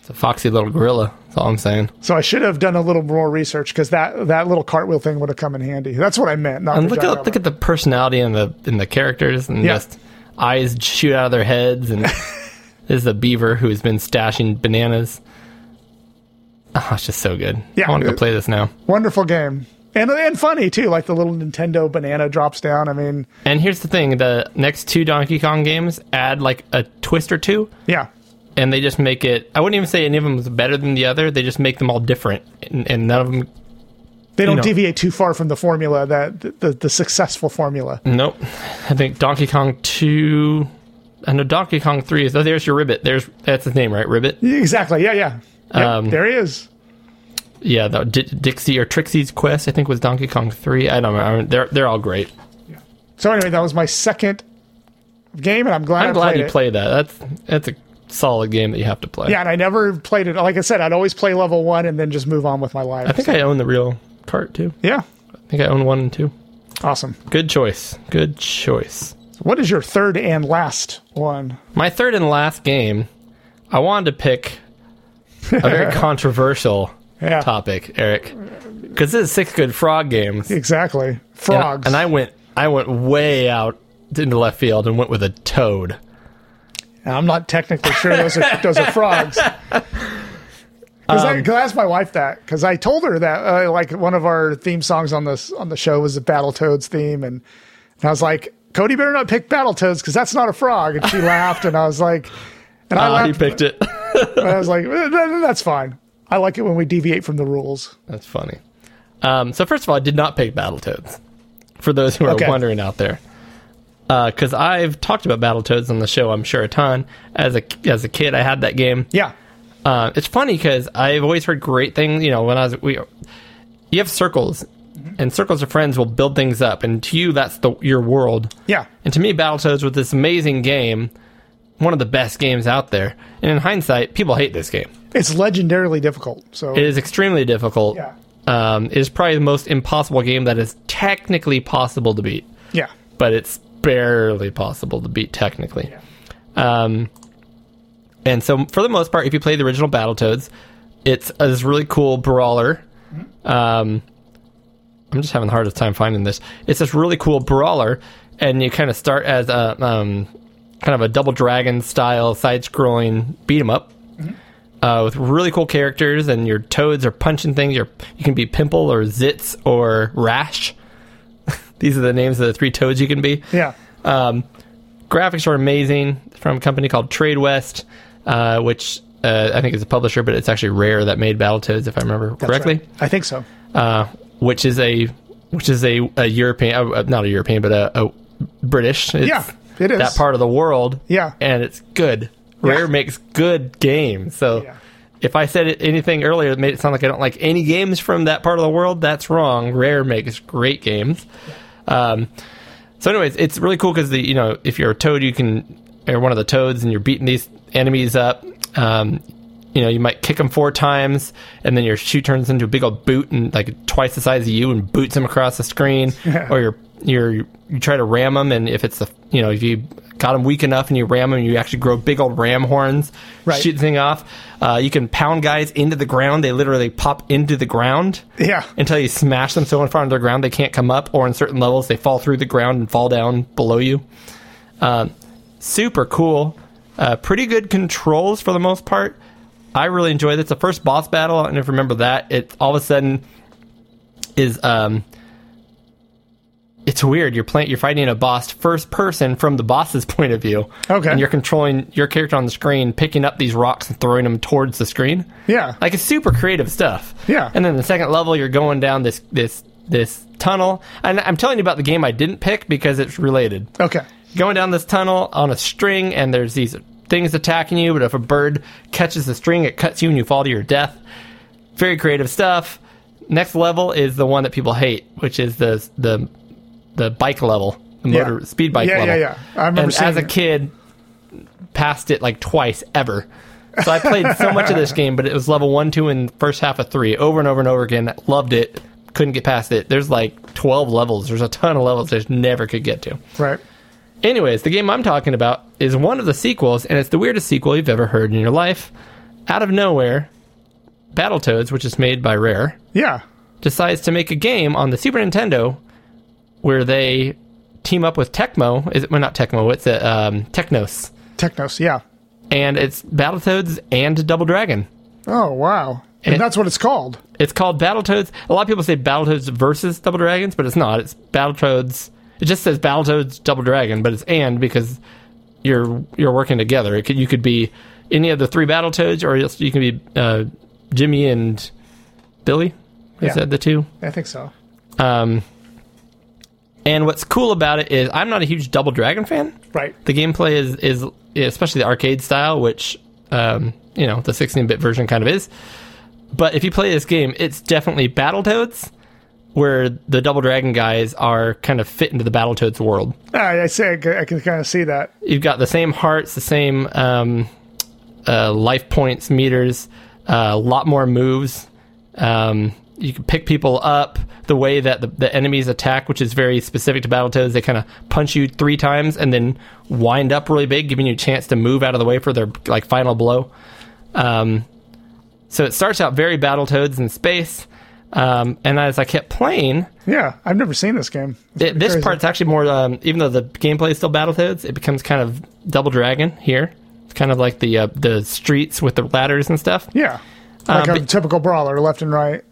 It's a foxy little gorilla. That's all I'm saying. So I should have done a little more research because that that little cartwheel thing would have come in handy. That's what I meant. Not And look at look at the personality in the in the characters and Yeah. just eyes shoot out of their heads and this is the beaver who's been stashing bananas. Oh, it's just so good. Yeah. I want to go play this now. wonderful game and and funny too. Like the little Nintendo banana drops down. I mean, And here's the thing: the next two Donkey Kong games add like a twist or two, yeah, and they just make it. I wouldn't even say any of them is better than the other. They just make them all different, and, and none of them. they don't know. deviate too far from the formula that the, the, the successful formula. Nope. I think Donkey Kong two. I know Donkey Kong three is. Oh, there's your Ribbit. There's that's his name, right? Ribbit. Exactly. Yeah, yeah. Yep, Um, there he is. Yeah, the D- Dixie or Trixie's Quest. I think was Donkey Kong three. I don't know. I mean, they're they're all great. Yeah. So anyway, that was my second game, and I'm glad I'm glad played you it. played that. That's that's a solid game that you have to play. Yeah, and I never played it. Like I said, I'd always play level one and then just move on with my life. I think I own the real cart too. yeah, I think I own one and two. awesome. Good choice. Good choice. What is your third and last one? My third and last game, I wanted to pick a very controversial Yeah, topic, Eric, because this is six good frog games. exactly. And- Frogs. And, I went, I went way out into left field and went with a toad. I'm not technically sure those are those are frogs. Because I, 'cause I asked my wife that because I told her that uh, like one of our theme songs on this on the show was a Battletoads theme, and, and I was like, Cody better not pick Battletoads because that's not a frog, and she laughed, and I was like, and I Ah, he picked it. I was like, "Eh, that's fine. I like it when we deviate from the rules. That's funny. Um, so first of all, I did not pick Battletoads. For those who are Okay. wondering out there, because I've talked about Battletoads on the show. I'm sure a ton. As a as a kid, I had that game. Yeah. Uh, it's funny because I've always heard great things. You know, when I was we, you have circles, and circles of friends will build things up, and to you, that's the your world. Yeah. And to me, Battletoads was this amazing game, one of the best games out there. And in hindsight, people hate this game. It's legendarily difficult. So It is extremely difficult. Yeah. Um, it is probably the most impossible game that is technically possible to beat, yeah. but it's barely possible to beat technically. Um, and so, for the most part, if you play the original Battletoads, it's a this really cool brawler. Um, I'm just having the hardest time finding this. It's this really cool brawler, and you kind of start as a um, kind of a double dragon style side scrolling beat 'em up. Uh, with really cool characters, and your toads are punching things. You're, you can be Pimple or Zitz or Rash. These are the names of the three toads you can be. Yeah. Um, graphics are amazing from a company called Tradewest, uh, which uh, I think is a publisher, but it's actually Rare that made Battletoads, if I remember That's correctly. right. I think so. Uh, which is a which is a, a European, uh, not a European, but a, a British. It's Yeah, it is. that part of the world. Yeah. and it's good. Rare Yeah. makes good games. So. Yeah. If I said anything earlier that made it sound like I don't like any games from that part of the world, that's wrong. Rare makes great games. Um, so, anyways, it's really cool because the you know if you're a toad, you can or one of the toads, and you're beating these enemies up. Um, you know, you might kick them four times, and then your shoe turns into a big old boot and like twice the size of you, and boots them across the screen. or you're you're you try to ram them, and if it's the you know if you got them weak enough and you ram them, you actually grow big old ram horns, Right. shoot the thing off. Uh, you can pound guys into the ground; they literally pop into the ground Yeah. until you smash them so far into the ground they can't come up, or in certain levels they fall through the ground and fall down below you. Um, super cool. Uh, pretty good controls for the most part. I really enjoyed it. It's the first boss battle. I don't know if you remember that. It all of a sudden is um, it's weird. You're playing. You're fighting a boss first person from the boss's point of view. Okay. And you're controlling your character on the screen, picking up these rocks and throwing them towards the screen. Yeah. Like it's super creative stuff. Yeah. And then the second level, you're going down this this this tunnel, and I'm telling you about the game I didn't pick because it's related. Okay. Going down this tunnel on a string, and there's these things attacking you. But if a bird catches the string, it cuts you and you fall to your death. Very creative stuff. Next level is the one that people hate, which is the the the bike level, the Yeah. motor speed bike Yeah, level. yeah, yeah. I remember and seeing as a it. kid, passed it like twice ever. So I played so much of this game, but it was level one, two, and first half of three over and over and over again. Loved it. Couldn't get past it. There's like 12 levels. There's a ton of levels I just never could get to. Right. Anyways, the game I'm talking about is one of the sequels, and it's the weirdest sequel you've ever heard in your life. Out of nowhere, Battletoads, which is made by Rare, Yeah. decides to make a game on the Super Nintendo where they team up with Tecmo. Is it well not Tecmo? It's a um, Technos, Technos. Yeah. and it's Battletoads and Double Dragon. Oh wow. And It- that's what it's called. It's called Battletoads. A lot of people say Battletoads versus Double Dragons, but it's not. It's Battletoads. It just says Battletoads Double Dragon, but it's and because you're you're working together. It could, you could be any of the three Battletoads, or you can be uh, Jimmy and Billy. Is Yeah. said the two. I think so. Um, and what's cool about it is I'm not a huge Double Dragon fan. Right. The gameplay is is especially the arcade style, which um, you know the 16-bit version kind of is. But if you play this game, it's definitely Battletoads, where the Double Dragon guys are kind of fit into the Battletoads world. I, I say I can, I can kind of see that. You've got the same hearts, the same um, uh, life points, meters, uh, a lot more moves. Um, you can pick people up the way that the, the enemies attack, which is very specific to Battletoads. They kind of punch you three times and then wind up really big, giving you a chance to move out of the way for their like final blow. Um, so it starts out very Battletoads in space, um, and as I kept playing, Yeah. I've never seen this game. It, this crazy. part's actually more, um, even though the gameplay is still Battletoads, it becomes kind of Double Dragon here. It's kind of like the uh, the streets with the ladders and stuff. Yeah. Like Uh, a but- typical brawler, left and right.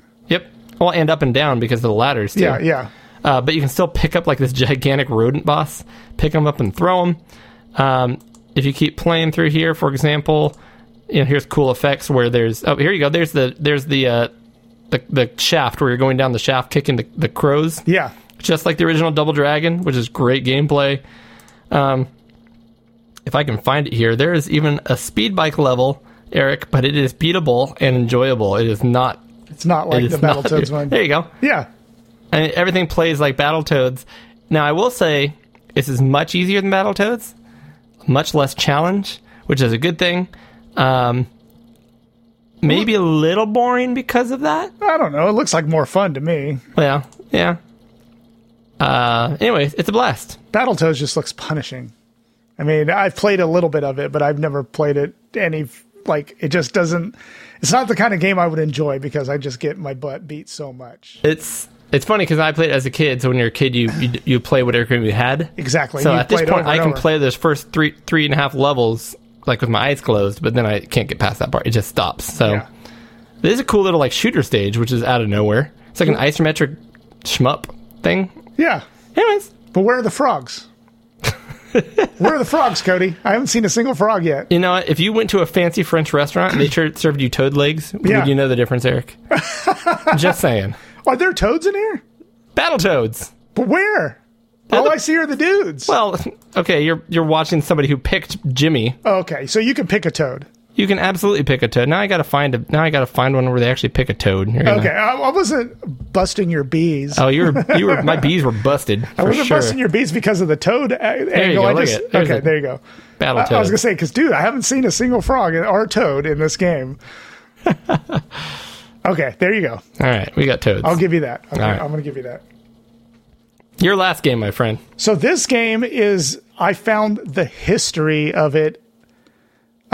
Well, and up and down because of the ladders too. Yeah. Yeah. Uh, but you can still pick up like this gigantic rodent boss, pick them up and throw them. Um, if you keep playing through here, for example, you know, here's cool effects where there's oh here you go. There's the there's the uh, the the shaft where you're going down the shaft kicking the, the crows. Yeah. just like the original Double Dragon, which is great gameplay. Um, if I can find it here, there is even a speed bike level, Eric, but it is beatable and enjoyable. It is not. It's not like is the Battletoads one. There you go. Yeah. and everything plays like Battletoads. Now, I will say this is much easier than Battletoads, much less challenge, which is a good thing. Um, maybe a little boring because of that. I don't know. It looks like more fun to me. Yeah, yeah. Uh, anyways, it's a blast. Battletoads just looks punishing. I mean, I've played a little bit of it, but I've never played it any like it just doesn't it's not the kind of game I would enjoy because I just get my butt beat so much. It's it's funny because I played it as a kid. So when you're a kid, you you, you play whatever game you had. Exactly. So You at this point, I can over. play those first three three and a half levels like with my eyes closed, but then I can't get past that part. It just stops. So Yeah. There's a cool little like shooter stage, which is out of nowhere. It's like an hmm. isometric shmup thing. Yeah. Anyways, But where are the frogs? Where are the frogs, Cody? I haven't seen a single frog yet. you know? If you went to a fancy French restaurant and they served you toad legs, Yeah. would you know the difference, Eric? Just saying. Are there toads in here? Battletoads. But where? All I see are the dudes. Well, okay, you're you're watching somebody who picked Jimmy. okay, so you can pick a toad. You can absolutely pick a toad. Now I gotta find a now I gotta find one where they actually pick a toad. You're gonna- Okay, I, I wasn't busting your bees. Oh, you were you were my bees were busted I for wasn't sure. busting your bees because of the toad a- angle. go, I look just at- there's okay. a There you go. Battle I, I was toad. gonna say because dude, I haven't seen a single frog or toad in this game. okay, there you go. All right, we got toads. I'll give you that. Okay, All right. I'm gonna give you that. Your last game, my friend. So this game is I found the history of it,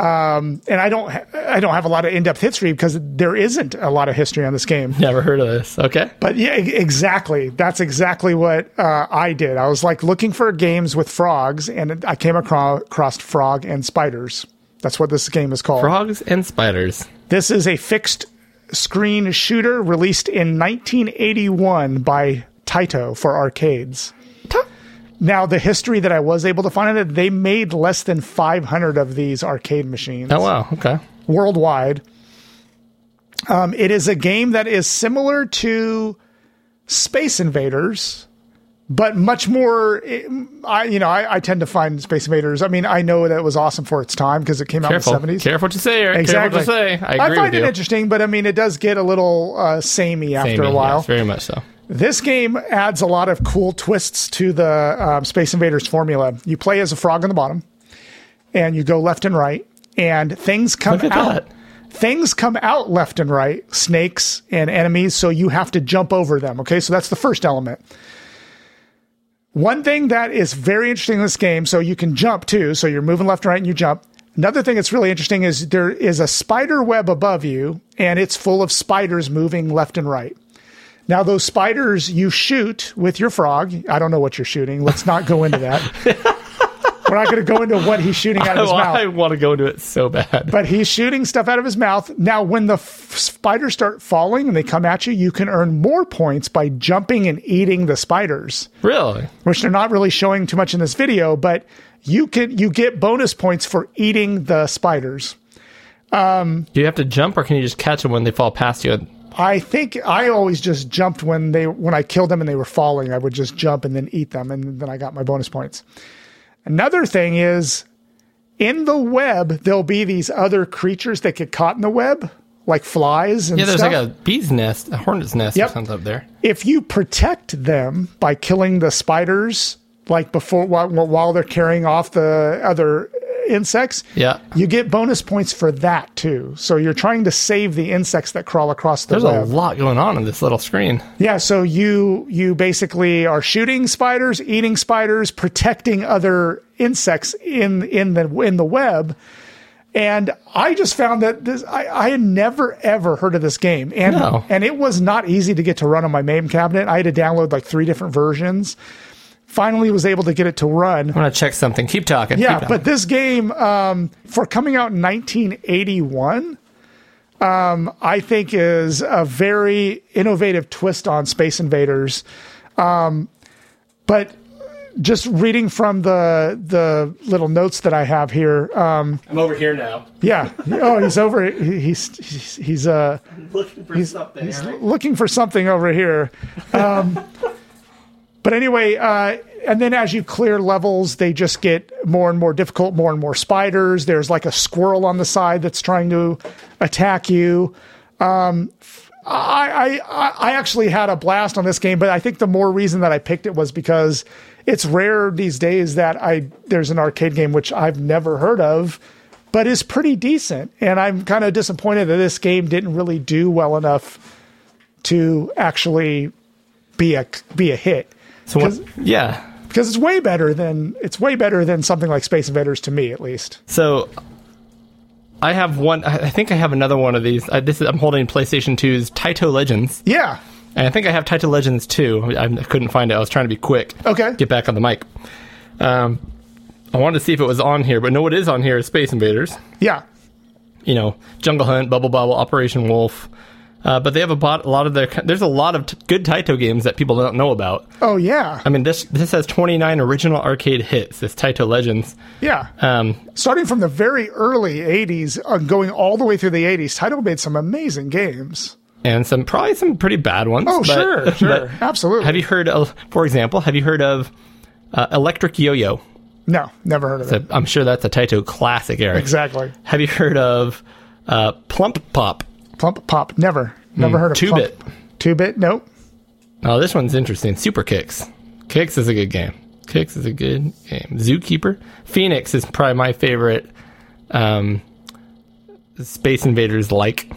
um, and I don't ha- I don't have a lot of in depth history because there isn't a lot of history on this game. Never heard of this. Okay. But yeah, exactly. That's exactly what uh, I did. I was like looking for games with frogs, and I came across, across frog and spiders. That's what this game is called. Frogs and spiders. This is a fixed screen shooter released in 1981 by Taito for arcades. Now, the history that I was able to find it, they made less than 500 of these arcade machines Oh wow. Okay. worldwide. Um, it is a game that is similar to Space Invaders, but much more. I you know I, I tend to find Space Invaders. I mean I know that it was awesome for its time because it came Careful. out in the seventies. Careful what you say, Eric. Exactly. Careful what you say. I agree find it you. interesting, but I mean it does get a little uh, samey after Samey, a while. yes, very much so. This game adds a lot of cool twists to the um, Space Invaders formula. You play as a frog on the bottom, and you go left and right, and things come out. that. Things come out left and right, snakes and enemies, so you have to jump over them. Okay, so that's the first element. One thing that is very interesting in this game, so you can jump too, so you're moving left and right and you jump. Another thing that's really interesting is there is a spider web above you, and it's full of spiders moving left and right. Now, those spiders you shoot with your frog. I don't know what you're shooting. Let's not go into that. We're not going to go into what he's shooting out of his Oh, mouth I want to go into it so bad. but he's shooting stuff out of his mouth. Now, when the f- spiders start falling and they come at you, you can earn more points by jumping and eating the spiders, really? which they're not really showing too much in this video. But you can you get bonus points for eating the spiders. Do you have to jump, or can you just catch them when they fall past you? I think I always just jumped when they when I killed them and they were falling. I would just jump and then eat them, and then I got my bonus points. Another thing is in the web there'll be these other creatures that get caught in the web, like flies and Yeah, there's stuff. like a bee's nest, a hornet's nest, Yep. or something up there. if you protect them by killing the spiders, like before while, while they're carrying off the other insects, Yeah. you get bonus points for that too. So you're trying to save the insects that crawl across the There's web. a lot going on in this little screen. Yeah, so you you basically are shooting spiders, eating spiders, protecting other insects in in the in the web. And I just found that this I, I had never ever heard of this game. And No. and it was not easy to get to run on my MAME cabinet. I had to download like three different versions. Finally was able to get it to run. I'm gonna check something. Keep talking. Yeah, Keep but this game, um, for coming out in 1981, um, I think is a very innovative twist on Space Invaders. Um, but just reading from the the little notes that I have here, um, I'm over here now. yeah. Oh, he's over. he- He's he's he's uh Looking for something. he's looking for something over here. Um, but anyway, uh, and then as you clear levels, they just get more and more difficult, more and more spiders. There's like a squirrel on the side that's trying to attack you. Um, I, I I actually had a blast on this game, but I think the more reason that I picked it was because it's rare these days that I there's an arcade game which I've never heard of, but is pretty decent. And I'm kind of disappointed that this game didn't really do well enough to actually be a be a hit. So what, yeah. because it's way better than it's way better than something like Space Invaders to me at least. So I have one. I I think I have another one of these. I, this is, I'm holding PlayStation 2's Taito Legends, Yeah. and I think I have Taito Legends too. I, I couldn't find it. I was trying to be quick. Okay. Get back on the mic. Um, I wanted to see if it was on here, but no, it is on here is Space Invaders. Yeah. You know, Jungle Hunt, Bubble Bobble, Operation Wolf. Uh, but they have a, bot, a lot of their. There's a lot of t- good Taito games that people don't know about. Oh yeah. I mean, this this has 29 original arcade hits. This Taito Legends. Yeah. Um, Starting from the very early 80s and going all the way through the 80s, Taito made some amazing games. and some probably some pretty bad ones. Oh, but- sure, sure. Absolutely. Have you heard of, for example, have you heard of uh, Electric Yo-Yo? No, never heard of it. I'm sure that's a Taito classic, Eric. Exactly. Have you heard of uh, Plump Pop? Plump Pop. Never. Never heard of. Two bit. Two bit? Nope. Oh, this one's interesting. Super Qix. Qix is a good game. Qix is a good game. Zookeeper. Phoenix is probably my favorite. Um, Space Invaders like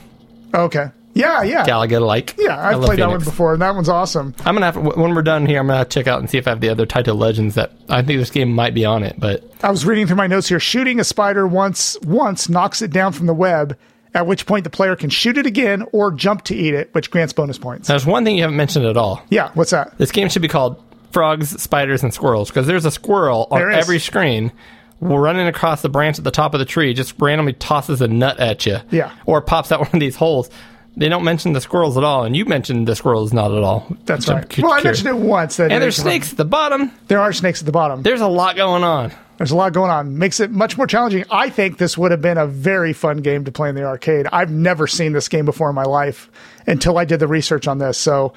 Okay. Yeah, yeah. Galaga like. Yeah, I've played that one before, and that one's awesome. I'm gonna have when we're done here. I'm gonna check out and see if I have the other Taito Legends that I think this game might be on it. But I was reading through my notes here. Shooting a spider once once knocks it down from the web, at which point the player can shoot it again or jump to eat it, which grants bonus points. there's one thing you haven't mentioned at all. Yeah, what's that? This game should be called Frogs, Spiders, and Squirrels because there's a squirrel on every screen running across the branch at the top of the tree, just randomly tosses a nut at you. Yeah. Or pops out one of these holes. They don't mention the squirrels at all, and you mentioned the squirrels not at all. That's right. cu- Well, I mentioned it once. That And there's snakes at the bottom. There are snakes at the bottom. There's a lot going on. There's a lot going on. Makes it much more challenging. I think this would have been a very fun game to play in the arcade. I've never seen this game before in my life until I did the research on this. So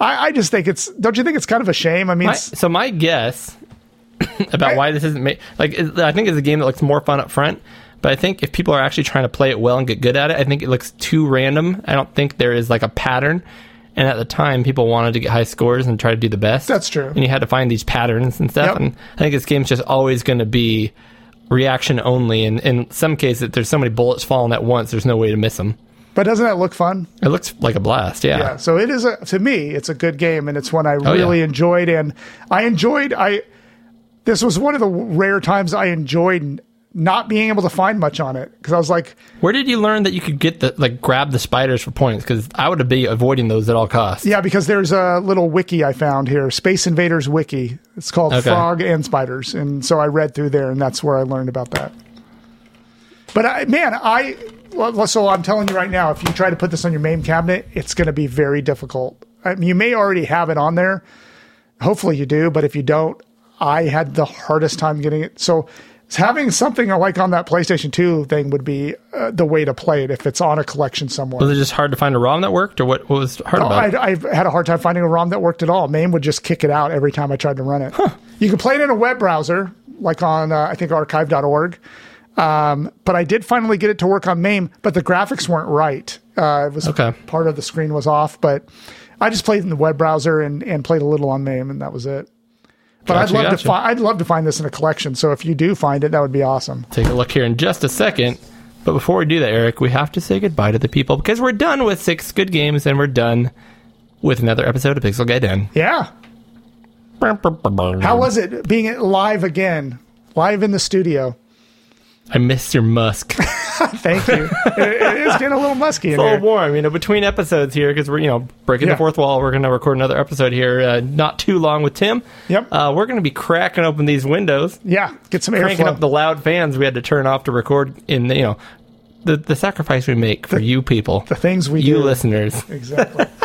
I, I just think it's. Don't you think it's kind of a shame? I mean, My, so my guess about I- why this isn't made like I think it's a game that looks more fun up front. But I think if people are actually trying to play it well and get good at it, I think it looks too random. I don't think there is like a pattern. And at the time, people wanted to get high scores and try to do the best. That's true. And you had to find these patterns and stuff. Yep. And I think this game's just always going to be reaction only. And in some cases, there's so many bullets falling at once, there's no way to miss them. but doesn't that look fun? It looks like a blast. Yeah. Yeah. So it is a to me, it's a good game, and it's one I Oh, really yeah. enjoyed. And I enjoyed. I this was one of the rare times I enjoyed not being able to find much on it because I was like, Where did you learn that you could get the like grab the spiders for points? Because I would be avoiding those at all costs. yeah, because there's a little wiki I found here, Space Invaders wiki. It's called Okay. Frog and Spiders, and so I read through there, and that's where I learned about that. But I, man, I well, so I'm telling you right now, if you try to put this on your MAME cabinet, it's going to be very difficult. I mean, you may already have it on there. Hopefully, you do. But if you don't, I had the hardest time getting it. So having something like on that PlayStation 2 thing would be uh, the way to play it if it's on a collection somewhere. Was it just hard to find a ROM that worked, or what, what was hard Oh, about it? I, I had a hard time finding a ROM that worked at all. MAME would just kick it out every time I tried to run it. You can play it in a web browser, like on uh, I think archive.org. Um, but I did finally get it to work on MAME, but the graphics weren't right. Uh, it was Okay. part of the screen was off, but I just played in the web browser and, and played a little on MAME, and that was it. But Gotcha, I'd love to find I'd love to find this in a collection. So if you do find it, that would be awesome. Take a look here in just a second. But before we do that, Eric, we have to say goodbye to the people because we're done with six good games and we're done with another episode of Pixel Gaiden. Yeah. How was it being live again, live in the studio? I missed your musk. Thank you. it, it is getting a little musky in a little warm, you know, between episodes here because we're, you know, breaking Yeah. the fourth wall. We're going to record another episode here uh, not too long with Tim. Yep. Uh, we're going to be cracking open these windows, Yeah, get some air. cranking airflow. up the loud fans we had to turn off to record in, the, you know, the, the sacrifice we make for you people, the things we you do. listeners. Exactly.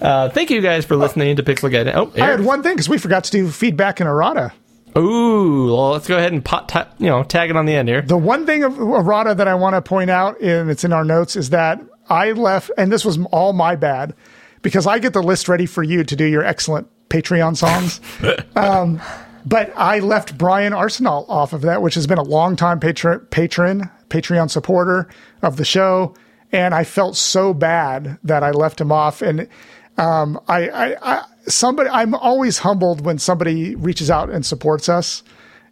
Uh, thank you guys for listening to Pixel Gaiden. Oh, I had one thing because we forgot to do feedback in errata. Ooh, well, let's go ahead and pot, ta- you know, tag it on the end here. The one thing of errata that I want to point out, and it's in our notes, is that I left, and this was all my bad, because I get the list ready for you to do your excellent Patreon songs. um, but I left Brian Arsenal off of that, which has been a longtime patron, patron, Patreon supporter of the show, and I felt so bad that I left him off. And um, I, I, I, somebody, I'm always humbled when somebody reaches out and supports us,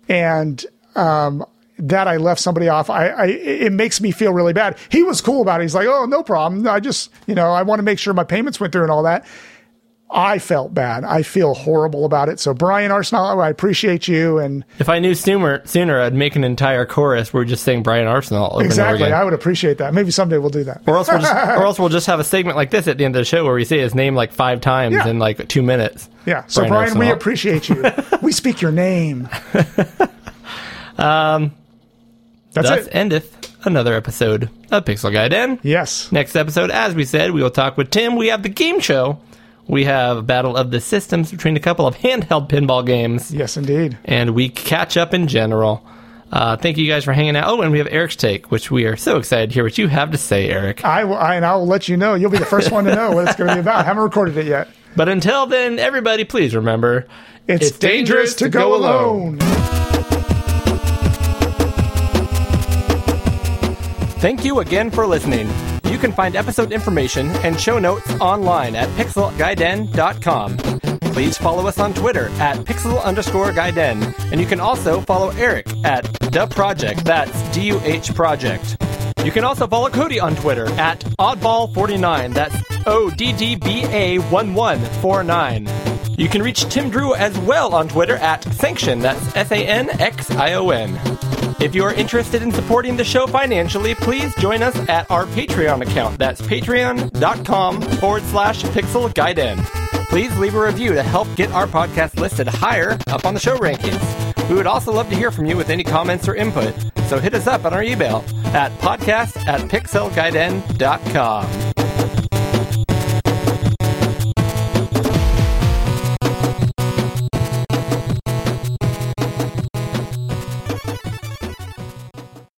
and um, that I left somebody off, I, I it makes me feel really bad. He was cool about it. He's like, "Oh, no problem. I just, you know, I want to make sure my payments went through and all that." I felt bad. I feel horrible about it. So Brian Arsenal, I appreciate you and If I knew sooner, sooner I'd make an entire chorus where we're just saying Brian Arsenal over and over exactly. I would appreciate that. Maybe someday we'll do that. or else we'll just, or else we'll just have a segment like this at the end of the show where we say his name like five times Yeah. in like two minutes. Yeah. So Brian Brian, we appreciate you. we speak your name. um, that's Thus it. endeth another episode of Pixel Gaiden. Yes. Next episode, as we said, we will talk with Tim. We have the game show. We have Battle of the Systems between a couple of handheld pinball games, Yes, indeed. and we catch up in general. Uh, thank you guys for hanging out. Oh, and we have Eric's take, which we are so excited to hear what you have to say, Eric. I will, I, and I will let you know. You'll be the first one to know what it's going to be about. I haven't recorded it yet. But until then, everybody, please remember It's, dangerous, to go alone. Thank you again for listening. You can find episode information and show notes online at pixelgaiden.com. Please follow us on Twitter at pixel underscore gaiden. And you can also follow Eric at the project. That's D-U-H project. You can also follow Cody on Twitter at oddball49. That's O-D-D-B-A-1149. You can reach Tim Drew as well on Twitter at Sanxion. That's S-A-N-X-I-O-N. If you are interested in supporting the show financially, please join us at our Patreon account. That's patreon.com forward slash pixel gaiden. Please leave a review to help get our podcast listed higher up on the show rankings. We would also love to hear from you with any comments or input. So hit us up on our email at podcast at pixelgaiden.com.